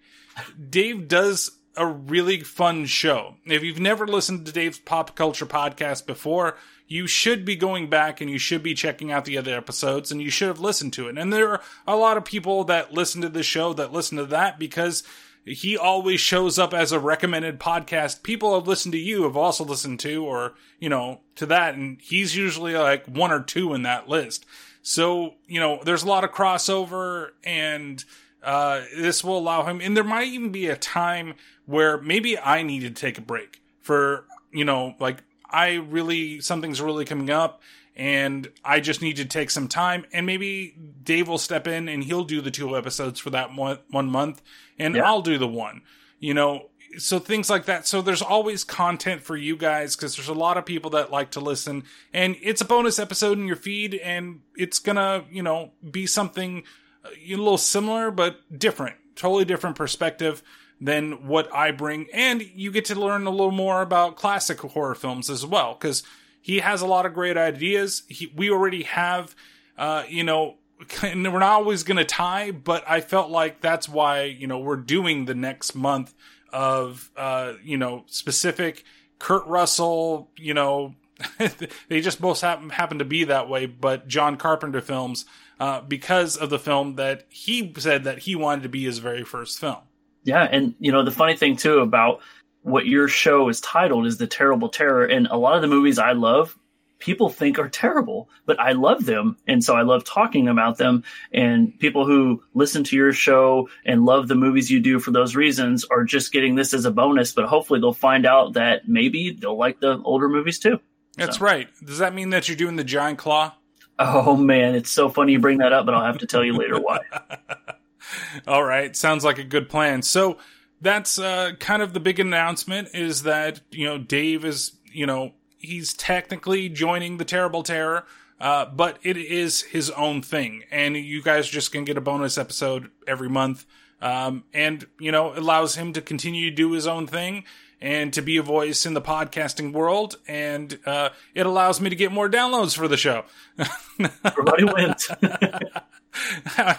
Dave does a really fun show. If you've never listened to Dave's pop culture podcast before, you should be going back and you should be checking out the other episodes and you should have listened to it. And there are a lot of people that listen to the show that listen to that because he always shows up as a recommended podcast. People have listened to you have also listened to or, you know, to that. And he's usually like one or two in that list. So, you know, there's a lot of crossover and, uh, this will allow him, and there might even be a time where maybe I need to take a break for, you know, like I really, something's really coming up and I just need to take some time and maybe Dave will step in and he'll do the two episodes for that one, one month and Yeah. I'll do the one. You know, so things like that. So there's always content for you guys because there's a lot of people that like to listen and it's a bonus episode in your feed and it's gonna, you know, be something uh, a little similar but different, totally different perspective than what I bring. And you get to learn a little more about classic horror films as well because he has a lot of great ideas. He, we already have, uh, you know, and we're not always going to tie, but I felt like that's why, you know, we're doing the next month of, uh, you know, specific Kurt Russell, you know, they just both happen, happen to be that way, but John Carpenter films, uh, because of the film that he said that he wanted to be his very first film. Yeah, and you know the funny thing too about what your show is titled is the terrible terror, and a lot of the movies I love, people think are terrible, but I love them, and so I love talking about them. And people who listen to your show and love the movies you do for those reasons are just getting this as a bonus. But hopefully they'll find out that maybe they'll like the older movies too. That's right. Does that mean that you're doing the giant claw? Oh man, it's so funny you bring that up, but I'll have to tell you later why. All right, sounds like a good plan. So that's uh, kind of the big announcement is that you know Dave is you know he's technically joining the Terrible Terror, uh, but it is his own thing, and you guys just can get a bonus episode every month, um, and you know allows him to continue to do his own thing and to be a voice in the podcasting world, and uh, it allows me to get more downloads for the show. Everybody wins.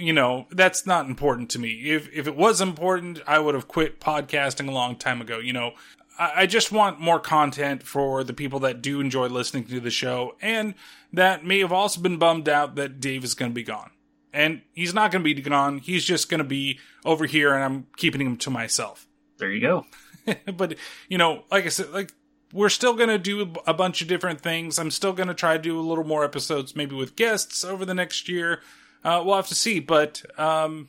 you know, that's not important to me. If if it was important, I would have quit podcasting a long time ago. You know, I, I just want more content for the people that do enjoy listening to the show, and that may have also been bummed out that Dave is going to be gone. And he's not going to be gone. He's just going to be over here, and I'm keeping him to myself. There you go. but you know, like I said, like we're still going to do a bunch of different things. I'm still going to try to do a little more episodes, maybe with guests over the next year. Uh, we'll have to see. But um,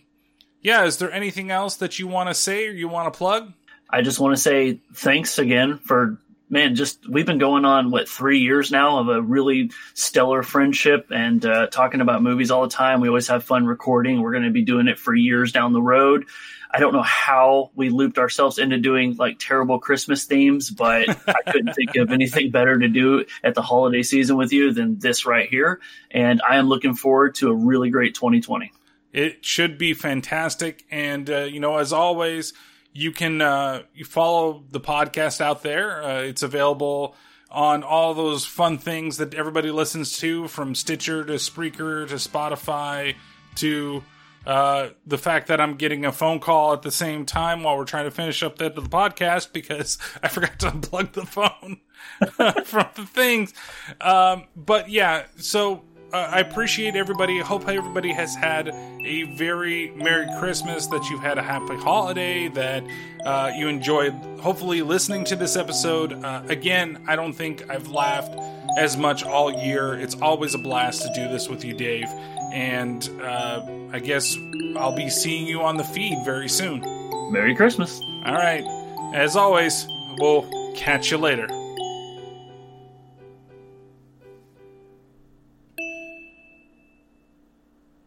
yeah, is there anything else that you want to say or you want to plug? I just want to say thanks again for man. Just we've been going on what three years now of a really stellar friendship and uh, talking about movies all the time. We always have fun recording. We're going to be doing it for years down the road. I don't know how we looped ourselves into doing like terrible Christmas themes, but I couldn't think of anything better to do at the holiday season with you than this right here. And I am looking forward to a really great 2020. It should be fantastic. And, uh, you know, as always, you can uh, you follow the podcast out there. Uh, it's available on all those fun things that everybody listens to from Stitcher to Spreaker to Spotify to uh, the fact that I'm getting a phone call at the same time while we're trying to finish up the, the podcast because I forgot to unplug the phone from the things. Um, but yeah, so uh, I appreciate everybody. I hope everybody has had a very Merry Christmas, that you've had a happy holiday, that uh, you enjoyed hopefully listening to this episode. Uh, again, I don't think I've laughed as much all year. It's always a blast to do this with you, Dave. And uh, I guess I'll be seeing you on the feed very soon. Merry Christmas. All right. As always, we'll catch you later.